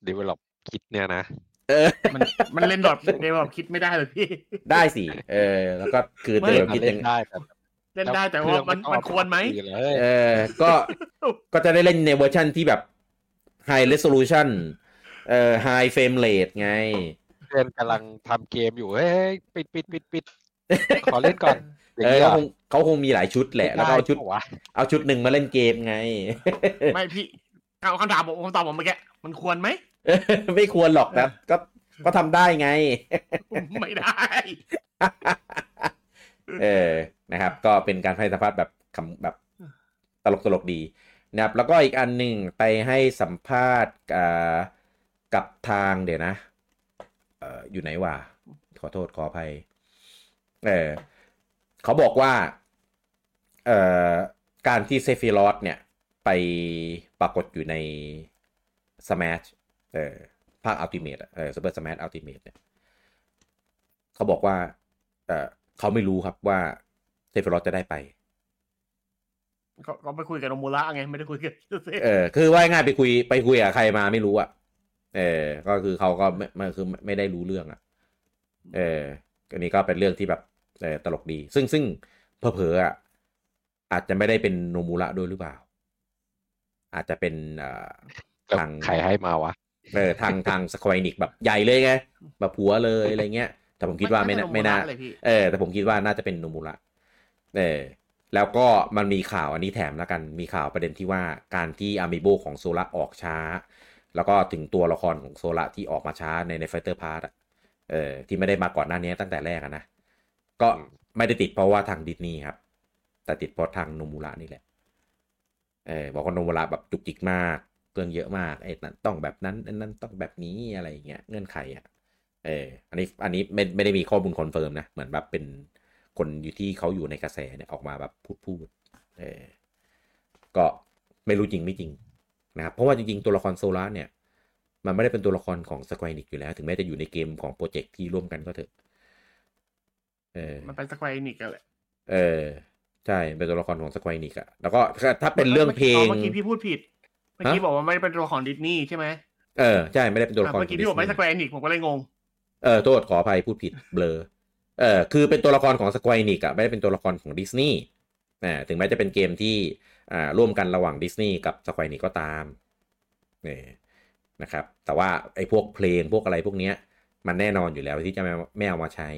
develop kit เนี่ยนะเออมันมันเล่นดอทเดแบบคิดไม่ได้เลยพี่ ได้สิ เออ แล้วก็คือไม่เดี๋ยวคิดเล่ยังนได้แต่ เล่นได้แต่ว่ามันมันควรไหมเลยเออก็ก็จะได้เล่นในเวอร์ชันที่แบบ High Resolution เอ่อ High Frame Rate ไงเพื่อนกำลังทำเกมอยู่เฮ้ยปิดปิดปิดปิดขอเล่นก่อนอย่างเออเงี้ยเขาคงเขาคงมีหลายชุดแหละ แล้วก็เอาชุดไปะวะเอาชุดหนึ่งมาเล่นเกมไง ไม่พี่เอาคำถามผมคำตอบผมเมื่อกี้มันควรไหมไม่ควรหรอกนะก็ก็ทำได้ไง ไม่ได้ เออ นะครับ ก็เป็นการให้สัมภาษณ์แบบคำแบบตลกตลกๆดีนะครับ แล้วก็อีกอันหนึ่งไปให้สัมภาษณ์อ่ากับทางเดี๋ยวนะเอ่ออยู่ไหนวะขอโทษขออภัยเออเขาบอกว่าเอ่อการที่ Sephiroth เนี่ย ไปปรากฏอยู่ใน Smash เออภาค Ultimate อะเออ Super Smash Ultimate เนี่ยเขาบอกว่าเออเขาไม่รู้ครับว่า Sephiroth จะได้ไปก็ก็ไปคุยกับโนมูระไงไม่ได้คุยกับยูเซเออคือว่าง่ายๆไปคุยไปคุยกับใครมาไม่รู้อะเออ ก็คือเขาก็ไม่ไม่คือไม่ได้รู้เรื่องอะ เอออันนี้ก็เป็นเรื่องที่แบบเออตลกดี ซึ่งซึ่งเผลอๆอะอาจจะไม่ได้เป็นโนมูระด้วยหรือเปล่า อาจจะเป็นอ่าแล้วทางใครให้มาวะเออทางทางสควอนิกแบบใหญ่เลยไงแบบผัวเลยอะไรเงี้ย แต่ผมคิดว่าไม่น่าไม่น่าเลยพี่เออแต่ผมคิดว่าน่าจะเป็นโนมุระ เออแล้วก็มันมีข่าวอันนี้แถมแล้วกันมีข่าวประเด็นที่ว่าการที่อามิโบของโซละออกช้า แล้วก็ถึงตัวละครของโซระที่ออกมาช้าในใน Fighter Pass เออที่ไม่ได้มาก่อนหน้านี้ตั้งแต่แรกนะก็ไม่ได้ติดเพราะว่าทางดิสนีย์ครับ แต่ติดเพราะทางโนมุระนี่แหละเออบอกว่าโนมุระแบบจุกจิกมากเรื่องเยอะมากไอ้นั่นต้องแบบนั้นอันนั้นต้องแบบนี้อะไรอย่างเงี้ยเงื่อนไขอะเอออันนี้อันนี้ไม่ไม่ได้มีข้อมูลคอนเฟิร์มนะเหมือนแบบเป็น คนอยู่ที่เขาอยู่ในกระแสเนี่ยออกมาแบบพูดพูดเออก็ไม่รู้จริงไม่จริงนะครับเพราะว่าจริงๆตัวละครโซระเนี่ย มันไม่ได้เป็นตัวละครของ Square Enix อยู่แล้ว ถึงแม้จะอยู่ในเกมของโปรเจกต์ที่ร่วมกันก็เถอะเออมันเป็น Square Enix กันแหละเออใช่เป็นตัวละครของ Square Enix อะแล้วก็ถ้าเป็นเรื่องเพลงเมื่อกี้พี่พูดผิดเมื่อกี้บอกว่าไม่ได้เป็นตัวของดิสนีย์ใช่ไหมเออใช่ไม่ได้เป็นตัวละครเมื่อกี้พี่บอกไม่ Square Enix ผมก็เลยงงเออโทษขออภัยพูดผิดเบลอ เออคือเป็นตัวละครของ Square Enix อะไม่ได้เป็นตัวละครของดิสนีย์อ่าถึงแม้จะเป็นเกมที่อ่าร่วมกันระหว่างดิสนีย์กับ Square Enix ก็ตามเนี่ยนะครับ แต่ว่าไอ้พวกเพลงพวกอะไรพวกเนี้ยมันแน่นอนอยู่แล้วที่จะไม่ไม่เอามาใช้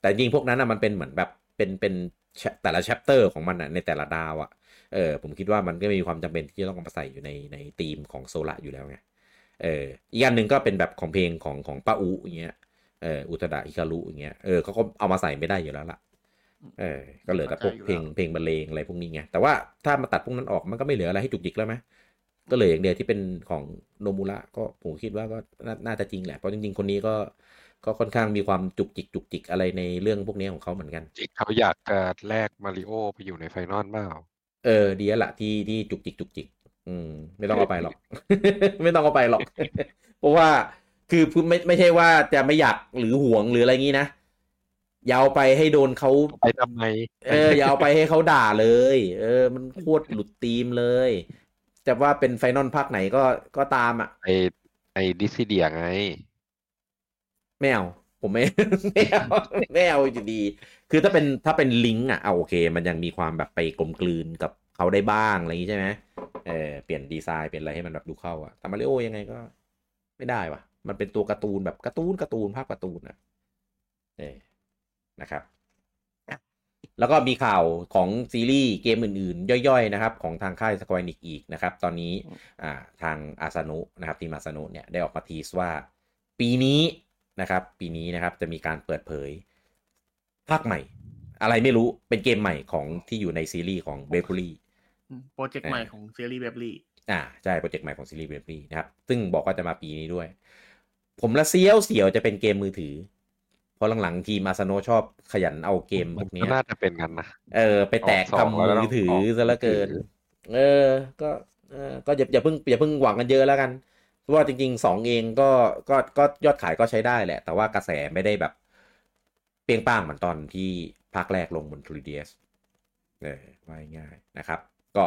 แต่จริงพวกนั้นอะมันเป็นเหมือนแบบเป็นเป็นแต่ละ chapter ของมันอะในแต่ละดาวอะเออผมคิดว่ามันก็มีความจำเป็นที่จะต้องมาใส่อยู่ในในธีมของโซระอยู่แล้วไงเอออีกอันหนึ่งก็เป็นแบบของเพลงของของป้าอูอย่างเงี้ย เอออุตดะฮิคารุอย่างเงี้ยเออเขาก็เอามาใส่ไม่ได้อยู่แล้วล่ะเออก็เหลือแต่พวกเพลงเพลงบรรเลงอะไรพวกนี้ไงแต่ว่าถ้ามาตัดพวกนั้นออกมันก็ไม่เหลืออะไรให้จุกจิกแล้วไหมก็เหลยอย่างเดียวที่เป็นของโนมูระก็ผมคิดว่าก็น่าน่าจะจริงแหละเพราะจริงๆคนนี้ก็ก็ค่อนข้างมีความจุกจิกจุกจิกอะไรในเรื่องพวกนี้ของเขาเหมือนกันจิกเขาอยากจะแลกมาริโอไปอยู่ในไฟนอลเปล่าเออดีแล้วละที่ที่จุกจิกจุกจิก อืม ไม่ต้องเอาไปหรอก ไม่ต้องเอาไปหรอก เพราะว่า คือไม่ไม่ใช่ว่าจะไม่อยากหรือห่วงหรืออะไรงี้นะอยาวไปให้โดนเขาไปทำไมเอออยาวไปให้เขาด่าเลย เออ มันโคตรหลุดธีมเลยจะว่าเป็นไฟนอลภาคไหนก็ก็ตามอะ ไอไอดิซิเดียไง ไม่เอา ผมไม่ไม่เอาไม่เอาอยู่ดี คือถ้าเป็นถ้าเป็นลิงก์อะเอาโอเค มันยังมีความแบบไปกลมกลืนกับเขาได้บ้างอะไรอย่างนี้ใช่ไหมเออเปลี่ยนดีไซน์เป็นอะไรให้มันแบบดูเข้าอะแต่มาริโอยังไงก็ ไม่ได้ว่ะ มันเป็นตัวการ์ตูนแบบการ์ตูนการ์ตูนภาพการ์ตูนอะเออนะครับอะแล้วก็มีข่าวของซีรีส์เกมอื่น ๆ ย่อย ๆ นะครับ ของทางค่าย Square Enix อีกนะครับ ตอนนี้อ่าทางอาซาโนะนะครับทีมอาซาโนะเนี่ยได้ออกมา tease ว่า ปีนี้นะครับ ปีนี้นะครับจะมีการเปิดเผย ภาคใหม่ อะไรไม่รู้เป็นเกมใหม่ของที่อยู่ในซีรีส์ของเบเ e อรี่โปรเจกต์ใหม่ของซีรีส์เบเบลี่อ่าใช่โปรเจกต์ใหม่ของซีรีส์เบเ e อรี่นะครับ ซึ่งบอกว่าจะมาปีนี้ด้วย ผมละเซียวเสียวจะเป็นเกมมือถือ เพราะหลังๆทีมาซาโนชอบขยันเอาเกมพวกเนี้ยน่าจะเป็นกันนะเออ ไปแตกออกสองทำแล้วก็มือถือออกซะเหละเกินมือถือเออ ก็เออก็อย่าอย่าเพิ่งอย่าเพิ่งหวังกันเยอะแล้วกันเพราะว่าจริงๆสองเองก็ก็ก็ยอดขายก็ใช้ได้แหละ แต่ว่ากระแสไม่ได้แบบ เปรียงป้างเหมือนตอนที่ภาคแรกลงบน 3DS เออว่าง่ายๆนะครับ ก็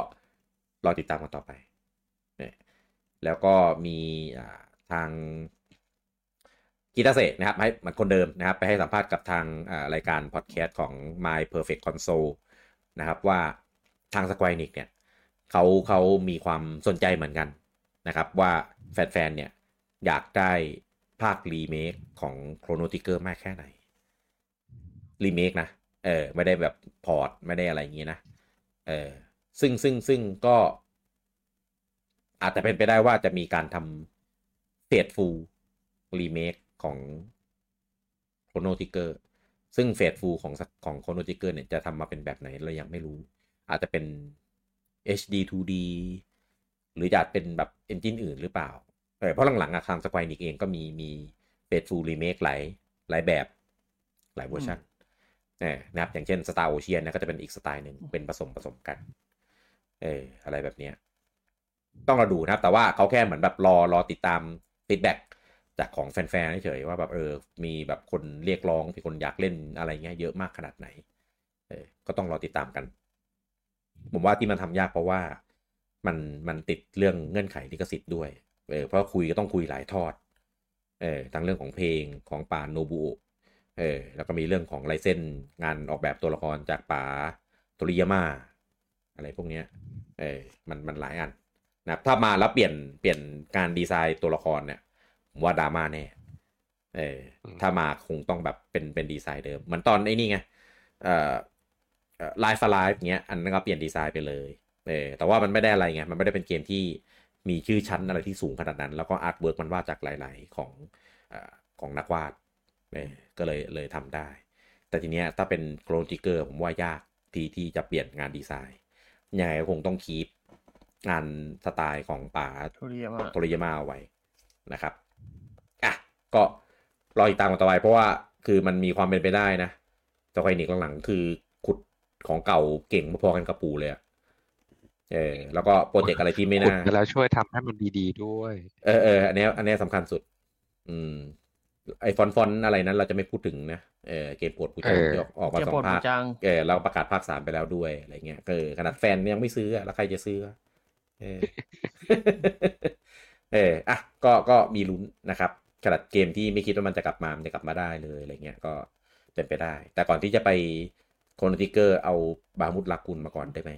รอติดตามกันต่อไปเนี่ยแล้วก็มีอ่าทาง กีตาเซนะครับให้เหมือนคนเดิมนะครับ ไปให้สัมภาษณ์กับทางรายการพอดแคสต์ของ My Perfect Console นะครับว่าทาง Square Enix เนี่ยเขาเขามีความสนใจเหมือนกันนะครับว่าแฟนๆเนี่ยอยากได้ภาครีเมคของ Chrono Trigger มากแค่ไหนรีเมคนะเออไม่ได้แบบ port ไม่ได้อะไรอย่างงี้นะเออซึ่งซึ่งซึ่งก็ อาจจะเป็นไปได้ว่าจะมีการทำ faithful remake ของ Chrono Trigger ซึ่ง faithful ของของ Chrono Trigger เนี่ยจะทำมาเป็นแบบไหนเรายังไม่รู้ อาจจะเป็น HD 2D หรือจะเป็นแบบ engine อื่นหรือเปล่าเออเพราะหลังๆอะทาง Square Enix เองก็มีมี faithful remake หลายหลายแบบหลายเวอร์ชันเออนะครับอย่างเช่น Star Ocean นะก็จะเป็นอีกสไตล์หนึ่งเป็นผสมผสมกัน เอออะไรแบบเนี้ยต้องเราดูนะครับ แต่ว่าเขาแค่เหมือนแบบรอรอติดตาม feedback จากของแฟนๆเฉยว่าแบบเออมีแบบคนเรียกร้องมีคนอยากเล่นอะไรเงี้ยเยอะมากขนาดไหนเออก็ต้องรอติดตามกัน ผมว่าที่มันทำยากเพราะว่ามันมันติดเรื่องเงื่อนไขลิขสิทธิ์ด้วยเออเพราะคุยก็ต้องคุยหลายทอดเออทั้งเรื่องของเพลงของป่าโนบุเออแล้วก็มีเรื่องของลายเส้นงานออกแบบตัวละครจากป่าโตริยาม่าอะไรพวกเนี้ยเออมันมันหลายอันนะถ้ามาแล้วเปลี่ยนเปลี่ยนการดีไซน์ตัวละครเนี่ย ผมว่าดราม่าแน่เออถ้ามาคงต้องแบบเป็นเป็นดีไซน์เดิมเหมือนตอนไอ้นี่ไงเอ่อ Live A Live เงี้ยอันนั้นก็เปลี่ยนดีไซน์ไปเลยเออแต่ว่ามันไม่ได้อะไรไงมันไม่ได้เป็นเกมที่มีชื่อชั้นอะไรที่สูงขนาดนั้น แล้วก็ artwork มันวาดจากหลาย ๆ ของเอ่อของนักวาดเออก็เลยเลยทำได้ แต่ทีเนี้ยถ้าเป็น Chrono Trigger ผมว่ายากที่ที่จะเปลี่ยนงานดีไซน์ยังไงก็คงต้อง keep งานสไตล์ของป๋าโทริยาม่าโทริยาม่าเอาไว้นะครับอะ ก็รออีกตามกันต่อไป เพราะว่าคือมันมีความเป็นไปได้นะเจ้าไคนิกหลังๆ คือขุดของเก่าเก่งพอๆกันกับปูเลยอะเออแล้วก็โปรเจกต์อะไรที่ไม่ขุดน่าไปแล้วช่วยทำให้มันดีๆด้วย เออเอออันเนี้ยอันเนี้ยสำคัญสุด อืม ไอฟอนฟอนอะไรนั้นเราจะไม่พูดถึงนะเออเกมโปรดผู้จังเออที่ออกออกมาเกมสอโปรดงภาคจังเออเราประกาศภาคสามไปแล้วด้วยอะไรเงี้ยเออขนาดแฟนยังไม่ซื้ออะแล้วใครจะซื้ออะเออเอออะก็ก็มีลุ้นนะครับ ขนาดเกมที่ไม่คิดว่ามันจะกลับมา มันจะกลับมาได้เลยอะไรเงี้ยก็เป็นไปได้ แต่ก่อนที่จะไป Chrono Trigger เอา Bahamut Lagoon มาก่อนได้ไหม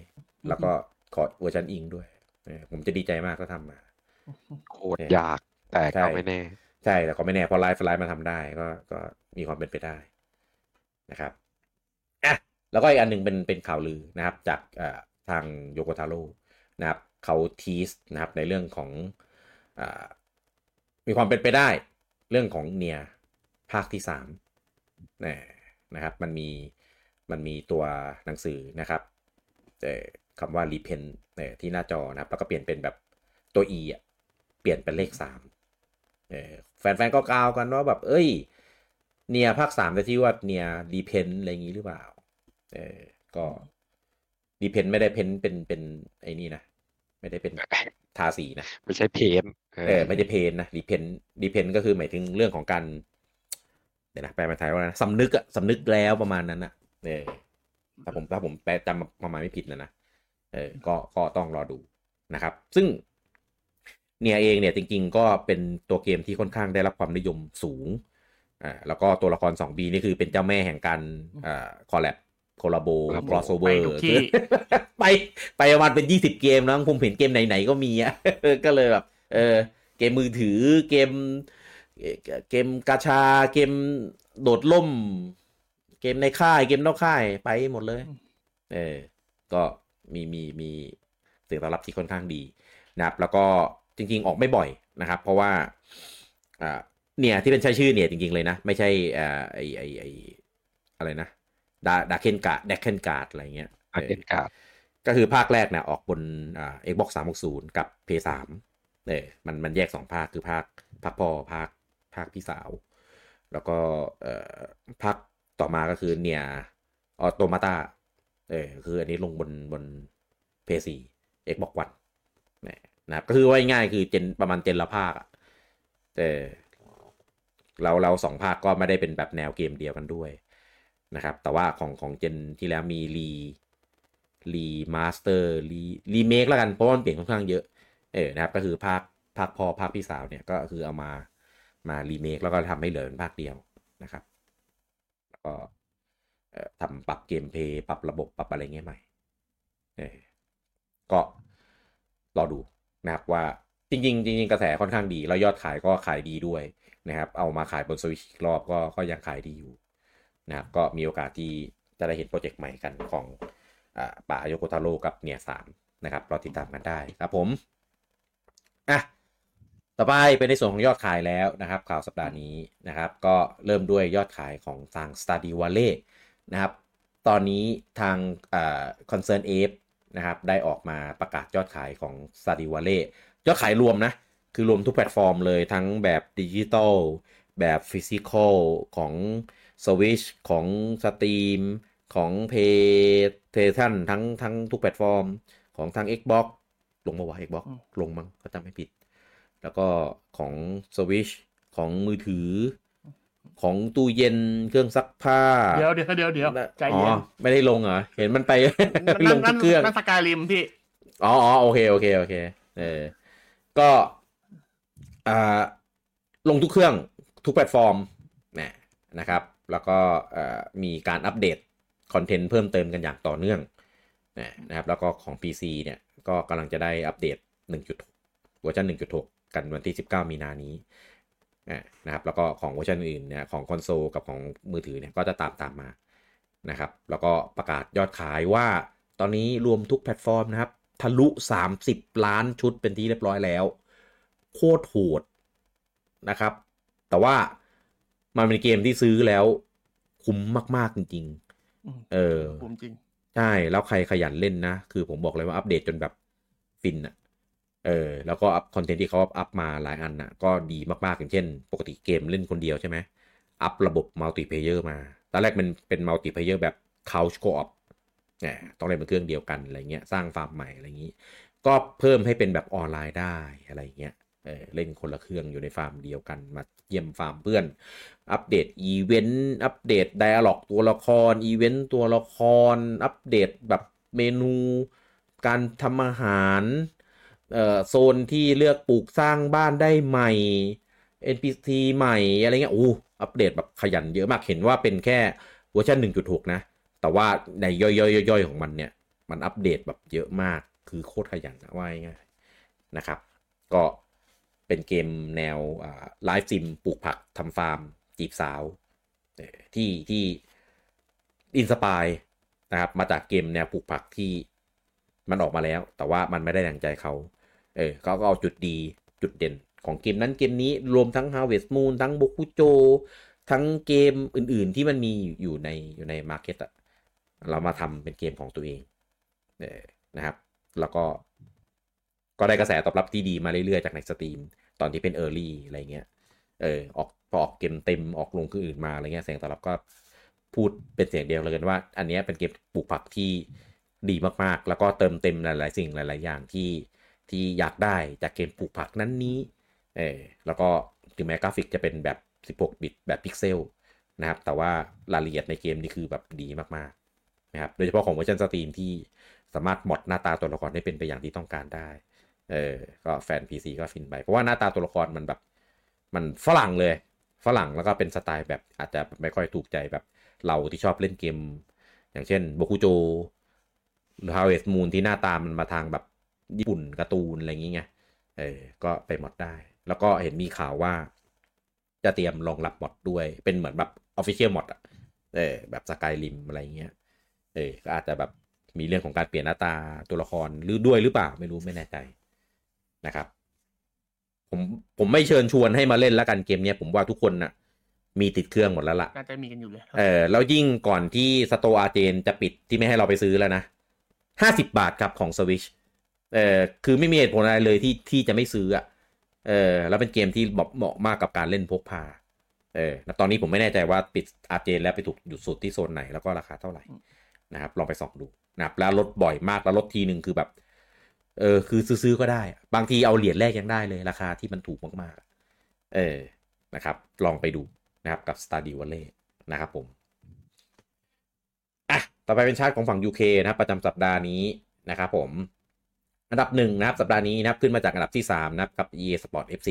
แล้วก็ขอเวอร์ชัน Eng ด้วยเออผมจะดีใจมากถ้าทำมา โคตรยากแต่ใช่ก็ไม่แน่ ใช่ แต่ก็ไม่แน่พอ Live A Live มาทำได้ก็ก็มีความเป็นไปได้นะครับอะแล้วก็อีกอันหนึ่งเป็นเป็นข่าวลือนะครับ จากเอ่อทางโยโกทาโร่นะครับเขาทีสนะครับในเรื่องของอามีความเป็นไปได้ เรื่องของเนียภาคที่สามนะนะครับมันมีมันมีตัวหนังสือนะครับเออคำว่า repent เนี่ยที่หน้าจอนะครับ แล้วก็เปลี่ยนเป็นแบบตัว e อะเปลี่ยนเป็นเลขสามเออแฟนๆก็กล่าวกันว่าแบบเอ้ยเนียภาคสามจะที่ว่าเนียดีเพนอะไรอย่างงี้หรือเปล่า เออ ก็ดีเพนไม่ได้เพนเป็นเป็นไอ้นี่นะ ไม่ได้เป็น ทาสีนะไม่ใช่เพนเออไม่ได้เพนนะดีเพนดีเพนก็คือหมายถึงเรื่องของการเดี๋ยวนะแปลเป็นไทยว่าไงนะสำนึกอะสำนึกแล้วประมาณนั้นอะเออถ้าผมถ้าผมแปลจำประมาณไม่ผิดนะนะเออก็ก็ต้องรอดูนะครับ ซึ่งเนี่ยเองเนี่ยจริง ๆ ก็เป็นตัวเกมที่ค่อนข้างได้รับความนิยมสูงอ่าแล้วก็ตัวละคร 2B นี่คือเป็นเจ้าแม่แห่งการอ่าคอลแลบ โคลาโบ Collab ครอสโอเวอไปร์ทุกที่ไปไปประมาณเป็น20เกมแล้วผมเห็นเกมไหน ๆ ก็มีอะก็เลยแบบ เออ เกมมือถือเกมเอ่อเกมกาชาเกมโดดล่ม เกมในค่ายเกมนอกค่ายไปหมดเลย เออ ก็มีมีมีเสียงตอบรับที่ค่อนข้างดีนะครับ แล้วก็จริง ๆ ออกไม่บ่อยนะครับ เพราะว่าอ่าเนี่ยที่เป็นใช้ชื่อเนี่ยจริง ๆ เลยนะ ไม่ใช่อ่าไอไอไออะไรนะ ดาดาเคนกาดาเคนการ์ดอะไรเงี้ยอาเกนการ์ดก็คือภาคแรกเนี่ยออกบนอ่า Xbox 360 กับ PS3 เออมันมันแยกสองภาคคือภาคภาคพ่อภาคภาคพี่สาว แล้วก็เอ่อภาคต่อมาก็คือเนี่ยออโตมาตาเออคืออันนี้ลงบนบน PS4 Xbox One เนี่ยนะครับก็คือว่าง่ายๆคือ gen ประมาณ gen ละภาคอะแต่เราเราสองภาคก็ไม่ได้เป็นแบบแนวเกมเดียวกันด้วย นะครับ แต่ว่าของของเจนที่แล้วมี re remaster re remake แล้วกันเพราะว่ามันเปลี่ยนค่อนข้างเยอะเออนะครับก็คือภาคภาคพ่อภาคพี่สาวเนี่ยก็คือเอามามารีเมคแล้วก็ทำให้เหลือเป็นภาคเดียวนะครับ แล้วก็เอ่อทำปรับเกมเพย์ปรับระบบปรับอะไรเงี้ยใหม่เออก็รอดูนะครับว่าจริงๆจริงๆกระแสค่อนข้างดี แล้วยอดขายก็ขายดีด้วยนะครับ เอามาขายบนสวิชรอบก็ก็ยังขายดีอยู่ นะครับก็มีโอกาสที่จะได้เห็นโปรเจกต์ใหม่กันของอป่าโยโกทาโร่กับเนียสามนะครับรอติดตามกันได้ครับผมอะต่อไปเป็นในส่วนของยอดขายแล้วนะครับ ข่าวสัปดาห์นี้นะครับ ก็เริ่มด้วยยอดขายของทาง s t a d i v a l l e นะครับ ตอนนี้ทาง ConcernedApe นะครับได้ออกมาประกาศยอดขายของ s t a d i v a l l e ยอดขายรวมนะ คือรวมทุกแพลตฟอร์มเลยทั้งแบบดิจิตอลแบบ physical ของ Switch ของ Steam ของ PlayStation ทั้งทั้งทุกแพลตฟอร์ม ของทาง Xbox ลงมาวะ Xbox อืมลงมั้งก็จำไม่ผิด แล้วก็ของ Switch ของมือถือ ของตู้เย็นเครื่องซักผ้า เดี๋ยวเดี๋ยวเดี๋ยวเดี๋ยวใจอ๋อเย็นไม่ได้ลงเหรอ เห็นมันไปลนั่งนทุนั่กนเครื่องนั่นสกายริมพี่อ๋ออ๋อโอเคโอเคโอเค เออ ก็อ่าลงทุกเครื่องทุกแพลตฟอร์มนะนะครับ แล้วก็มีการอัปเดต content เพิ่มเติมกันอย่างต่อเนื่องนะครับแล้วก็ของ PC เนี่ยก็กำลังจะได้อัปเดต 1.6เวอร์ชัน1.6 กันวันที่ 19 มีนานี้นะนะครับแล้วก็ของเวอร์ชันอื่นเนี่ยของคอนโซลกับของมือถือเนี่ยก็จะตามตามมานะครับแล้วก็ประกาศยอดขายว่าตอนนี้รวมทุกแพลตฟอร์มนะครับทะลุ 30 ล้านชุดเป็นที่เรียบร้อยแล้ว โคตรโหดนะครับ แต่ว่า มันเป็นเกมที่ซื้อแล้วคุ้มมาก ๆ จริงอืมๆเออผมจริง ใช่ แล้วใครขยันเล่นนะ คือผมบอกเลยว่าอัปเดตจนแบบฟินอะเออ แล้วก็อัพ content ที่เขาอัพมาหลายอันน่ะ ก็ดีมาก ๆ อย่างเช่น ปกติเกมเล่นคนเดียวใช่ไหม อัพระบบ multiplayer มา ตอนแรกมันเป็น multiplayer แบบ Couch Co-op เนี่ยต้องเล่นบนเครื่องเดียวกันอะไรเงี้ย สร้างฟาร์มใหม่อะไรอย่างนี้ ก็เพิ่มให้เป็นแบบออนไลน์ได้อะไรเงี้ย เล่นคนละเครื่องอยู่ในฟาร์มเดียวกันมาเยี่ยมฟาร์มเพื่อน อัปเดตอีเวนต์อัปเดต dialogue ตัวละครอีเวนต์ตัวละคร อัปเดตแบบเมนู การทำอาหารเอ่อโซนที่เลือกปลูกสร้างบ้านได้ใหม่ NPC ใหม่อะไรเงี้ยอู้อัปเดตแบบขยันเยอะมากเห็นว่าเป็นแค่เวอร์ชัน1.6 นะ แต่ว่าในย่อยๆๆ ของมันเนี่ย มันอัปเดตแบบเยอะมากคือโคตรขยันนะว่าง่ายนะครับ ก็ เป็นเกมแนว life sim ปลูกผักทำฟาร์ม จีบสาวที่ที่ inspire นะครับมาจากเกมแนวปลูกผักที่มันออกมาแล้ว แต่ว่ามันไม่ได้ดังใจเขาเออเขาก็เอาจุดดีจุดเด่นของเกมนั้นเกมนี้รวมทั้ง Harvest Moon ทั้ง b o k u j o ทั้งเกมอื่นๆที่มันมีอยู่ในอยู่ใน market อะเอามาทำเป็นเกมของตัวเองเออนะครับ แล้วก็ก็ได้กระแสตอบรับที่ดีมาเรื่อยๆจากใน Steam ตอนที่เป็น Early อะไรเงี้ยเออออกพอออกเกมเต็มออกลงเครื่องอื่นมาอะไรเงี้ยเสียงตอบรับก็พูดเป็นเสียงเดียวเลยกันว่า อันนี้เป็นเกมปลูกผักที่ดีมากๆ แล้วก็เติมเต็มหลาย ๆ สิ่งหลาย ๆ อย่างที่ที่อยากได้จากเกมปลูกผักนั้นนี้เออแล้วก็ถึงแม้กราฟิกจะเป็นแบบ 16 บิตแบบพิกเซลนะครับ แต่ว่ารายละเอียดในเกมนี่คือแบบดีมากๆนะครับโดยเฉพาะของเวอร์ชัน Steam ที่สามารถ mod หน้าตาตัวละครให้เป็นไปอย่างที่ต้องการได้ เออ ก็แฟน PC ก็ฟินไป เพราะว่าหน้าตาตัวละครมันแบบ มันฝรั่งเลย ฝรั่งแล้วก็เป็นสไตล์แบบอาจจะไม่ค่อยถูกใจแบบเราที่ชอบเล่นเกม อย่างเช่น Bokujo หรือ Harvest Moon ที่หน้าตามันมาทางแบบญี่ปุ่นการ์ตูนอะไรอย่างเงี้ยเออ ก็ไปมอดได้ แล้วก็เห็นมีข่าวว่า จะเตรียมรองรับมอดด้วย เป็นเหมือนแบบ Official มอดอะเออ แบบสกายริมอะไรเงี้ย เออ ก็อาจจะแบบมีเรื่องของการเปลี่ยนหน้าตาตัวละครหรือด้วยหรือเปล่าไม่รู้ไม่แน่ใจ นะครับ ผมผมไม่เชิญชวนให้มาเล่นแล้วกันเกมเนี้ยผมว่าทุกคนน่ะ มีติดเครื่องหมดแล้วล่ะน่าจะมีกันอยู่เลยเออแล้วยิ่งก่อนที่สโตอาเจนจะปิดที่ไม่ให้เราไปซื้อแล้วนะห้าสิบบาทครับของสวิชเออคือไม่มีเหตุผลอะไรเลยที่ที่จะไม่ซื้ออะเออแล้วเป็นเกมที่บอกเหมาะมากกับการเล่นพกพาเออแล้วตอนนี้ผมไม่แน่ใจว่าปิดอาเจนแล้วไปถูกหยุดสุดที่โซนไหนแล้วก็ราคาเท่าไหร่นะครับ ลองไปส่องดูนะครับแล้วลดบ่อยมากแล้วลดทีหนึ่งคือแบบ เออคือซื้อๆก็ได้ บางทีเอาเหรียญแรกยังได้เลยราคาที่มันถูกมากๆ เออนะครับ ลองไปดูนะครับกับ Stardew Valley นะครับผมอะต่อไปเป็นชาร์ตของฝั่ง UK นะครับประจำสัปดาห์นี้นะครับผมอันดับหนึ่งนะครับสัปดาห์นี้นะครับขึ้นมาจากอันดับที่ 3 นะครับกับ EA Sport FC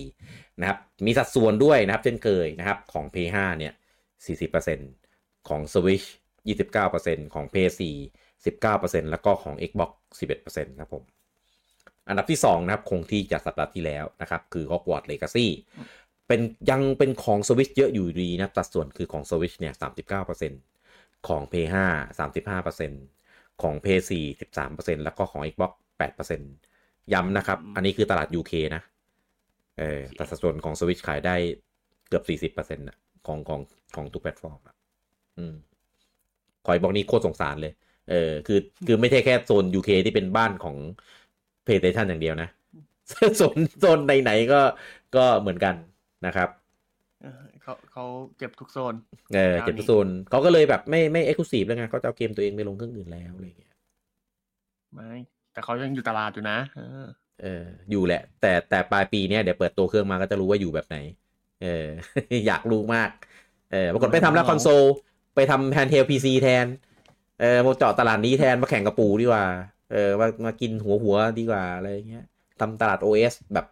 24 นะครับ มีสัดส่วนด้วยนะครับ เช่นเคยนะครับของ P5 เนี่ย 40%ของ Switch 29%ของ P4 19%แล้วก็ของ Xbox 11%ครับผม อันดับที่ 2 นะครับ คงที่จากสัปดาห์ที่แล้วนะครับ คือ Hogwarts Legacy เป็นยังเป็นของ Switch เยอะอยู่ดีนะครับสัดส่วนคือของ Switch เนี่ย 39%ของ Play 5 35%ของ Play 4 13%แล้วก็ของ Xbox 8%ย้ำนะครับ อันนี้คือตลาด UK นะ เออแต่สัดส่วนของ Switch ขายได้เกือบ 40%นะของของของทุกแพลตฟอร์มอะอืมขอยบอกนี้โคตรสงสารเลย เออคือคือไม่ใช่แค่โซน UK ที่เป็นบ้านของ PlayStation อย่างเดียวนะโซนโซนไหนๆก็ก็เหมือนกันนะครับเออเขาเขาเจ็บทุกโซน เออคราวนี้เจ็บทุกโซนเขาก็เลยแบบไม่ไม่ exclusive แล้วไงเขาจะเอาเกมตัวเองไปลงเครื่องอื่นแล้วอะไรอย่างเงี้ยไม่แต่เขายังอยู่ตลาดอยู่นะเออเออ อยู่แหละ แต่แต่ปลายปีเนี้ยเดี๋ยวเปิดตัวเครื่องมาก็จะรู้ว่าอยู่แบบไหน เออ อยากรู้มาก เออปรากฏไปทำแล้วคอนโซล ไปทำ handheld PC แทน เออมาเจาะตลาดนี้แทนมาแข่งกับปู่ดีกว่า เออมามากินหัวหัวดีกว่าอะไรเงี้ยทำตลาด OS แบบ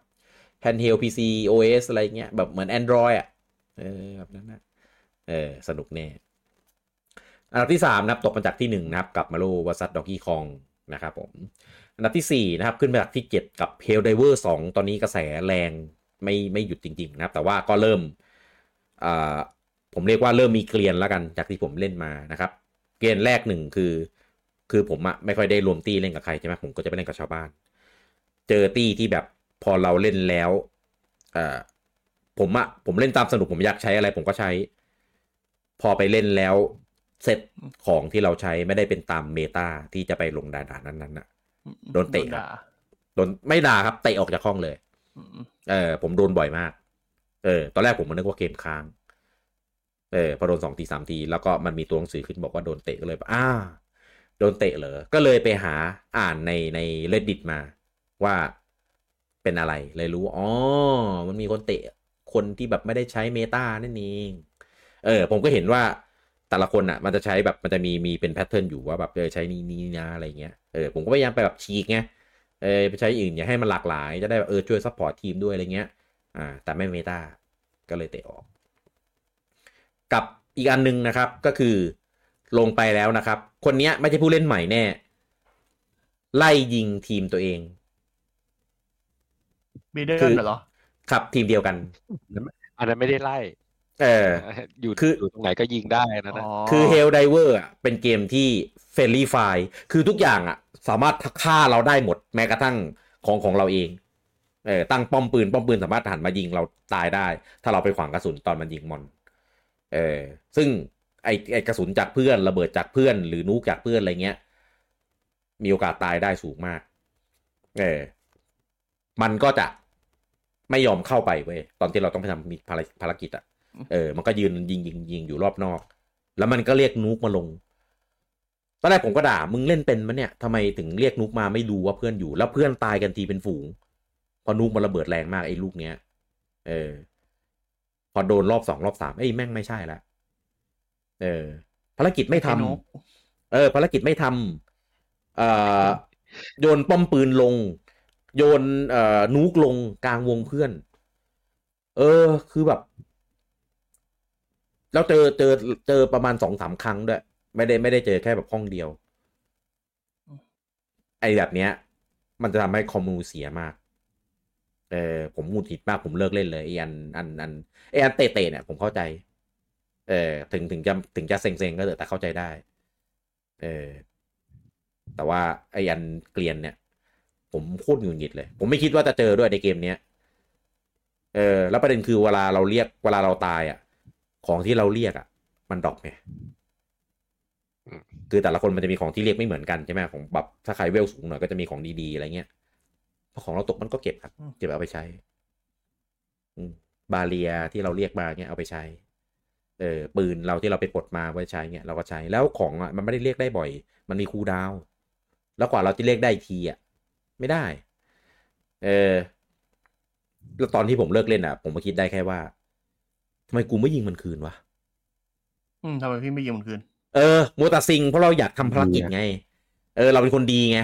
handheld PC OS อะไรเงี้ยแบบเหมือน Android อะเออแบบนั้นนะเออสนุกแน่ อันดับที่สามนะครับ ตกมาจากที่หนึ่งนะครับ กับ Mario vs. Donkey Kong นะครับผม อันดับที่สี่นะครับ ขึ้นมาจากที่เจ็ดกับ Helldivers สองตอนนี้กระแสแรงไม่ไม่หยุดจริง ๆ นะครับ แต่ว่าก็เริ่มอ่าผมเรียกว่าเริ่มมีเกลียนแล้วกันจากที่ผมเล่นมานะครับ เกลียนแรกหนึ่งคือ คือผมอะไม่ค่อยได้รวมตี้เล่นกับใครใช่ไหมผมก็จะไปเล่นกับชาวบ้าน เจอตี้ที่แบบพอเราเล่นแล้วเอ่อผมอะผมเล่นตามสนุกผมอยากใช้อะไร ผมก็ใช้ พอไปเล่นแล้วเซตของที่เราใช้ไม่ได้เป็นตามเมตาที่จะไปลงดาดานั้นๆน่ะโดนเตะครับด่าโดนไม่ด่าครับเตะออกจากห้องเลยอืมเออผมโดนบ่อยมาก เออ ตอนแรกผมมันนึกว่าเกมค้าง เออพอโดนสองทีสามทีแล้วก็มันมีตัวหนังสือขึ้นบอกว่าโดนเตะก็เลยอ้าโดนเตะเหรอ ก็เลยไปหาอ่านในใน reddit มา ว่าเป็นอะไรเลยรู้อ๋อมันมีคนเตะคนที่แบบไม่ได้ใช้เมตานั่นเองเออ ผมก็เห็นว่าแต่ละคนอะ มันจะใช้แบบมันจะมีมีเป็นแพทเทิร์นอยู่ว่าแบบเออใช้นี้นี้นะอะไรเงี้ยเออผมก็พยายามไปแบบฉีกไงเออไปใช้อื่นอย่าให้มันหลากหลาย จะได้แบบเออช่วย support ทีมด้วยอะไรเงี้ย อ่า แต่ไม่ meta ก็เลยเตะออก กับอีกอันหนึงนะครับ ก็คือลงไปแล้วนะครับ คนเนี้ยไม่ใช่ผู้เล่นใหม่แน่ ไล่ยิงทีมตัวเองบีเดิคืลอเหรอครับทีมเดียวกัน อันนั้นไม่ได้ไล่เอออยู่คืออยู่ตรงไหนก็ยิงได้นะนะคือ Hell Diver อะเป็นเกมที่friendly fire คือทุกอย่างอะ สามารถฆ่าเราได้หมด แม้กระทั่งของของเราเองเออตั้งป้อมปืน ป้อมปืนสามารถหันมายิงเราตายได้ ถ้าเราไปขวางกระสุนตอนมันยิงมอน เออซึ่งไอไอกระสุนจากเพื่อนระเบิดจากเพื่อน หรือ nuke จากเพื่อนอะไรเงี้ย มีโอกาสตายได้สูงมาก เออมันก็จะไม่ยอมเข้าไปเว้ยตอนที่เราต้องไปทำมีภารภารกิจอะเออ มันก็ยืนยิงยิงยิงอยู่รอบนอก แล้วมันก็เรียกนุกมาลงตอนแรกผมก็ด่ามึงเล่นเป็นมันเนี่ยทำไมถึงเรียกนุกมาไม่ดูว่าเพื่อนอยู่ แล้วเพื่อนตายกันทีเป็นฝูงพอนุกมันระเบิดแรงมากไอ้ลูกเนี้ย เออ พอโดนรอบสองรอบสามเอ้ยแม่งไม่ใช่ละเออ ภารกิจไม่ทำไอ้นุ๊กเออ ภารกิจไม่ทำเอ่อโยนป้อมปืนลง โยนเอ่อนูกลงกลางวงเพื่อน เออ คือแบบ แล้วเจอเจอเจอประมาณสองสามครั้งด้วย ไม่ได้ไม่ได้เจอแค่แบบห้องเดียว ไอ้แบบเนี้ย มันจะทำให้คอมมูเสียมาก เออผมหงุดหงิดมากผมเลิกเล่นเลยไอ้อันอันอันไอ้อันเตะๆเนี่ยผมเข้าใจ เออถึงถึงจะถึงจะเซ็งๆก็เถอะแต่เข้าใจได้ เออแต่ว่าไอ้อันเกลียนเนี่ย ผมโคตรหงุดหงิดเลย ผมไม่คิดว่าจะเจอด้วยในเกมเนี้ยเออแล้วประเด็นคือเวลาเราเรียกเวลาเราตายอะ ของที่เราเรียกอะ มันดรอปไงอืมคือแต่ละคนมันจะมีของที่เรียกไม่เหมือนกันใช่ไหมของแบบถ้าใครเวลสูงหน่อยก็จะมีของดีๆอะไรเงี้ย พอของเราตกมันก็เก็บครับอืมเก็บเอาไปใช้ อืมบาเรียที่เราเรียกมาเงี้ยเอาไปใช้ เออปืนเราที่เราไปปลดมาไว้ใช้เงี้ยเราก็ใช้แล้วของอะมันไม่ได้เรียกได้บ่อย มันมีคูลดาวน์แล้วกว่าเราจะเรียกได้อีกทีอะไม่ได้ เออแล้วตอนที่ผมเลิกเล่นอะ ผมก็คิดได้แค่ว่าทำไมกูไม่ยิงมันคืนวะอืมทำไมพี่ไม่ยิงมันคืน เออมัวแต่ซิงเพราะเราอยากทำภารกิจไง เออ เราเป็นคนดีไง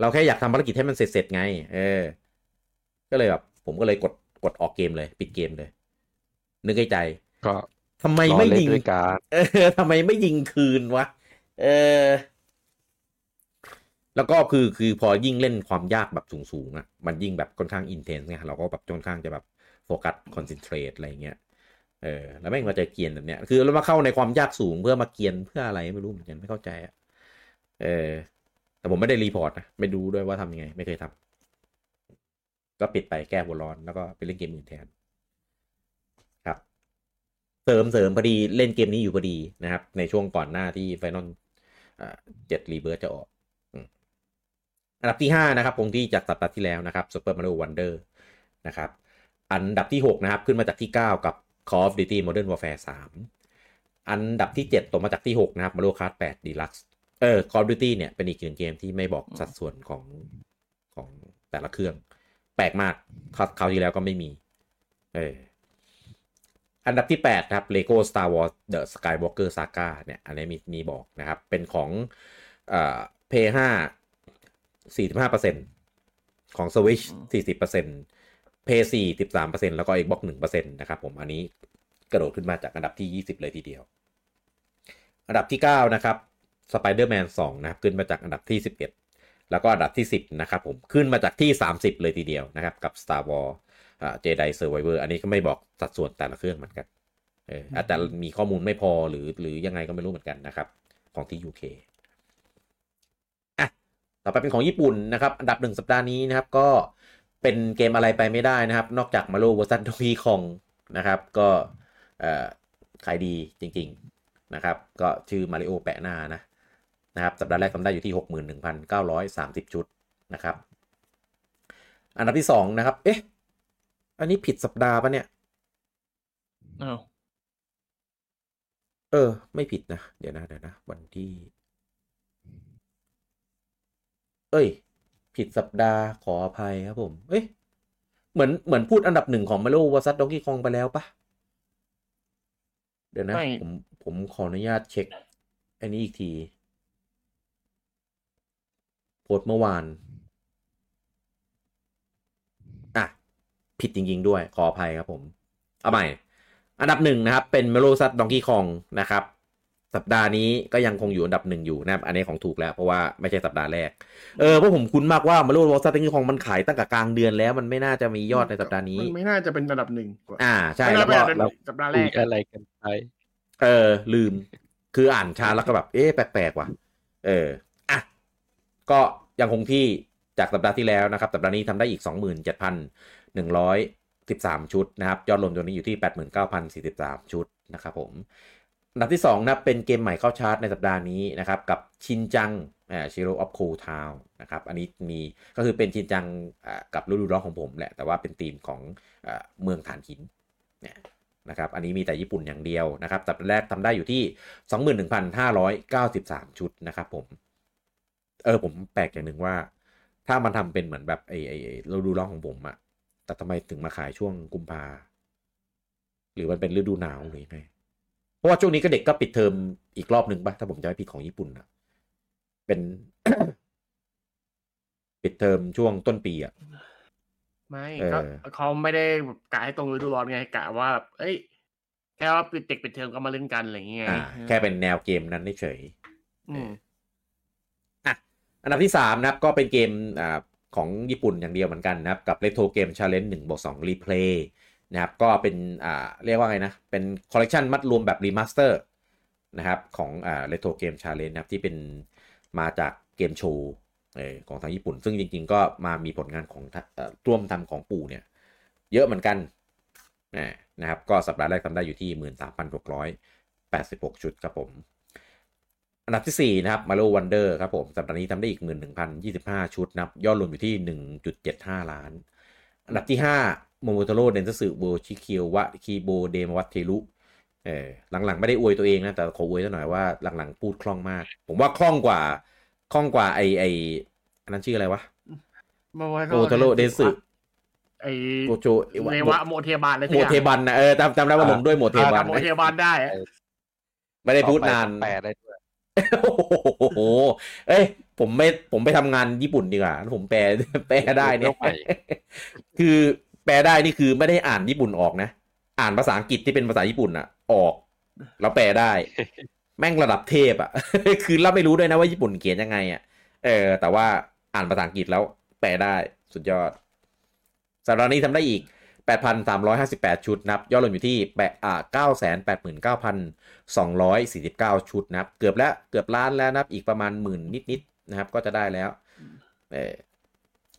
เราแค่อยากทำภารกิจให้มันเสร็จๆไง เออ ก็เลยแบบผมก็เลยกดกดออกเกมเลย ปิดเกมเลย นึกในใจ ก็ทำไมรอไม่เล่นยิงด้วยกันเออทำไมไม่ยิงคืนวะ เออ แล้วก็คือคือพอยิ่งเล่นความยากแบบสูงๆอะ มันยิ่งแบบค่อนข้าง intense ไงเราก็แบบค่อนข้างจะแบบ focus concentrate อะไรเงี้ยเออแล้วแม่งมาเจอเกรียนแบบเนี้ย คือเรามาเข้าในความยากสูงเพื่อมาเกรียนเพื่ออะไรไม่รู้เหมือนกันไม่เข้าใจอะเออ แต่ผมไม่ได้ report นะ ไม่ดูด้วยว่าทำยังไง ไม่เคยทำก็ปิดไปแก้หัวร้อนแล้วก็ไปเล่นเกมอื่นแทน ครับ เสริมเสริมพอดีเล่นเกมนี้อยู่พอดีนะครับ ในช่วงก่อนหน้าที่ไฟนอลเจ็ดรีเบิร์จะออกอันดับที่ห้านะครับคงที่จากสัปดาห์ที่แล้วนะครับ Super Mario Wonder นะครับอันดับที่ 6 นะครับ ขึ้นมาจากที่ 9 กับ Call of Duty Modern Warfare 3 อันดับที่ 7ตกมาจากที่ 6 นะครับ Mario Kart 8 Deluxe เออ Call of Duty เนี่ยเป็นอีกหนึ่งเกมที่ไม่บอกสัดส่วนของของแต่ละเครื่อง แปลกมากคราวคราวที่แล้วก็ไม่มี เอเอออันดับที่8นะครับ Lego Star Wars The Skywalker Saga เนี่ยอันนี้มีมีบอกนะครับ เป็นของเอ่อ P5 45%ของ Switch 40% P4 13%แล้วก็ Xbox 1%นะครับผมอันนี้กระโดดขึ้นมาจากอันดับที่ 20 เลยทีเดียว อันดับที่ 9 นะครับ Spider-Man 2 นะครับ ขึ้นมาจากอันดับที่ 11 แล้วก็อันดับที่ 10 นะครับผม ขึ้นมาจากที่ 30 เลยทีเดียวนะครับ กับ Star Wars อ่า Jedi Survivor อันนี้ก็ไม่บอกสัดส่วนแต่ละเครื่องเหมือนกันเอออาจจะมีข้อมูลไม่พอหรือหรือยังไงก็ไม่รู้เหมือนกันนะครับ ของที่ UK อะต่อไปเป็นของญี่ปุ่นนะครับ อันดับหนึ่งสัปดาห์นี้นะครับ ก็เป็นเกมอะไรไปไม่ได้นะครับ นอกจากมา r i o เวอร์ซันทวีคองนะครับ ก็เอ่อขายดีจริง ๆนะครับ ก็ชื่อมาริโอแปะหน้านะ นะครับสัปดาห์แรกทำได้อยู่ที่ 61,930 ชุดนะครับ อันดับที่2นะครับ เอ๊ะ อันนี้ผิดสัปดาห์ปะเนี่ยอ้าวเออ ไม่ผิดนะ เดี๋ยวนะเดี๋ยวนะ วันที่ เอ้ย ผิดสัปดาห์ขออภัยครับผม เอ้ย เหมือนเหมือนพูดอันดับหนึ่งของ Mario vs. Donkey Kong ไปแล้วปะเดี๋ยวนะ ผมผมขออนุญาตเช็ค อันนี้อีกทีโพสต์เมื่อวานอะผิดจริง ๆ ด้วยขออภัยครับผม เอาใหม่ อันดับหนึ่งนะครับ เป็น Mario vs. Donkey Kong นะครับ สัปดาห์นี้ก็ยังคงอยู่อันดับหนึ่งอยู่นะครับ อันนี้ของถูกแล้วเพราะว่าไม่ใช่สัปดาห์แรก เออเพราะผมคุ้นมากว่ามาโลวอซัตดองกี้คองมันขายตั้งแต่กลางเดือนแล้ว มันไม่น่าจะมียอดในสัปดาห์นี้มันไม่น่าจะเป็นอันดับหนึ่งกว่าอ่าใช่ไม่แล้น่าวเป็นก็อันดับหนึ่งสัปดาห์แรคุยกอะไรกันไปเออลืม คืออ่านช้าแล้วก็แบบเอ๊ะแปลกๆว่ะ เอออะ ก็ยังคงที่จากสัปดาห์ที่แล้วนะครับ สัปดาห์นี้ทำได้อีก 27,113 ชุดนะครับ ยอดรวมตัวนี้อยู่ที่ 89,043 ชุดนะครับผมอันดับที่2นะเป็นเกมใหม่เข้าชาร์ตในสัปดาห์นี้นะครับกับชินจังอ่าชิโร่ออฟโคทาวนะครับอันนี้มีก็คือเป็นชินจังกับฤดูร้อนของผมแหละแต่ว่าเป็นธีมของเมืองฐานหินเนี่ยนะครับอันนี้มีแต่ญี่ปุ่นอย่างเดียวนะครับสัปดาห์แรกทำได้อยู่ที่ 21,593 ชุดนะครับผม ออผมแปลกอย่างหนึ่งว่า ถ้ามันทำเป็นเหมือนแบบไอ้ไอ้ไอ้ฤดูร้อนของผมอะแต่ทำไมถึงมาขายช่วงกุมภาหรือมันเป็นฤดูหนาวหรือยังไงเพราะว่าช่วงนี้ก็เด็กก็ปิดเทอมอีกรอบหนึ่งปะถ้าผมจะไม่ผิดของญี่ปุ่นอะเป็น ปิดเทอมช่วงต้นปีอะไม่เออก็เขาไม่ได้กะให้ตรงฤดูร้อนไงกะว่าแบบเอ้ยแค่ว่าปิดเด็กปิดเทอมก็มาเล่นกันอะไรอย่างเงี้ยอ่าแค่เป็นแนวเกมนั้นเฉยอืมอะ อันดับที่3นะครับก็เป็นเกมอ่าของญี่ปุ่นอย่างเดียวเหมือนกันนะครับ กับ Retro Game Challenge 1บวก2 Replay นะครับ ก็เป็นอ่าเรียกว่าไงนะ เป็นคอลเลกชันมัดรวมแบบ remaster นะครับของอ่า Retro Game Challenge นะครับ ที่เป็นมาจากเกมโชว์เออของทางญี่ปุ่น ซึ่งจริงๆ ก็มามีผลงานของทะเอ่อร่วมทำของปู่เนี่ย เยอะเหมือนกันนะครับ ก็สัปดาห์แรกทำได้อยู่ที่ 13,686 ชุดครับผม อันดับที่ 4 นะครับ Mario Wonder ครับผมสัปดาห์นี้ทำได้อีก 11,025 ชุดนะครับยอดรวมอยู่ที่ 1.75 ล้าน อันดับที่5 Momotaro Densetsu w o r c h i k y o wa Kibo de m a w a t e r u เออหลังๆ ไม่ได้อวยตัวเองนะ แต่ขออวยซะหน่อยว่าหลังๆ พูดคล่องมาก ผมว่าคล่องกว่าคล่องกว่าไอไออันนั้นชื่ออะไรวะมาว่าโมโตโร่เดสึไอ้โกโจเนวะโมเทบานอะไรสักโมอย่างเทบันนะเออจำจำได้ว่าลงด้วยโมเทเออบันจำโมนะเทบานได้อะไม่ได้พูดนานต่อไปต้องแปลได้ด้วย โอ้โห เอ้ย ผมไม่ ผมไปทำงานญี่ปุ่นดีกว่าแล้วผมแปล แปลได้เนี่ยต้องไปคือแปลได้นี่คือไม่ได้อ่านญี่ปุ่นออกนะ อ่านภาษาอังกฤษที่เป็นภาษาญี่ปุ่นอะออก แล้วแปลได้ แม่งระดับเทพอะคือเราไม่รู้ด้วยนะว่าญี่ปุ่นเขียนยังไงอะเออ แต่ว่าอ่านภาษาอังกฤษแล้วแปลได้ สุดยอดสัปดาห์นี้ทำได้อีก 8,358 ชุดนับยอดรวมอยู่ที่แปดอ่า989,249 ชุดนะครับ เกือบแล้วเกือบล้านแล้วนะครับ อีกประมาณหมื่นนิดๆนะครับ ก็จะได้แล้วเออ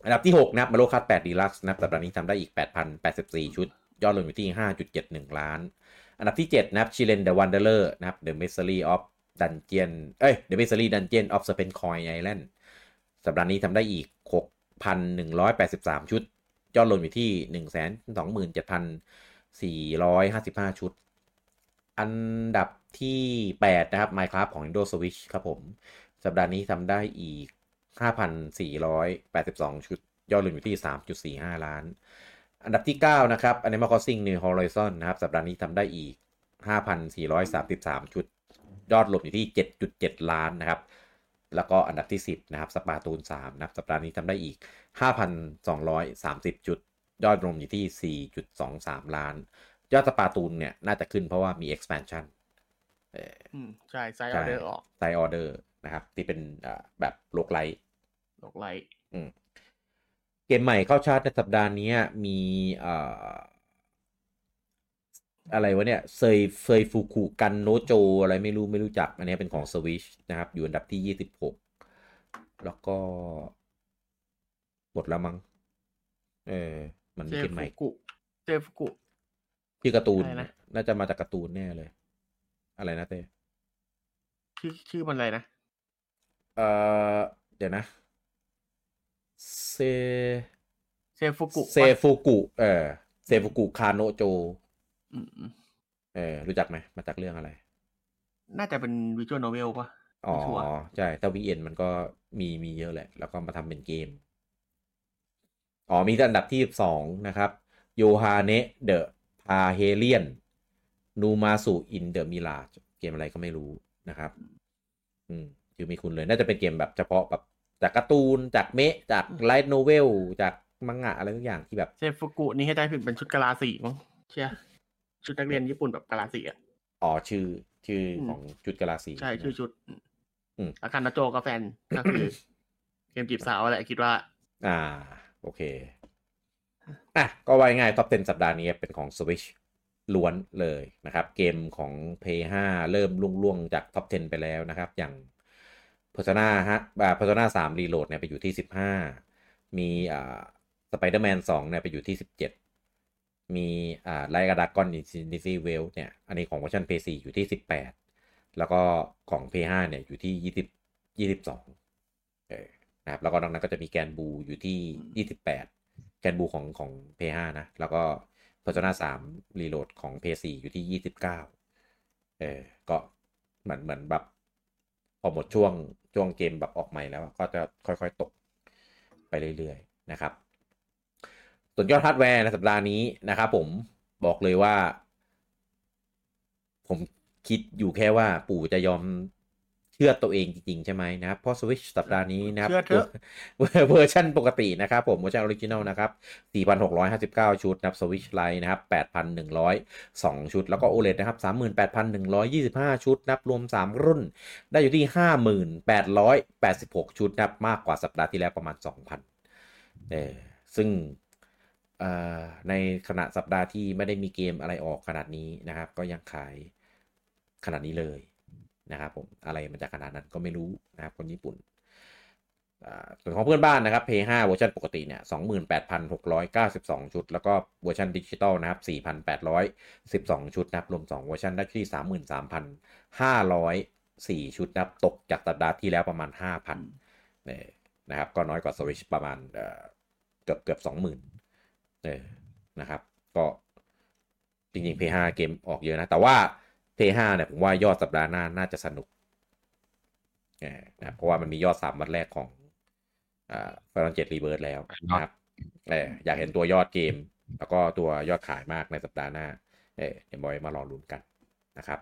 อันดับที่ 6 นะครับ Mario Kart 8 Deluxe นะครับสัปดาห์นี้ทำได้อีก 8,084 ชุด ยอดรวมอยู่ที่ 5.71 ล้าน อันดับที่ 7 นะครับ Shiren the Wanderer นะครับ The Mystery of Dungeon เอ้ย The Mystery Dungeon of Serpent Coin Island สัปดาห์นี้ทำได้อีก 6,183 ชุด ยอดรวมอยู่ที่127,455ชุด อันดับที่ 8 นะครับ Minecraft ของ Nintendo Switch ครับผม สัปดาห์นี้ทำได้อีก 5,482 ชุด ยอดรวมอยู่ที่ 3.45 ล้าน อันดับที่ 9 นะครับ Animal Crossing New Horizon นะครับ สัปดาห์นี้ทำได้อีก 5,433 ชุด ยอดรวมอยู่ที่ 7.7 ล้านนะครับ แล้วก็อันดับที่ 10 นะครับ สปาตูน3นะครับ สัปดาห์นี้ทำได้อีก 5,230 จุด ยอดรวมอยู่ที่ 4.23 ล้าน ยอด Splatoon เนี่ย น่าจะขึ้นเพราะว่ามี expansion เอ่ออืมใช่ Side Order ออก Side Order นะครับ ที่เป็นอ่าแบบ roguelite roguelite อืมเกมใหม่เข้าชาร์ตในสัปดาห์นี้มี อ่าอะไรวะเนี่ยเซยเซยฟูคุกันโนโจอะไรไม่รู้ไม่รู้จัก อันนี้เป็นของ Switch นะครับ อยู่อันดับที่ 26 แล้วก็ หมดแล้วมั้งเออ มันมีเจเกมใหฟุม่กุเจฟุกุที่การ์ตูนอะไรนะน่าจะมาจากการ์ตูนแน่เลย อะไรนะเต้ชื่อชื่อมันอะไรนะเออเดี๋ยวนะเซเซฟุกุเซฟูกุเออเซฟูกุคาโนโจอืมอืม เออ รู้จักไหมมาจากเรื่องอะไร น่าจะเป็นวิชวลโนเวลป่ะอ๋อไม่ชัวร์ใช่ แต่ VN มันก็มีมีเยอะแหละ แล้วก็มาทำเป็นเกม อ๋อ มีอันดับที่สองนะครับ Yohane the Parhelion Numazu in the Mirage เกมอะไรก็ไม่รู้นะครับ อืมชื่อไม่คุ้นเลย น่าจะเป็นเกมแบบเฉพาะแบบจากการ์ตูน จากเมะ จาก light novel จากมังงะอะไรทุกอย่างที่แบบเซฟุกุนี่ให้ได้ผิดเป็นชุดกะลาสีมั้งเชีย ชุดนักเรียนญี่ปุ่นแบบกะลาสีอะอ๋อชื่อชื่ออมของจุดกาลาสีใช่ชื่อชุดอืมแล้วกันนาโจก็แฟนก็คือเกมจีบสาวอะไรคิดว่า อ่า โอเคอะก็ว่าง่ายท็อป 10 สัปดาห์นี้เป็นของ Switch ล้วนเลยนะครับ เกมของ Play 5เริ่มล่วงๆจากท็อป 10 ไปแล้วนะครับ อย่าง Persona ฮะอ่า Persona 3 Reload เนี่ยไปอยู่ที่ 15 มีอ่า Spider-Man 2เนี่ยไปอยู่ที่ 17 มีอ่าไลกาดากอนอินซีเวลเนี่ย อันนี้ของเวอร์ชัน P4 อยู่ที่ 18 แล้วก็ของ P5 เนี่ยอยู่ที่ 20 22เออนะครับแล้วก็นอกนั้นก็จะมีแกนบูอยู่ที่ 28 แกนบูของของ P5 นะ แล้วก็ Persona 3 Reload ของ P4 อยู่ที่ 29เออก็เหมือนเหมือนแบบพอหมดช่วงช่วงเกมแบบออกใหม่แล้วก็จะค่อยๆตกไปเรื่อยๆนะครับ ส่วนยอดฮาร์ดแวร์ในสัปดาห์นี้นะครับผมบอกเลยว่า ผมคิดอยู่แค่ว่าปู่จะยอมเชื่อตัวเองจริง ๆ ใช่ไหมนะครับเพราะ Switch สัปดาห์นี้นะครับเชื่อเถอะตัวเวอร์ชันปกตินะครับผมเวอร์ชัน original นะครับ 4,659 ชุดนะครับ Switch Lite นะครับ 8,102 ชุด แล้วก็ OLED นะครับ 38,125 ชุดนับรวม 3 รุ่น ได้อยู่ที่ 5,886 ชุดนะครับมากกว่าสัปดาห์ที่แล้วประมาณ 2,000เออซึ่งเอ่อ ในขณะสัปดาห์ที่ไม่ได้มีเกมอะไรออกขนาดนี้นะครับ ก็ยังขายขนาดนี้เลยนะครับผมอะไรมันจะขนาดนั้นก็ไม่รู้นะครับคนญี่ปุ่นอ่าส่วนของเพื่อนบ้านนะครับ PS5 เวอร์ชันปกติเนี่ย28,692 ชุด แล้วก็เวอร์ชันดิจิตอลนะครับ 4,812 ชุดนะครับ รวม 2 เวอร์ชันได้ที่ 33,504 ชุดนะครับ ตกจากสัปดาห์ที่แล้วประมาณ 5,000เนี่ยนะครับ ก็น้อยกว่า Switch ประมาณเอ่อเกือบเกือบ20,000 เออนะครับ ก็จริงๆ P5 เกมออกเยอะนะ แต่ว่า P5 เนี่ยผมว่ายอดสัปดาห์หน้าน่าจะสนุกเนะเพราะว่ามันมียอดสามวันแรกของอ่าฟรอนเจ็ดรีเบิร์ดแล้วนะครับเอออยากเห็นตัวยอดเกม แล้วก็ตัวยอดขายมากในสัปดาห์หน้าเออเดี๋ยวบอยมารองลุ้นกันนะครับ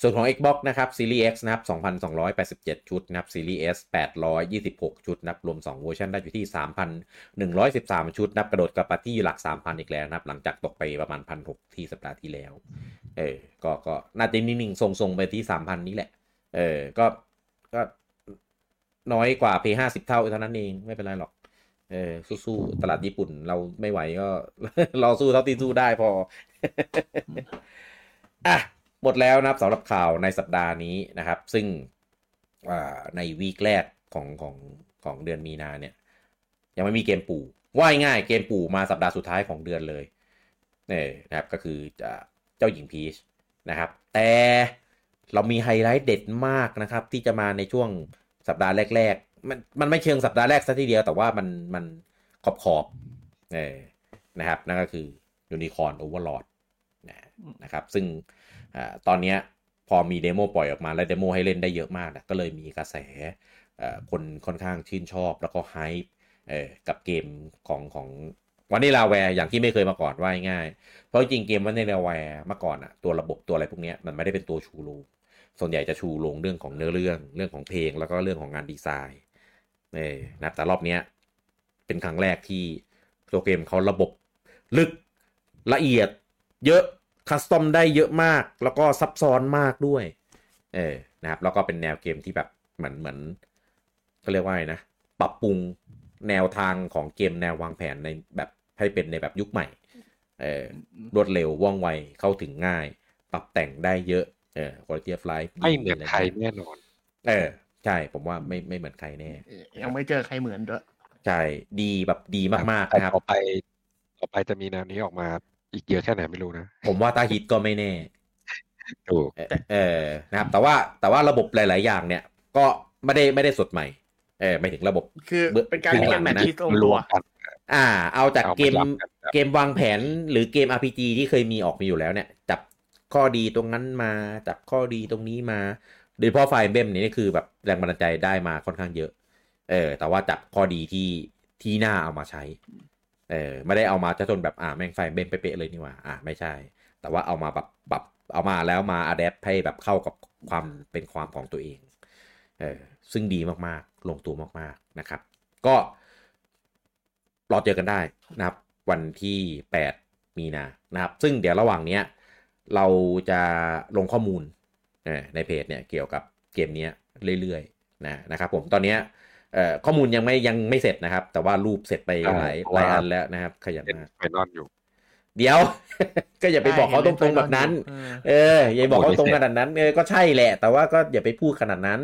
ส่วนของ Xbox นะครับ Series X นะครับ2,287 ชุดนะครับ Series S 826 ชุดนับรวม 2 เวอร์ชันได้อยู่ที่ 3,113 ชุดนับกระโดดกลับมาที่หลัก 3,000 อีกแล้วนะครับ หลังจากตกไปประมาณ 1,600 ที่สัปดาห์ที่แล้ว เออ ก็ ก็น่าจะนิ่งๆทรงๆ ไปที่ 3,000 นี้แหละ เออ ก็ ก็น้อยกว่า P ห้าสิบเท่าเท่านั้นเอง ไม่เป็นไรหรอก เออ สู้ๆ ตลาดญี่ปุ่นเราไม่ไหวก็ราสู้เท่าที่สู้ได้พอ อะ หมดแล้วนะครับสำหรับข่าวในสัปดาห์นี้นะครับ ซึ่งในวีคแรกของของของเดือนมีนาเนี่ย ยังไม่มีเกมปู่ว่ายง่ายเกมปู่มาสัปดาห์สุดท้ายของเดือนเลยเนี่ยนะครับก็คือเจ้าหญิงพีชนะครับ แต่เรามีไฮไลท์เด็ดมากนะครับ ที่จะมาในช่วงสัปดาห์แรก ๆ มันมันไม่เชิงสัปดาห์แรกซะทีเดียวแต่ว่ามันมันขอบขอบๆเออนะครับ นั่นก็คือ Unicorn Overlord นะครับ ซึ่ง อาตอนเนี้ยพอมี demo ปล่อยออกมาแล้ว demo ให้เล่นได้เยอะมากนะก็เลยมีกระแสคนค่อนข้างชื่นชอบแล้วก็ hype กับเกมของของ Vanillaware อย่างที่ไม่เคยมาก่อนว่าง่าย เพราะจริงเกม Vanillaware เมื่อก่อนอะตัวระบบตัวอะไรพวกนี้มันไม่ได้เป็นตัวชูโรงส่วนใหญ่จะชูโรงเรื่องของเนื้อเรื่องเรื่องของเพลงแล้วก็เรื่องของงานดีไซน์เออนะแต่รอบเนี้ยเป็นครั้งแรกที่ตัวเกมเขาระบบลึกละเอียดเยอะ คัสตอมได้เยอะมาก แล้วก็ซับซ้อนมากด้วย เออนะครับ แล้วก็เป็นแนวเกมที่แบบเหมือนเหมือนเขาเรียกว่าไงนะ ปรับปรุงแนวทางของเกมแนววางแผนในแบบให้เป็นในแบบยุคใหม่ เออรวดเร็วว่องไวเข้าถึงง่าย ปรับแต่งได้เยอะเออ quality of life ดีไม่เหมือนะรใครเงี้ยแน่นอน เออ ใช่ผมว่าไม่ไม่เหมือนใครแน่ยังไม่เจอใครเหมือนด้วยใช่ดีแบบดีมากๆแต่นะครับต่อไป ต่อไปจะมีแนวนี้ออกมา อีกเยอะแค่ไหนไม่รู้นะ ผมว่าถ้าฮิตก็ไม่แน่ถูกเออเออนะครับ แต่ว่าแต่ว่าระบบหลาย ๆ อย่างเนี่ย ก็ไม่ได้ไม่ได้สดใหม่เออไม่ถึงระบบคือเบื้องเป็นการเบื้องเกหลัมงแมทนะที่ตรงรตัววมกันอ่า เอาจากเอาเกมมายัดกันแบบเกมวางแผนหรือเกม RPG ที่เคยมีออกมาอยู่แล้วเนี่ย จับข้อดีตรงนั้นมา จับข้อดีตรงนี้มาโดยเฉพาะไฟเบมนี่คือแบบแรงบันดาลใจได้มาค่อนข้างเยอะ เออ แต่ว่าจับข้อดีที่ที่น่าเอามาใช้ เออไม่ได้เอามาจะจนแบบอ่าแม่งไฟเบมเป๊ะเลยนี่หว่าอ่าไม่ใช่ แต่ว่าเอามาแบบแบบเอามาแล้วมาอัดแอปให้แบบเข้ากับความเป็นความของตัวเองเออซึ่งดีมากๆ ลงตัวมากๆนะครับ ก็รอเจอกันได้นะครับ วันที่ 8 มีนานะครับ ซึ่งเดี๋ยวระหว่างเนี้ยเราจะลงข้อมูลในเพจเนี่ยเกี่ยวกับเกมนี้เรื่อยๆนะนะครับผมตอนนี้ ข้อมูลยังไม่ยังไม่เสร็จนะครับ แต่ว่ารูปเสร็จไปหลายหลายอันแล้วนะครับ ขยันเป็นมากไฟนอลอยู่ เดี๋ยว ก็อย่าไปบอกเขาตรงๆแบบนั้น เออเอออย่าบอกเขาโอ้ยตรงขนาดนั้นเออก็ใช่แหละ แต่ว่าก็อย่าไปพูดขนาดนั้น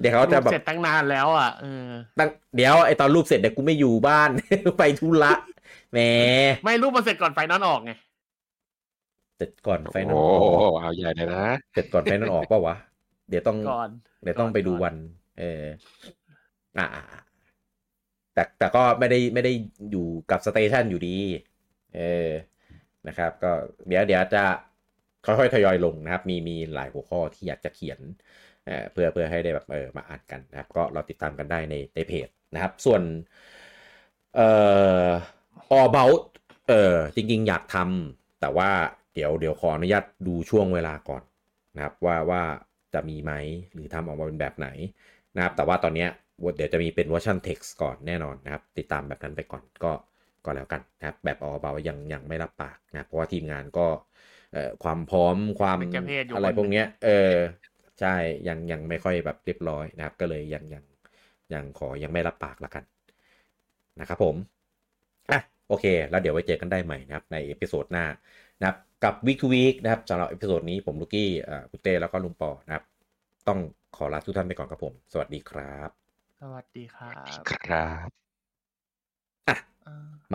เดี๋ยวเขาจะแบบเสร็จตั้งนานแล้วอะเออตั้งเดี๋ยวไอตอนรูปเสร็จเดี๋ยวกูไม่อยู่บ้านไปธุระแหมไม่รูปมันเสร็จก่อนไฟนอลออกไงเสร็จก่อนไฟนอโอ้ลออกเอาใหญ่เลยนะเสร็จก่อนไฟนอลออกเปล่าวะเดี๋ยวต้องก่อนเดี๋ยวต้องไปดูก่อนวัน เออ อ่าแต่แต่ก็ไม่ได้ไม่ได้อยู่กับสเตชันอยู่ดี เออนะครับ ก็เดี๋ยวเดี๋ยวจะค่อยๆทยอยลงนะครับ มีมีหลายหัวข้อที่อยากจะเขียนเออเพื่อเพื่อให้ได้แบบเออมาอ่านกันนะครับ ก็เราติดตามกันได้ในในเพจนะครับ ส่วนเอ่อ all about เออจริงๆ อยากทำแต่ว่าเดี๋ยวเดี๋ยวขออนุญาตดูช่วงเวลาก่อนนะครับ ว่าว่าจะมีไหมหรือทำออกมาเป็นแบบไหนนะครับ แต่ว่าตอนเนี้ย เดี๋ยวจะมีเป็นเวอร์ชัน text ก่อนแน่นอนนะครับ ติดตามแบบนั้นไปก่อนก็ก็แล้วกันนะครับแบบ all about ยังยังไม่รับปากนะเพราะว่าทีมงานก็ความพร้อมความอะไรพวกเนี้ยเออใช่ยังยังไม่ค่อยแบบเรียบร้อยนะครับ ก็เลยยังยังยังขอยังไม่รับปากละกันนะครับผมอะโอเค แล้วเดี๋ยวไว้เจอกันได้ใหม่นะครับ ใน episode หน้านะครับกับ Week to Week นะครับสำหรับ episode นี้ผมลูกี้อ่าคุณเต้แล้วก็ลุงปอนะครับ ต้องขอลาทุกท่านไปก่อนครับผม สวัสดีครับ สวัสดีครับ ครับ อ่า